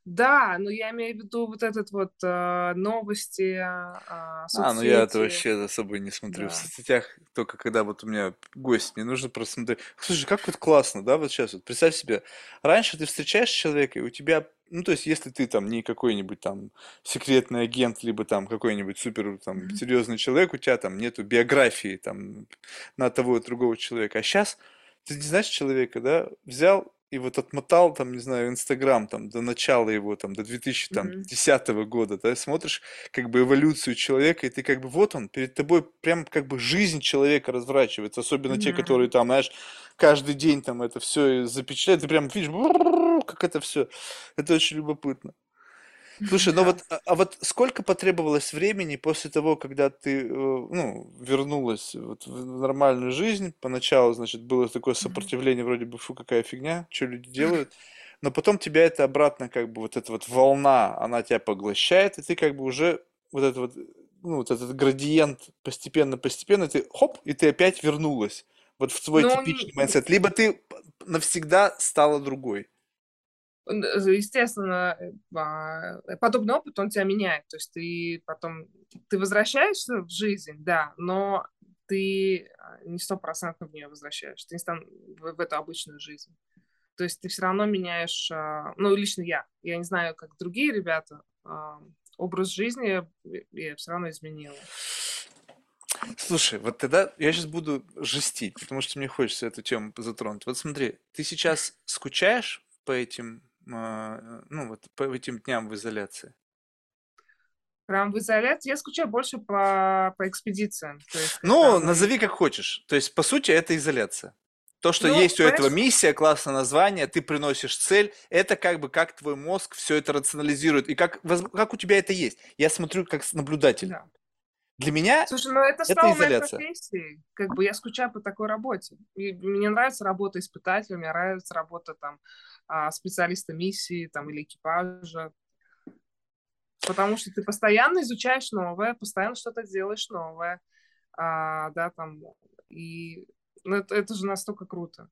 Да, но я имею в виду вот этот вот э, новости, э, А, ну я это вообще за собой не смотрю. В соцсетях только когда вот у меня гость, мне нужно просто смотреть. Слушай, как вот классно, да, вот сейчас вот представь себе, раньше ты встречаешь человека, и у тебя, ну то есть если ты там не какой-нибудь там секретный агент, либо там какой-нибудь супер там серьезный человек, у тебя там нету биографии там на того и другого человека. А сейчас ты не знаешь человека, да, взял и вот отмотал, там, не знаю, Инстаграм, там, до начала его, там, до 2010 mm-hmm. года, да, смотришь, как бы, эволюцию человека, и ты, как бы, вот он, перед тобой прям, как бы, жизнь человека разворачивается, особенно mm-hmm. те, которые, там, знаешь, каждый день, там, это все запечатляют, ты прям видишь, как это все, это очень любопытно. Слушай, ну вот, а, а вот сколько потребовалось времени после того, когда ты, э, ну, вернулась вот в нормальную жизнь? Поначалу, значит, было такое сопротивление, вроде бы, фу, какая фигня, что люди делают. Но потом тебя это обратно, как бы, вот эта вот волна, она тебя поглощает, и ты как бы уже вот этот вот, ну, вот этот градиент постепенно-постепенно, ты хоп, и ты опять вернулась вот в свой Ну, типичный mindset. Либо ты навсегда стала другой. Естественно, э, а, подобный опыт, он тебя меняет. То есть ты потом, ты возвращаешься в жизнь, да, но ты а, не стопроцентно в нее возвращаешься, ты не стан в, в эту обычную жизнь. То есть ты все равно меняешь, а, ну, лично я, я не знаю, как другие ребята, образ жизни я все равно изменила. Слушай, вот тогда я сейчас буду жестить, потому что мне хочется эту тему затронуть. Вот смотри, ты сейчас скучаешь по этим а, ну, вот по этим дням в изоляции? Прям в изоляции. Я скучаю больше по, по экспедициям. То есть, ну, мы... назови как хочешь. То есть, по сути, это изоляция. То, что ну, есть у этого миссия, классное название, ты приносишь цель, это как бы как твой мозг все это рационализирует. И как, как у тебя это есть. Я смотрю как наблюдатель. Да. Для меня Слушай, ну это стало это изоляция. моей профессией. Как бы я скучаю по такой работе. И мне нравится работа испытателя, мне нравится работа там а, специалиста миссии там или экипажа. Потому что ты постоянно изучаешь новое, постоянно что-то делаешь новое. А, да, там, и ну, это, это же настолько круто.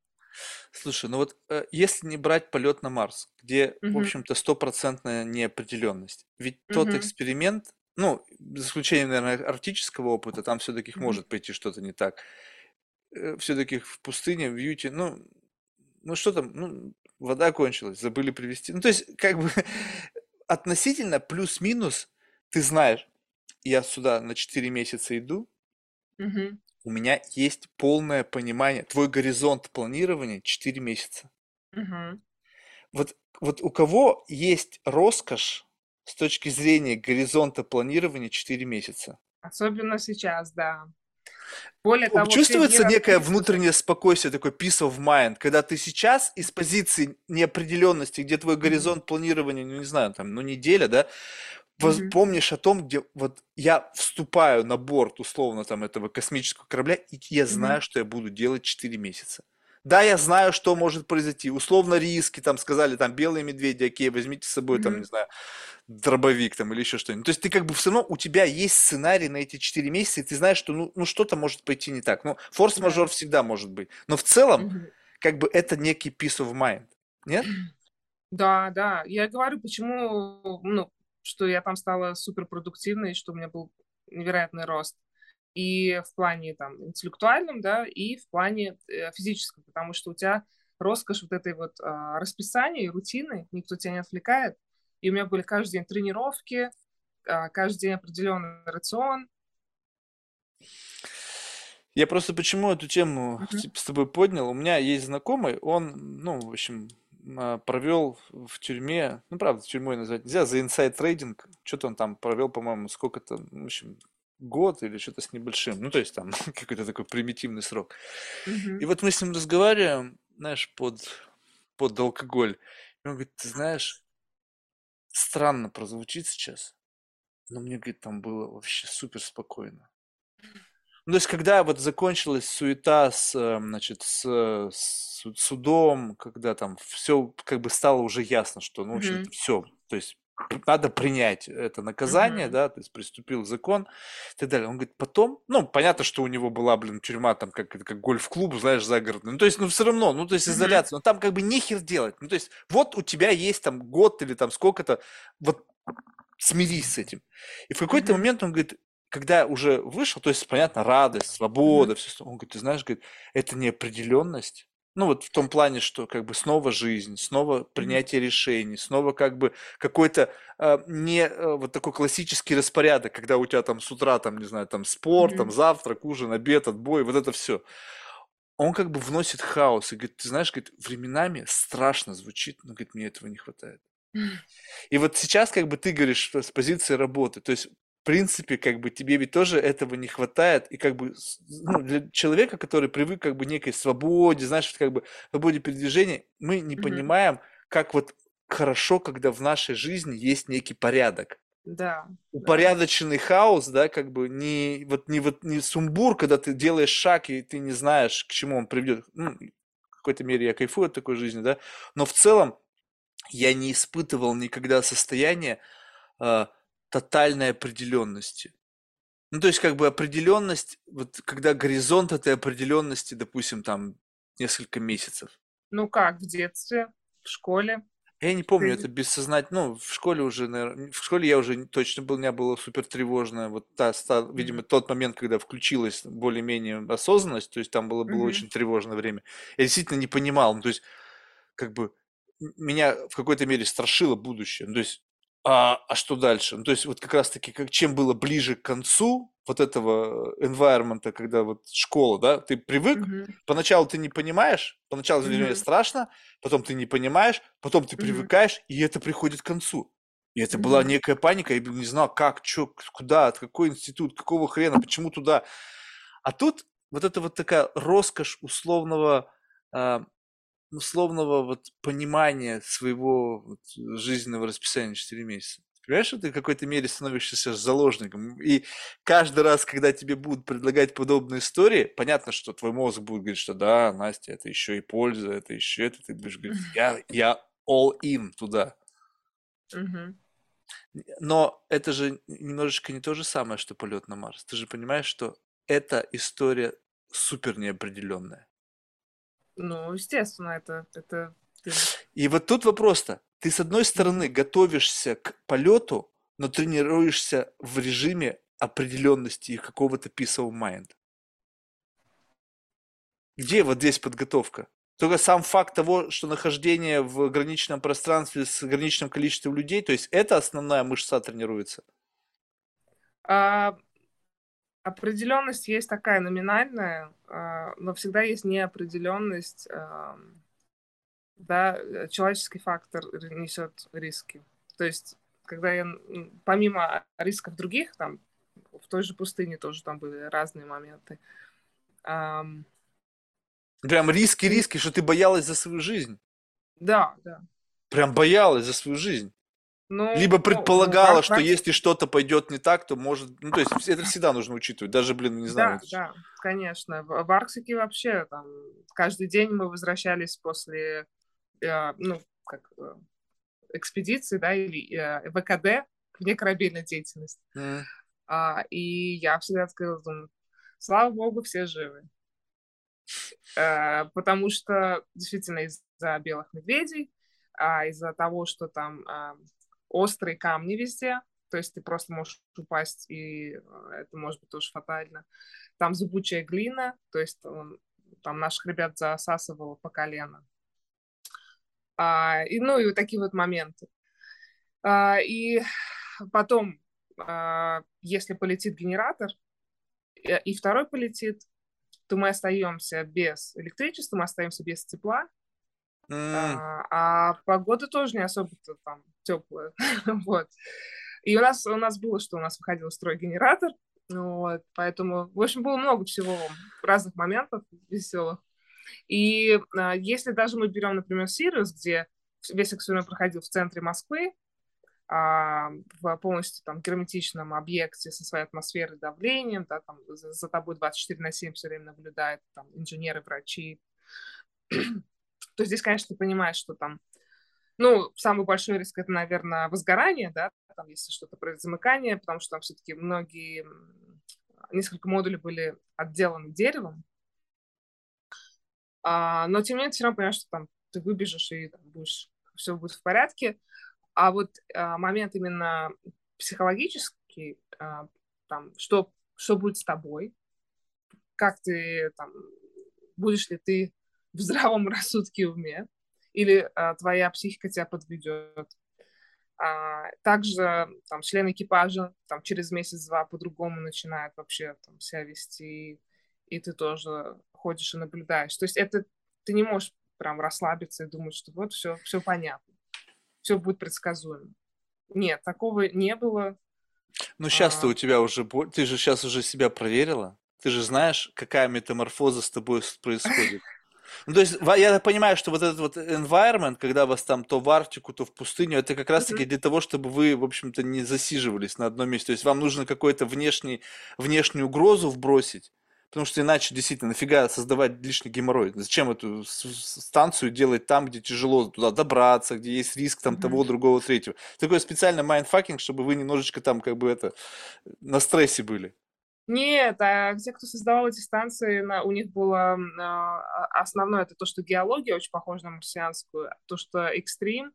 Слушай, ну вот э, если не брать полет на Марс, где, угу. в общем-то, стопроцентная неопределенность, ведь угу. тот эксперимент, ну, за исключением, наверное, арктического опыта, там все-таки mm-hmm. может пойти что-то не так. Э, все-таки в пустыне, в Юте, ну, ну что там, ну, вода кончилась, забыли привезти. Ну, то есть, как бы, относительно плюс-минус, ты знаешь, я сюда на 4 месяца иду, mm-hmm. у меня есть полное понимание, твой горизонт планирования 4 месяца. Mm-hmm. Вот, вот у кого есть роскошь с точки зрения горизонта планирования 4 месяца. Особенно сейчас, да. Более того, Чувствуется некое внутреннее спокойствие, такой peace of mind, когда ты сейчас из позиции неопределенности, где твой горизонт планирования, ну не знаю, там, ну неделя, да, mm-hmm. помнишь о том, где вот я вступаю на борт условно там этого космического корабля, и я знаю, mm-hmm. что я буду делать 4 месяца. Да, я знаю, что может произойти. Условно риски, там сказали, там белые медведи, окей, возьмите с собой, там, не знаю, дробовик там или еще что-нибудь. То есть ты как бы все равно, у тебя есть сценарий на эти 4 месяца, и ты знаешь, что ну, ну что-то может пойти не так. Ну, форс-мажор всегда может быть. Но в целом, как бы это некий peace of mind. Нет? Да, да. Я говорю, почему, ну, что я там стала суперпродуктивной, что у меня был невероятный рост и в плане там интеллектуальном, да, и в плане э, физическом, потому что у тебя роскошь вот этой вот э, расписания и рутины, никто тебя не отвлекает, и у меня были каждый день тренировки, э, каждый день определенный рацион. Я просто почему эту тему uh-huh. с тобой поднял? У меня есть знакомый, он, ну, в общем, а, провел в тюрьме, ну, правда, тюрьмой назвать нельзя, за инсайд трейдинг, что-то он там провел, по-моему, сколько-то, в общем, год или что-то с небольшим, ну, то есть там какой-то такой примитивный срок. И вот мы с ним разговариваем, знаешь, под, под алкоголь, и он говорит, ты знаешь, странно прозвучит сейчас, но мне, говорит, там было вообще супер спокойно. Ну, то есть, когда вот закончилась суета с, эм, значит, с, с судом, когда там все как бы стало уже ясно, что, ну, в общем-то, все, то есть надо принять это наказание, mm-hmm. да, то есть приступил закон и так далее. Он говорит, потом, ну, понятно, что у него была, блин, тюрьма там как, как гольф-клуб, знаешь, загородный. Ну, то есть, ну, все равно, ну, то есть изоляция, mm-hmm. но там как бы нехер делать. Ну, то есть, вот у тебя есть там год или там сколько-то, вот смирись с этим. И в какой-то mm-hmm. момент он говорит, когда уже вышел, то есть, понятно, радость, свобода, mm-hmm. все, он говорит, ты знаешь, говорит, это неопределенность, ну вот в том плане, что как бы снова жизнь, снова принятие решений, снова как бы какой-то э, не э, вот такой классический распорядок, когда у тебя там с утра там, не знаю, там спорт, mm-hmm. там завтрак, ужин, обед, отбой, вот это все. Он как бы вносит хаос и говорит, ты знаешь, говорит, временами страшно звучит, но говорит, мне этого не хватает. И вот сейчас как бы ты говоришь что с позиции работы, то есть принципе, как бы тебе ведь тоже этого не хватает, и как бы ну, для человека, который привык как бы некой свободе, знаешь, как бы свободе передвижения, мы не mm-hmm. понимаем, как вот хорошо, когда в нашей жизни есть некий порядок. Да. Упорядоченный да. хаос, да, как бы не вот не вот не сумбур, когда ты делаешь шаг и ты не знаешь, к чему он приведет. Ну, в какой-то мере я кайфую от такой жизни, да, но в целом я не испытывал никогда состояние э, тотальной определенности. Ну, то есть, как бы определенность, вот когда горизонт этой определенности, допустим, там несколько месяцев. Ну как, в детстве, в школе? Я не помню, Ты... это бессознательно. Ну, в школе уже, наверное, в школе я уже точно был, у меня было супер тревожно. Вот та, та видимо, тот момент, когда включилась более-менее осознанность, то есть там было, было mm-hmm. очень тревожное время. Я действительно не понимал, ну, то есть, как бы, меня в какой-то мере страшило будущее. Ну, то есть, а, а что дальше? Ну, то есть вот как раз-таки, как, чем было ближе к концу вот этого environment, когда вот школа, да, ты привык, mm-hmm. поначалу ты не понимаешь, поначалу mm-hmm. страшно, потом ты не понимаешь, потом ты mm-hmm. привыкаешь, и это приходит к концу. И это mm-hmm. была некая паника, я не знал, как, что, куда, от какой институт, какого хрена, почему туда. А тут вот это вот такая роскошь условного а, условного вот понимания своего вот жизненного расписания 4 месяца. Понимаешь, что ты в какой-то мере становишься заложником. И каждый раз, когда тебе будут предлагать подобные истории, понятно, что твой мозг будет говорить, что да, Настя, это еще и польза, это еще это. Ты будешь говорить, я, я all in туда. Но это же немножечко не то же самое, что полет на Марс. Ты же понимаешь, что эта история супер неопределенная. Ну, естественно, это, это И вот тут вопрос-то. Ты, с одной стороны, готовишься к полету, но тренируешься в режиме определенности и какого-то peace of mind. Где вот здесь подготовка? Только сам факт того, что нахождение в ограниченном пространстве с ограниченным количеством людей, то есть это основная мышца тренируется? А, определенность есть такая номинальная, а, но всегда есть неопределенность, да, человеческий фактор несет риски. То есть, когда я, помимо рисков других, там, в той же пустыне тоже там были разные моменты. Прям риски, риски, что ты боялась за свою жизнь. Да, да. Прям боялась за свою жизнь. Ну, Либо ну, предполагала, ну, что практика- если что-то пойдет не так, то может... Ну, то есть это всегда нужно учитывать. Даже, блин, не знаю. Да, да, конечно. В, Арктике вообще там каждый день мы возвращались после, э, ну, как э, экспедиции, да, или э, ВКД, вне корабельной деятельности. М. А, и я всегда сказала, думаю, слава богу, все живы. Э, потому что действительно из-за белых медведей, а из-за того, что там а, острые камни везде, то есть ты просто можешь упасть, и э, это может быть тоже фатально. Там зубучая глина, то есть он- там наших ребят засасывало по колено. А, и, ну, и вот такие вот моменты. А, и потом, а, если полетит генератор, э, и второй полетит, то мы остаемся без электричества, мы остаемся без тепла, М. а, а погода тоже не особо-то там теплая. вот. И у нас, у нас было, что у нас выходил из строя генератор, вот, поэтому, в общем, было много всего разных моментов веселых. И а, если даже мы берем, например, Сириус, где весь эксперимент проходил в центре Москвы, а, в полностью там герметичном объекте со своей атмосферой, давлением, да, там за, за тобой 24 на 7 все время наблюдают там инженеры, врачи, то здесь, конечно, ты понимаешь, что там, ну, самый большой риск это, наверное, возгорание, да, там, если что-то произойдет, замыкание, потому что там все-таки многие, несколько модулей были отделаны деревом, а, но тем не менее, все равно понимаешь, что там ты выбежишь и там, будешь, все будет в порядке. А вот а, момент именно психологический, а, там, что, что будет с тобой, как ты там, будешь ли ты в здравом рассудке и уме, или а, твоя психика тебя подведет. А, также там члены экипажа там через месяц-два по-другому начинают вообще там себя вести, и ты тоже ходишь и наблюдаешь. То есть это ты не можешь прям расслабиться и думать, что вот все, все понятно, все будет предсказуемо. Нет, такого не было. Ну, сейчас-то А. у тебя уже... Ты же сейчас уже себя проверила. Ты же знаешь, какая метаморфоза с тобой происходит. Ну, то есть, я понимаю, что вот этот вот environment, когда вас там то в Арктику, то в пустыню, это как раз-таки Мгм. для того, чтобы вы, в общем-то, не засиживались на одном месте. То есть, вам нужно какую-то внешний, внешнюю угрозу вбросить, потому что иначе, действительно, нафига создавать лишний геморрой? Зачем эту станцию делать там, где тяжело туда добраться, где есть риск там Мгм. того, другого, третьего? Такой специальный mindfucking, чтобы вы немножечко там как бы это на стрессе были. Нет, а те, кто создавал эти станции, на- у них было м, а, основное это то, что геология очень похожа на марсианскую, то, что экстрим,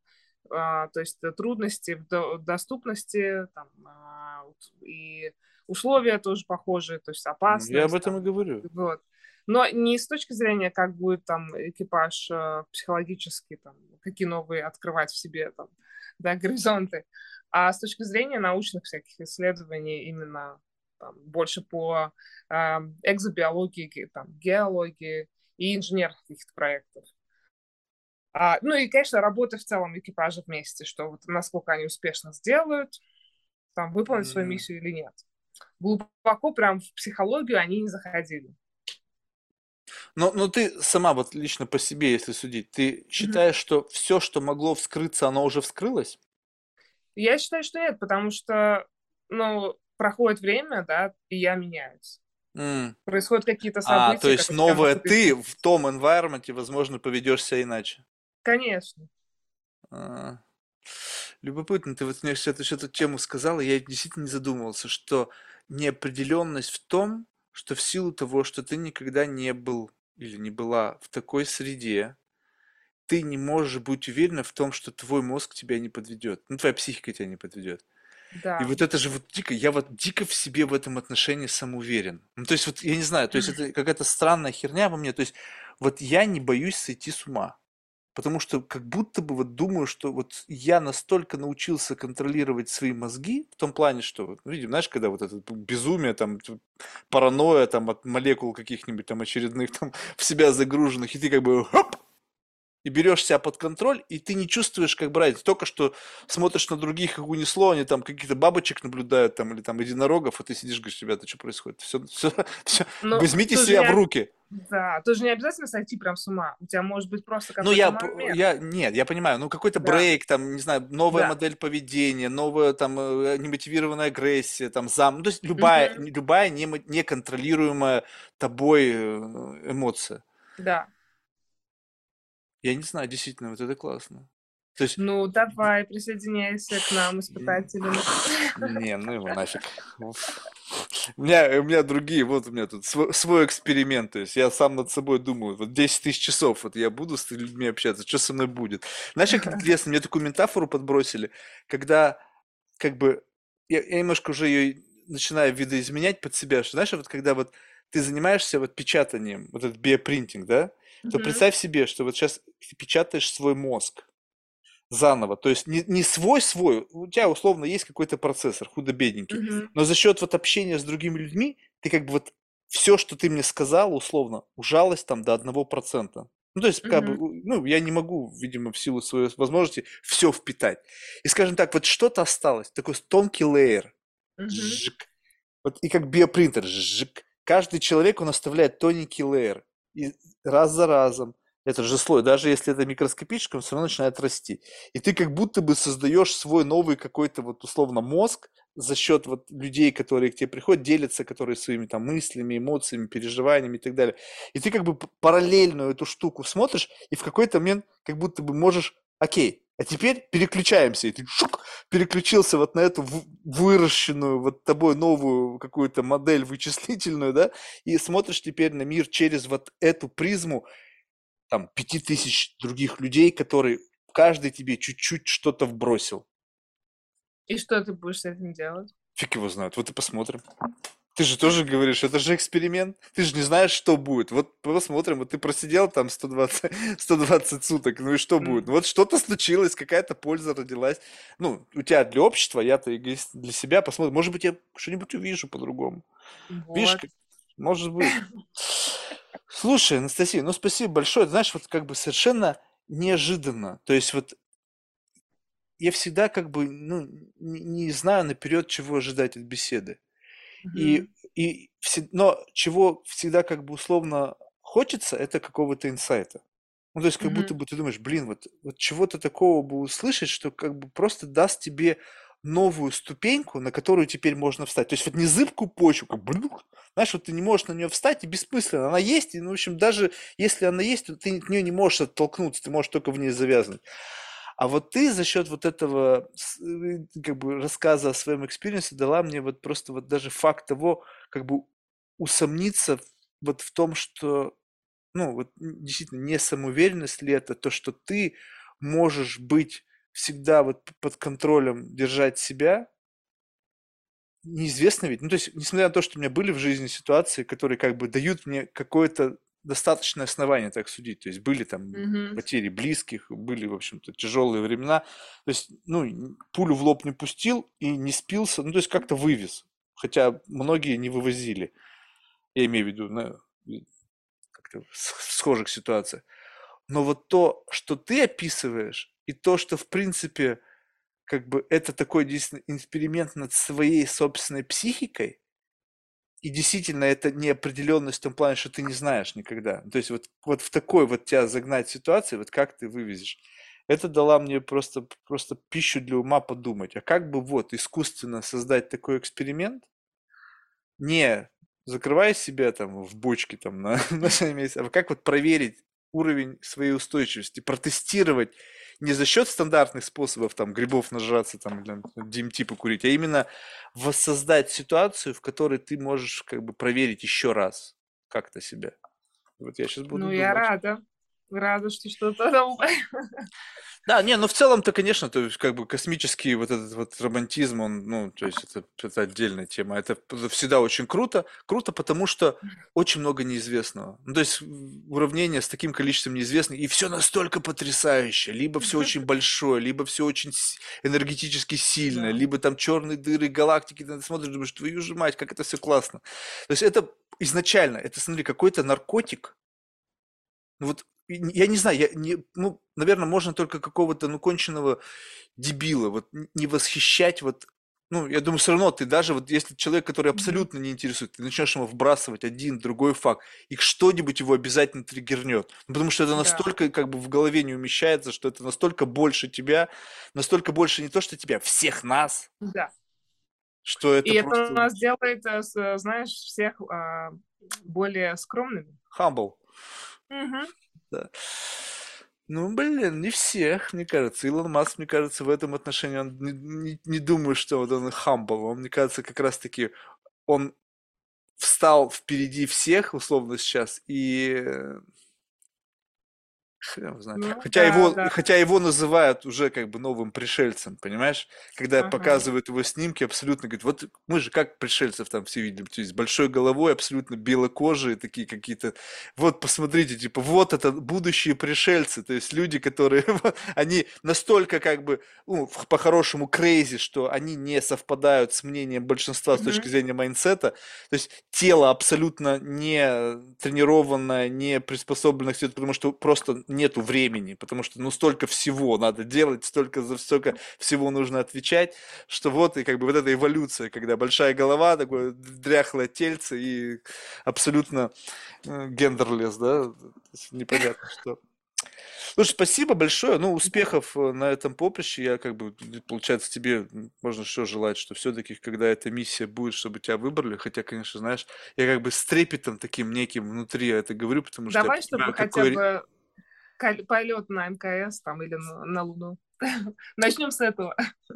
а, то есть э, трудности в до- доступности там, а, и условия тоже похожие, то есть Ну, опасность. Я об этом там, и говорю. вот. Но не с точки зрения, как будет там экипаж э, психологически, там, какие новые открывать в себе там, да, горизонты, а с точки зрения научных всяких исследований именно там, больше по э, экзобиологии, там, геологии и инженерных каких-то проектов. А, ну и, конечно, работа в целом экипажа вместе, что вот насколько они успешно сделают, там, выполнить свою Мгм. миссию или нет. Глубоко прям в психологию они не заходили. Но, но ты сама вот лично по себе, если судить, ты считаешь, что все, что могло вскрыться, оно уже вскрылось? Я считаю, что нет, потому что, ну, проходит время, да, и я меняюсь. М. Происходят какие-то А, события. то есть могут ты в том environment, возможно, поведешь себя иначе. Конечно. А. Любопытно, ты вот мне что-то что-то тему сказала, я действительно не задумывался, что неопределенность в том, что в силу того, что ты никогда не был или не была в такой среде, ты не можешь быть уверена в том, что твой мозг тебя не подведет, ну, твоя психика тебя не подведет. И Да. вот это же вот дико, я вот дико в себе в этом отношении самоуверен. Ну, то есть вот, я не знаю, то есть это какая-то странная херня во мне, то есть вот я не боюсь сойти с ума. Потому что как будто бы вот думаю, что вот я настолько научился контролировать свои мозги, в том плане, что, вот, ну, видим, знаешь, когда вот это безумие, там, паранойя там от молекул каких-нибудь там очередных там в себя загруженных, и ты как бы хоп, и берешь себя под контроль, и ты не чувствуешь, как брать. Только что смотришь на других, как унесло, они там каких-то бабочек наблюдают, там, или там единорогов, а ты сидишь, говоришь, ребята, что происходит? Все, все, все, Ну, возьмите себя в я- руки. Да, тоже не обязательно сойти прям с ума. У тебя может быть просто Ну, я, какой-то п- момент. я, нет, я понимаю, ну, какой-то Да, брейк, там, не знаю, новая да. модель поведения, новая, там, э, немотивированная агрессия, там, зам, ну, то есть любая, Мгм. любая немо- неконтролируемая тобой э, эмоция. Да. Я не знаю, действительно, вот это классно. То есть, Ну, давай, присоединяйся к нам, испытателям. не, ну его нафиг. У меня, у меня другие, вот у меня тут свой, свой эксперимент, то есть я сам над собой думаю, вот 10 тысяч часов, вот я буду с людьми общаться, что со мной будет? Знаешь, как интересно, мне такую метафору подбросили, когда как бы, я, я немножко уже ее начинаю видоизменять под себя, что знаешь, вот когда вот ты занимаешься вот печатанием, вот этот биопринтинг, да, то Мгм. представь себе, что вот сейчас ты печатаешь свой мозг заново, то есть не, не свой-свой, у тебя условно есть какой-то процессор, худо-бедненький, Мгм. но за счет вот общения с другими людьми, ты как бы вот все, что ты мне сказал, условно, ужалось там до одного процента. Ну, то есть, как бы, ну, я не могу, видимо, в силу своей возможности все впитать. И, скажем так, вот что-то осталось, такой тонкий лейер. Жик. Вот и как биопринтер. Жик. Каждый человек, он оставляет тоненький лейер. И раз за разом. Это же слой. Даже если это микроскопический, он все равно начинает расти. И ты как будто бы создаешь свой новый какой-то вот условно мозг за счет вот людей, которые к тебе приходят, делятся, которые своими там мыслями, эмоциями, переживаниями и так далее. И ты как бы п- параллельно эту штуку смотришь, и в какой-то момент как будто бы можешь, окей, а теперь переключаемся, и ты шук, переключился вот на эту выращенную вот тобой новую какую-то модель вычислительную, да, и смотришь теперь на мир через вот эту призму там пяти тысяч других людей, которые каждый тебе чуть-чуть что-то вбросил. И что ты будешь с этим делать? Фиг его знает, вот и посмотрим. Ты же тоже говоришь, это же эксперимент. Ты же не знаешь, что будет. Вот посмотрим, вот ты просидел там 120, 120 суток, ну и что будет? М. Вот что-то случилось, какая-то польза родилась. Ну, у тебя для общества, я-то эгоист для себя посмотрим. Может быть, я что-нибудь увижу по-другому. Видишь, Вот. как- может быть. Слушай, Анастасия, ну спасибо большое. Ты Знаешь, вот как бы совершенно неожиданно. То есть вот я всегда как бы, ну, не знаю наперед, чего ожидать от беседы. И, Мгм. и все- но чего всегда как бы условно хочется, это какого-то инсайта. Ну, то есть как будто Мгм. бы ты думаешь, блин, вот, вот чего-то такого бы услышать, что как бы просто даст тебе новую ступеньку, на которую теперь можно встать. То есть вот не зыбкую почву, как блюк, знаешь, вот ты не можешь на нее встать, и бессмысленно. Она есть, и, ну, в общем, даже если она есть, то ты от нее не можешь оттолкнуться, ты можешь только в ней завязнуть. А вот ты за счет вот этого э, как бы рассказа о своем experience е дала мне вот просто вот даже факт того, как бы усомниться вот в том, что, ну, вот действительно, не самоуверенность ли это, то, что ты можешь быть всегда вот под контролем, держать себя, неизвестно ведь. Ну, то есть, несмотря на то, что у меня были в жизни ситуации, которые как бы дают мне какое-то достаточное основание так судить. То есть были там Мгм. потери близких, были, в общем-то, тяжелые времена. То есть, ну, пулю в лоб не пустил и не спился, ну, то есть как-то вывез. Хотя многие не вывозили. Я имею в виду на и как-то схожих ситуациях. Но вот то, что ты описываешь, и то, что, в принципе, как бы это такой действительно эксперимент над своей собственной психикой, и действительно это неопределенность в том плане, что ты не знаешь никогда. То есть вот, вот в такой вот тебя загнать ситуации, вот как ты вывезешь. Это дала мне просто, просто пищу для ума подумать. А как бы вот искусственно создать такой эксперимент, не закрывая себя там в бочке там на, на 7 месяцев, а как вот проверить уровень своей устойчивости, протестировать не за счет стандартных способов там грибов нажраться там DMT покурить, а именно воссоздать ситуацию, в которой ты можешь как бы проверить еще раз как-то себя. Вот я сейчас буду Ну, я думать. рада. Рада, что что-то там. Да, не, ну в целом-то, конечно, то есть как бы космический вот этот вот романтизм, он, ну, то есть это, это отдельная тема. Это всегда очень круто. Круто, потому что очень много неизвестного. Ну, то есть уравнение с таким количеством неизвестных, и все настолько потрясающе. Либо все очень большое, либо все очень энергетически сильное, Да. либо там черные дыры, галактики, ты смотришь, думаешь, твою же мать, как это все классно. То есть это изначально, это, смотри, какой-то наркотик, ну вот я не знаю, я не, ну, наверное, можно только какого-то, ну, конченного дебила, вот не восхищать вот ну, я думаю, все равно ты даже вот если человек, который абсолютно не интересует, ты начнешь ему вбрасывать один, другой факт, и что-нибудь его обязательно триггернет. Ну, потому что это Да. настолько как бы в голове не умещается, что это настолько больше тебя, настолько больше не то, что тебя, всех нас, Да. что это И это просто у нас делает, э, с- знаешь, всех а, более скромными. humble. Мгм. Да. Ну, блин, не всех, мне кажется. Илон Маск, мне кажется, в этом отношении, он не, не- не думаю, что вот он humble. Он, мне кажется, как раз-таки он встал впереди всех, условно, сейчас, и э, хрен знает. Ну, Хотя да, его, да. хотя его называют уже как бы новым пришельцем, понимаешь? Когда Ага. показывают его снимки, абсолютно говорят, вот мы же как пришельцев там все видели, то есть с большой головой, абсолютно белокожие, такие какие-то, вот посмотрите, типа, вот это будущие пришельцы, то есть люди, которые, они настолько как бы, ну, по-хорошему crazy, что они не совпадают с мнением большинства с точки зрения mindset а, то есть тело абсолютно не тренированное, не приспособленное к всему, потому что просто нету времени, потому что ну столько всего надо делать, столько за столько всего нужно отвечать, что вот и как бы вот эта эволюция, когда большая голова, такое дряхлое тельце и абсолютно э, гендерлес, да, непонятно что. Слушай, спасибо большое. Ну, успехов э, на этом поприще. Я как бы, получается, тебе можно что желать, что все-таки, когда эта миссия будет, чтобы тебя выбрали, хотя, конечно, знаешь, я как бы с трепетом таким неким внутри это говорю, потому что я Давай, чтобы понимаю, хотя какой бы полет на МКС там или на, на Луну. Начнем с этого.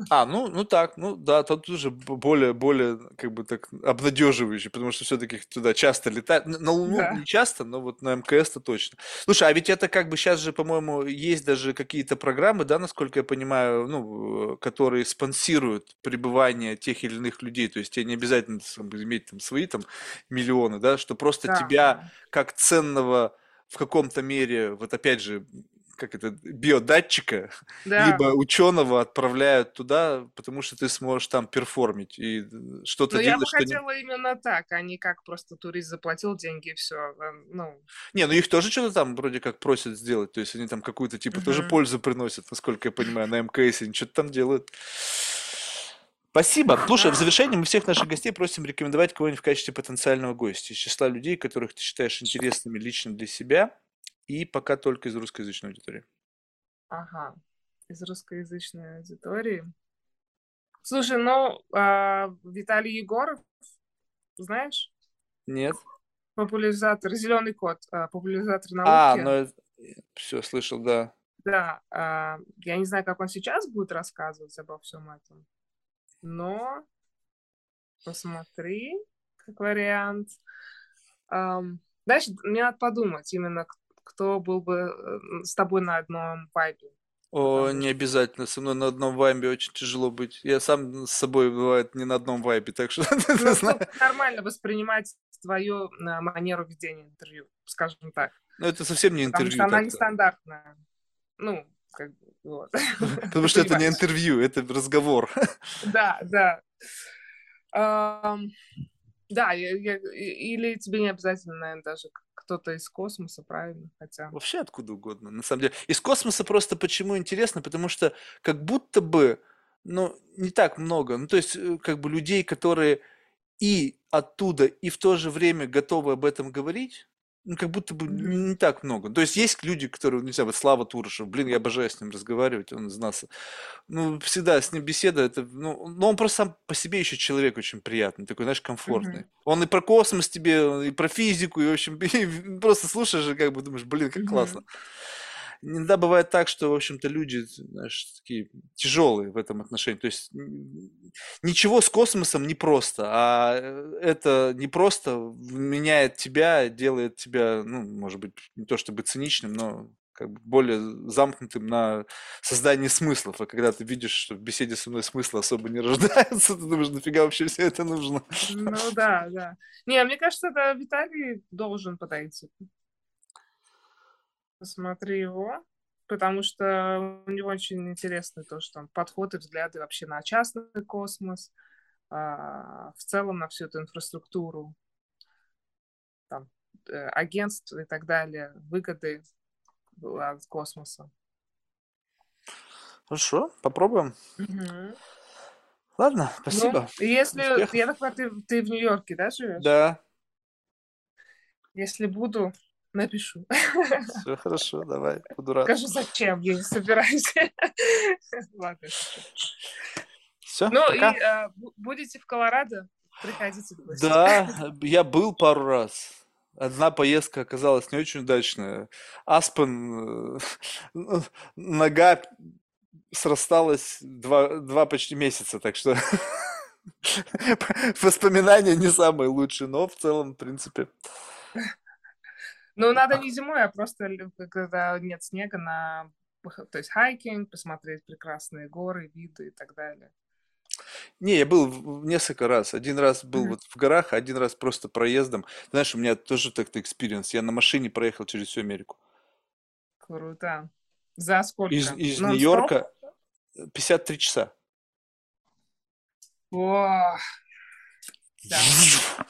А, ну, ну так, ну да, тут уже более, более, как бы так, обнадеживающе, потому что все-таки туда часто летают. На Луну Да. не часто, но вот на МКС-то точно. Слушай, а ведь это как бы сейчас же, по-моему, есть даже какие-то программы, да, насколько я понимаю, ну, э, которые спонсируют пребывание тех или иных людей. То есть тебе не обязательно там, иметь там свои там миллионы, да, что просто Да, тебя как ценного в каком-то мере, вот опять же, как это, биодатчика, Да. либо ученого отправляют туда, потому что ты сможешь там перформить и что-то Но я бы делать, что не... хотела именно так, а не как просто турист заплатил деньги и все. Ну, Не, ну их тоже что-то там вроде как просят сделать, то есть они там какую-то типа тоже Мгм. пользу приносят, насколько я понимаю, на МКС, они что-то там делают. Спасибо. Слушай, в завершении мы всех наших гостей просим рекомендовать кого-нибудь в качестве потенциального гостя из числа людей, которых ты считаешь интересными лично для себя, и пока только из русскоязычной аудитории. ага. Из русскоязычной аудитории. Слушай, ну, а, Виталий Егоров, знаешь, Нет? популяризатор, зеленый кот, а, популяризатор А, науки. ну все, слышал, да. Да, а, я не знаю, как он сейчас будет рассказывать обо всем этом, но посмотри, как вариант. Дальше мне надо подумать именно, кто был бы э, с тобой на одном вайбе. О, Потому не обязательно. Со мной на одном вайбе очень тяжело быть. Я сам с собой бывает не на одном вайбе, так что Ну, нормально воспринимать твою манеру ведения интервью, скажем так. Ну, это совсем не Потому интервью что она нестандартная. Ну, как вот. Потому что это не интервью, это разговор. Да, да. Да, я- я- и- или тебе не обязательно, наверное, даже кто-то из космоса, правильно? Хотя. Вообще откуда угодно, на самом деле. Из космоса просто почему интересно? Потому что как будто бы, ну, не так много. Ну, то есть, э, как бы людей, которые и оттуда, и в то же время готовы об этом говорить, ну, как будто бы не так много. То есть есть люди, которые, не знаю, вот Слава Турышев, блин, я обожаю с ним разговаривать, он из нас, ну, всегда с ним беседа, это, ну, но он просто сам по себе еще человек очень приятный, такой, знаешь, комфортный. Мгм. Он и про космос тебе, и про физику, и, в общем, и просто слушаешь, и как бы думаешь, блин, как классно. Иногда бывает так, что, в общем-то, люди, знаешь, такие тяжелые в этом отношении. То есть ничего с космосом не просто, а э, это не просто меняет тебя, делает тебя, ну, может быть, не то чтобы циничным, но как бы более замкнутым на создание смыслов. А когда ты видишь, что в беседе со мной смысла особо не рождается, ты думаешь, нафига вообще все это нужно? Ну да, да. Не, мне кажется, это Виталий должен подойти. Посмотри его, потому что у него очень интересный тоже там подход и взгляды вообще на частный космос, а, в целом на всю эту инфраструктуру, там, э, агентств и так далее, выгоды от космоса. Хорошо, попробуем. Мгм. Ладно, спасибо. Ну, если, Успехов. я так понимаю, ты, ты в Нью-Йорке, да, живешь? Да, Если буду, напишу. все хорошо, давай, буду рад. Скажу, зачем, я не собираюсь. Ладно. Все, Ну, пока. и а, бу- будете в Колорадо, приходите в гости. Да, я был пару раз. Одна поездка оказалась не очень удачная. Аспен, э, нога срасталась два, два почти месяца, так что воспоминания не самые лучшие, но в целом, в принципе, Ну, надо не зимой, а просто когда нет снега на... То есть хайкинг, посмотреть прекрасные горы, виды и так далее. Не, я был несколько раз. Один раз был Мгм. вот в горах, а один раз просто проездом. Знаешь, у меня тоже так-то experience. Я на машине проехал через всю Америку. Круто. За сколько? Из, из? Нью-Йорка э, 53 часа. О, Да.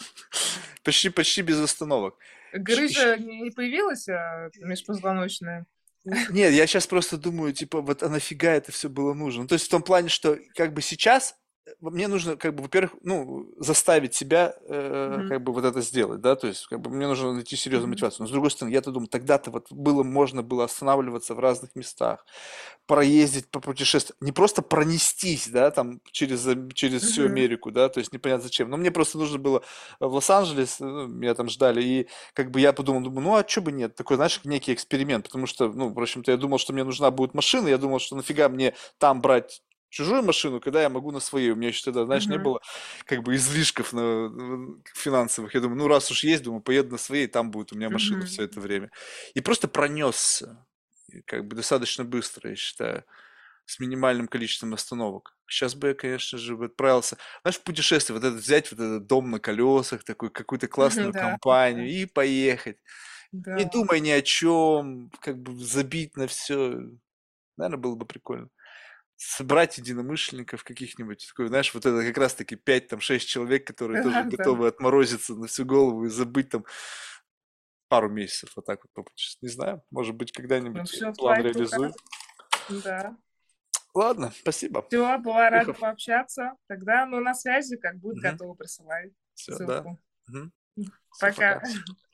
Почти, почти без остановок. Грыжа не появилась а, межпозвоночная? Нет, я сейчас просто думаю, типа, вот а нафига это все было нужно? Ну, То есть в том плане, что как бы сейчас мне нужно, как бы, во-первых, ну, заставить себя, э, Мгм. как бы, вот это сделать, да, то есть, как бы, мне нужно найти серьезную мотивацию. Но, с другой стороны, я-то думаю, тогда-то вот было, можно было останавливаться в разных местах, проездить, попутешествовать, не просто пронестись, да, там, через, э, через всю Мгм. Америку, да, то есть, непонятно зачем. Но мне просто нужно было в Лос-Анджелес, ну, меня там ждали, и как бы я подумал, думаю, ну, а что бы нет? Такой, знаешь, некий эксперимент, потому что, ну, в общем-то, я думал, что мне нужна будет машина, я думал, что нафига мне там брать чужую машину, когда я могу на своей. У меня еще тогда, знаешь, не Мгм. было как бы излишков на, на- финансовых. Я думаю, ну, раз уж есть, думаю, поеду на своей, там будет у меня машина Мгм. все это время. И просто пронесся, как бы достаточно быстро, я считаю, с минимальным количеством остановок. Сейчас бы я, конечно же, отправился, знаешь, в путешествие, вот этот взять вот этот дом на колесах, такой, какую-то классную Да, компанию и поехать. да. Не думай ни о чем, как бы забить на все. Наверное, было бы прикольно. Собрать единомышленников каких-нибудь, такой, знаешь, вот это как раз-таки 5 там 6 человек, которые тоже Да, да. готовы отморозиться на всю голову и забыть там пару месяцев вот так вот попутешествовать. Не знаю, может быть, Ну, когда-нибудь все, план руках. Да. Ладно, спасибо. Все, была рада пообщаться. Тогда, ну, на связи, как будет Мгм. готово, присылай Все, да. ссылку. Мгм. Всё, Пока. пока.